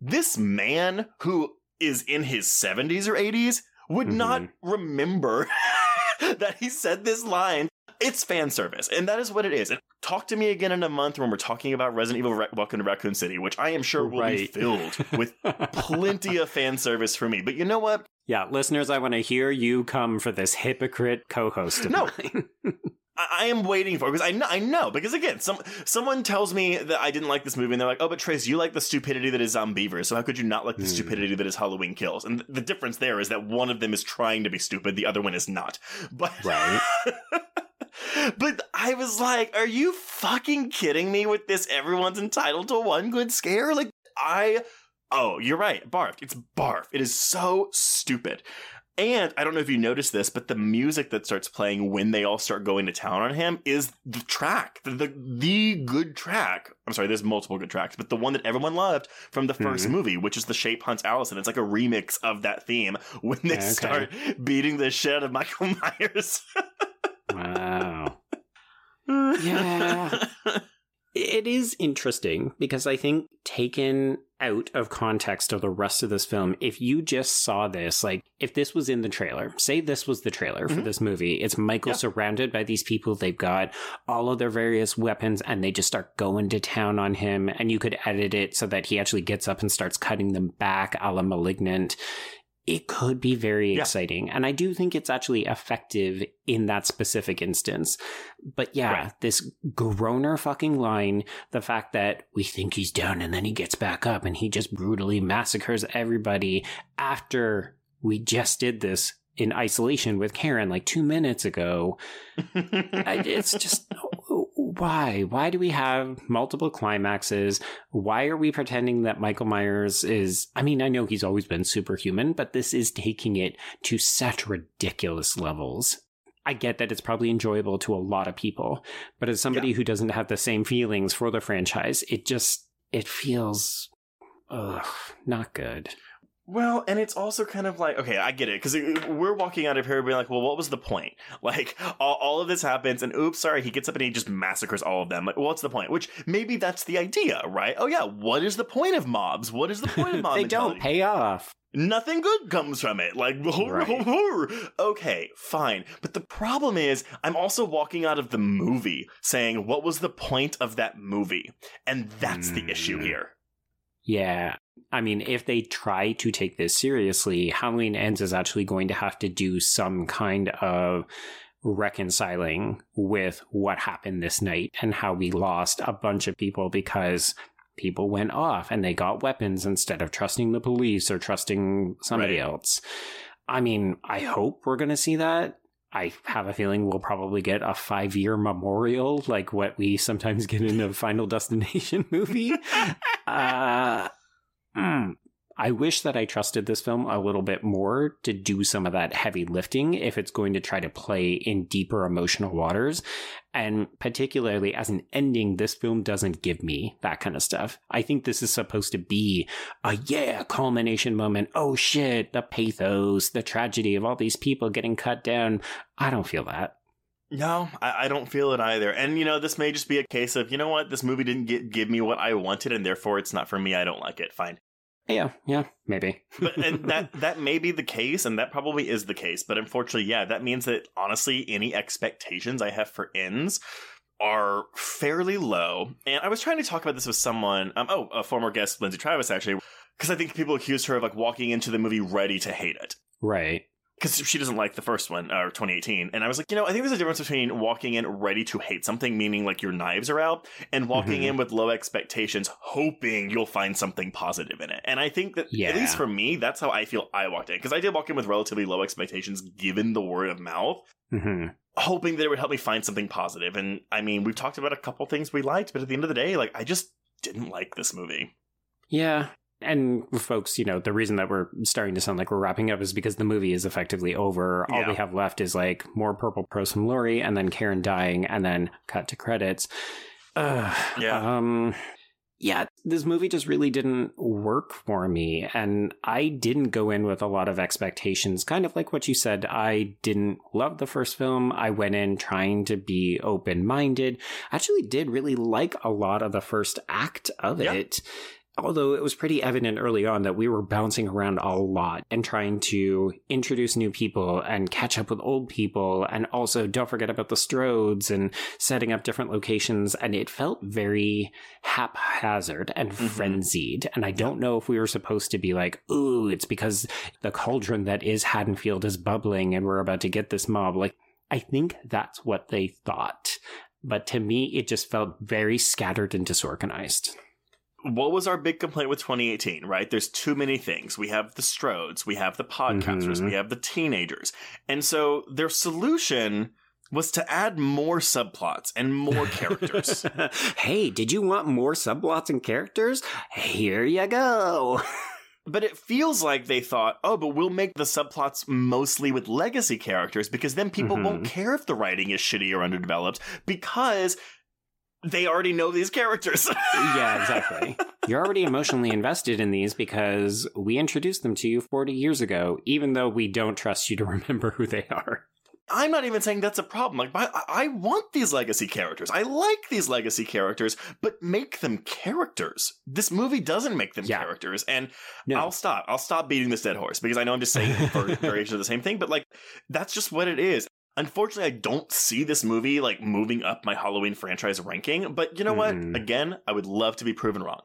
This man who is in his 70s or 80s would mm-hmm. not remember <laughs> that he said this line. It's fan service, and that is what it is. And talk to me again in a month when we're talking about Resident Evil Ra- Welcome to Raccoon City, which I am sure will be filled with <laughs> plenty of fan service for me. But you know what? yeah, listeners, I want to hear you come for this hypocrite co-host of No. mine. <laughs> I, am waiting for because I know I know because again, some someone tells me that I didn't like this movie and they're like, "Oh, but Trace, you like the stupidity that is Zombeavers, so how could you not like the Hmm. stupidity that is Halloween Kills?" And th- the difference there is that one of them is trying to be stupid, the other one is not. <laughs> But Right. <laughs> but I was like, "Are you fucking kidding me with this? Everyone's entitled to one good scare." Like I, oh, you're right, barf. It's barf. It is so stupid. And I don't know if you noticed this, but the music that starts playing when they all start going to town on him is the track, the the, the good track. I'm sorry, there's multiple good tracks, but the one that everyone loved from the 1st Mhm. movie, which is the Shape Hunts Allison. It's like a remix of that theme when they Okay. start beating the shit out of Michael <laughs> Myers. wow. <laughs> Yeah. It is interesting because I think taken out of context of the rest of this film, if you just saw this, like if this was in the trailer, say this was the trailer for Mhm. this movie, it's Michael Yeah. surrounded by these people, they've got all of their various weapons and they just start going to town on him and you could edit it so that he actually gets up and starts cutting them back a la malignant. It could be very Yeah. exciting. And I do think it's actually effective in that specific instance. But yeah, Right. this groaner fucking line, the fact that we think he's down and then he gets back up and he just brutally massacres everybody after we just did this in isolation with Karen like two minutes ago. <laughs> it's just why? Why do we have multiple climaxes? Why are we pretending that Michael Myers is? I mean, I know he's always been superhuman, but this is taking it to such ridiculous levels. I get that it's probably enjoyable to a lot of people, but as somebody Yeah. who doesn't have the same feelings for the franchise, it just it feels ugh, not good. Well, and it's also kind of like, okay, I get it, because we're walking out of here being like, well, what was the point? <laughs> Like, all, all of this happens, and oops, sorry, he gets up and he just massacres all of them. Like, what's the point? Which maybe that's the idea, right? Oh, yeah, what is the point of mobs? What is the point of <laughs> mobs? they mentality? don't pay off. Nothing good comes from it. Like, <laughs> Right. okay, fine. But the problem is, I'm also walking out of the movie saying, what was the point of that movie? And that's the issue Hmm. here. Yeah. I mean, if they try to take this seriously, Halloween Ends is actually going to have to do some kind of reconciling with what happened this night and how we lost a bunch of people because people went off and they got weapons instead of trusting the police or trusting somebody Right. else. I mean, I hope we're going to see that. I have a feeling we'll probably get a five year memorial like what we sometimes get in a Final Destination <laughs> movie. <laughs> uh, mm, I wish that I trusted this film a little bit more to do some of that heavy lifting if it's going to try to play in deeper emotional waters. And particularly as an ending, this film doesn't give me that kind of stuff. I think this is supposed to be a yeah culmination moment. Oh shit, the pathos, the tragedy of all these people getting cut down. I don't feel that. No, I, I don't feel it either. And you know, this may just be a case of you know what, this movie didn't get, give me what I wanted, and therefore it's not for me. I don't like it. Fine. Yeah, yeah, maybe. <laughs> But and that that may be the case, and that probably is the case. But unfortunately, yeah, that means that honestly, any expectations I have for ends are fairly low. And I was trying to talk about this with someone. Um, oh, a former guest, Lindsay Travis, actually, because I think people accused her of like walking into the movie ready to hate it. right. Because she doesn't like the first one or 2018 and i was like you know i think there's a difference between walking in ready to hate something meaning like your knives are out and walking Mhm. in with low expectations hoping you'll find something positive in it and i think that Yeah. at least for me that's how i feel i walked in because i did walk in with relatively low expectations given the word of mouth hmm hoping that it would help me find something positive and i mean we've talked about a couple things we liked but at the end of the day like i just didn't like this movie Yeah. And folks, you know, the reason that we're starting to sound like we're wrapping up is because the movie is effectively over. All we have left is like more purple prose from Laurie and then Karen dying and then cut to credits. Uh, Yeah. Um, yeah, this movie just really didn't work for me. And I didn't go in with a lot of expectations. Kind of like what you said. I didn't love the first film. I went in trying to be open minded. I actually, did really like a lot of the first act of Yeah. it. Although it was pretty evident early on that we were bouncing around a lot and trying to introduce new people and catch up with old people. And also, don't forget about the Strodes and setting up different locations. And it felt very haphazard and Mhm. frenzied. And I don't know if we were supposed to be like, ooh, it's because the cauldron that is Haddonfield is bubbling and we're about to get this mob. Like, I think that's what they thought. But to me, it just felt very scattered and disorganized. What was our big complaint with 2018, right? There's too many things. We have the Strodes, we have the podcasters, Mhm. we have the teenagers. And so their solution was to add more subplots and more characters. <laughs> hey, did you want more subplots and characters? Here you go. but it feels like they thought, oh, but we'll make the subplots mostly with legacy characters because then people Mhm. won't care if the writing is shitty or underdeveloped because they already know these characters. <laughs> yeah, exactly. You're already emotionally invested in these because we introduced them to you 40 years ago, even though we don't trust you to <laughs> remember who they are. I'm not even saying that's a problem. Like, I, I want these legacy characters. I like these legacy characters, but make them characters. This movie doesn't make them Yeah. characters, and No. I'll stop. I'll stop beating this dead horse because I know I'm just saying for <laughs> variations of the same thing, but like, that's just what it is. Unfortunately, I don't see this movie like moving up my Halloween franchise ranking. But you know Mhm. what? Again, I would love to be proven wrong.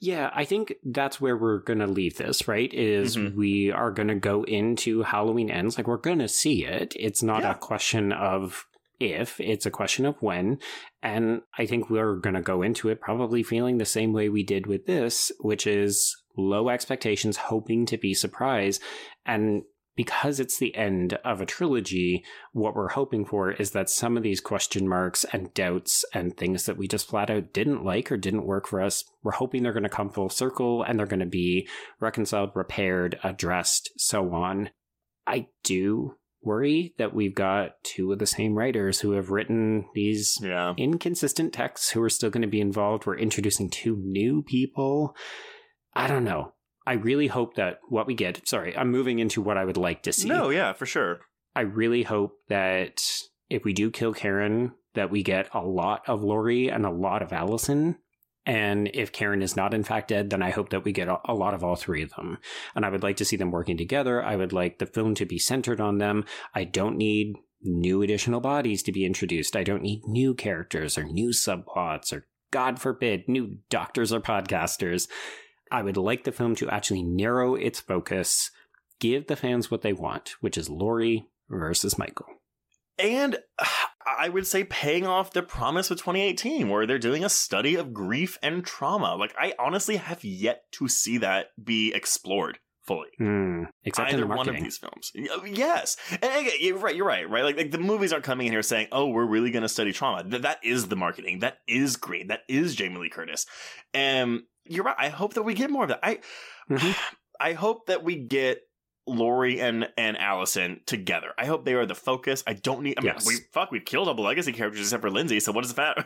Yeah, I think that's where we're going to leave this, right? Is Mhm. we are going to go into Halloween Ends. Like, we're going to see it. It's not Yeah. a question of if, it's a question of when. And I think we're going to go into it probably feeling the same way we did with this, which is low expectations, hoping to be surprised. And because it's the end of a trilogy, what we're hoping for is that some of these question marks and doubts and things that we just flat out didn't like or didn't work for us, we're hoping they're going to come full circle and they're going to be reconciled, repaired, addressed, so on. I do worry that we've got two of the same writers who have written these Yeah. inconsistent texts who are still going to be involved. We're introducing two new people. I don't know. I really hope that what we get, sorry, I'm moving into what I would like to see. No, yeah, for sure. I really hope that if we do kill Karen, that we get a lot of Laurie and a lot of Allison. And if Karen is not in fact dead, then I hope that we get a, a lot of all three of them. And I would like to see them working together. I would like the film to be centered on them. I don't need new additional bodies to be introduced. I don't need new characters or new subplots or, God forbid, new doctors or podcasters. I would like the film to actually narrow its focus, give the fans what they want, which is Laurie versus Michael. And <sighs> I would say paying off the promise of 2018, where they're doing a study of grief and trauma. Like, I honestly have yet to see that be explored fully. Hmm. Except Either the one of these films. Yes. And you're right. You're right. Right. Like, like the movies aren't coming in here saying, "Oh, we're really going to study trauma." Th- that is the marketing. That is great. That is Jamie Lee Curtis. And you're right. I hope that we get more of that. I, Mhm. <sighs> I hope that we get Laurie and and Allison together. I hope they are the focus. I don't need. I mean, Yes. we fuck. We've killed all the legacy characters except for Lindsay. So what does that?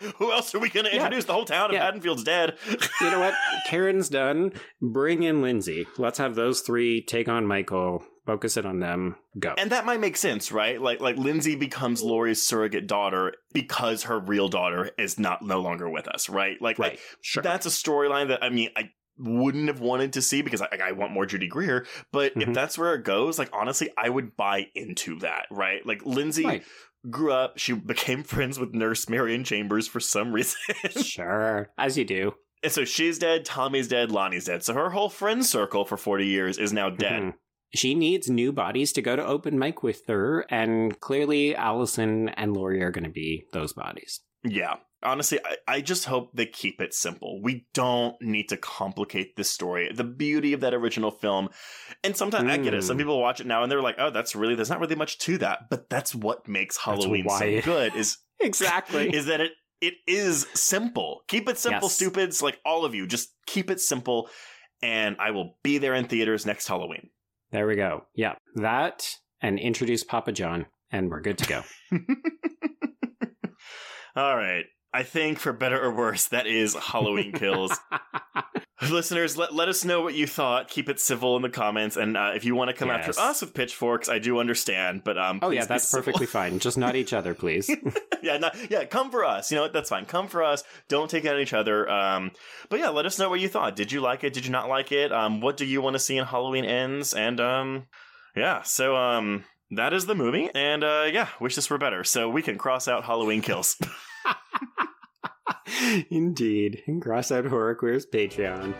<laughs> Who else are we going to Yeah. introduce? The whole town of Yeah. Haddonfield's dead. <laughs> you know what? Karen's done. Bring in Lindsay. Let's have those three take on Michael. Focus it on them. Go. And that might make sense, right? Like like Lindsay becomes Laurie's surrogate daughter because her real daughter is not no longer with us, right? Like, right. like Sure. that's a storyline that I mean I wouldn't have wanted to see because I, I want more Judy Greer. But if Mhm. that's where it goes, like honestly, I would buy into that, right? Like Lindsay Right. grew up, she became <laughs> friends with Nurse Marion Chambers for some reason. <laughs> sure. As you do. and so she's dead, Tommy's dead, Lonnie's dead. So her whole friend circle for 40 years is now dead. Mhm. She needs new bodies to go to open mic with her, and clearly Allison and Laurie are going to be those bodies. Yeah. Honestly, I, I just hope they keep it simple. We don't need to complicate this story. The beauty of that original film, and sometimes I get it. Some Mm. people watch it now and they're like, "Oh, that's really there's not really much to that." But that's what makes Halloween so good. Is <laughs> <laughs> Exactly. is that it it is simple. Keep it simple, Yes. stupids. Like all of you, just keep it simple, and I will be there in theaters next Halloween. There we go. Yeah. That and introduce Papa John, and we're good to go. <laughs> All right. I think for better or worse, that is Halloween Kills. <laughs> Listeners, let, let us know what you thought. Keep it civil in the comments. And uh, if you want to come Yes. after us with pitchforks, I do understand. But um, oh, yeah, that's perfectly fine. Just not each other, please. <laughs> yeah, not, yeah, come for us. You know what? That's fine. Come for us. Don't take it on each other. Um, but yeah, let us know what you thought. Did you like it? Did you not like it? Um, what do you want to see in Halloween Ends? And um, yeah, so um, that is the movie. And uh, yeah, wish this were better. So we can cross out Halloween Kills. <laughs> <laughs> Indeed. And cross out Horror Queer's Patreon.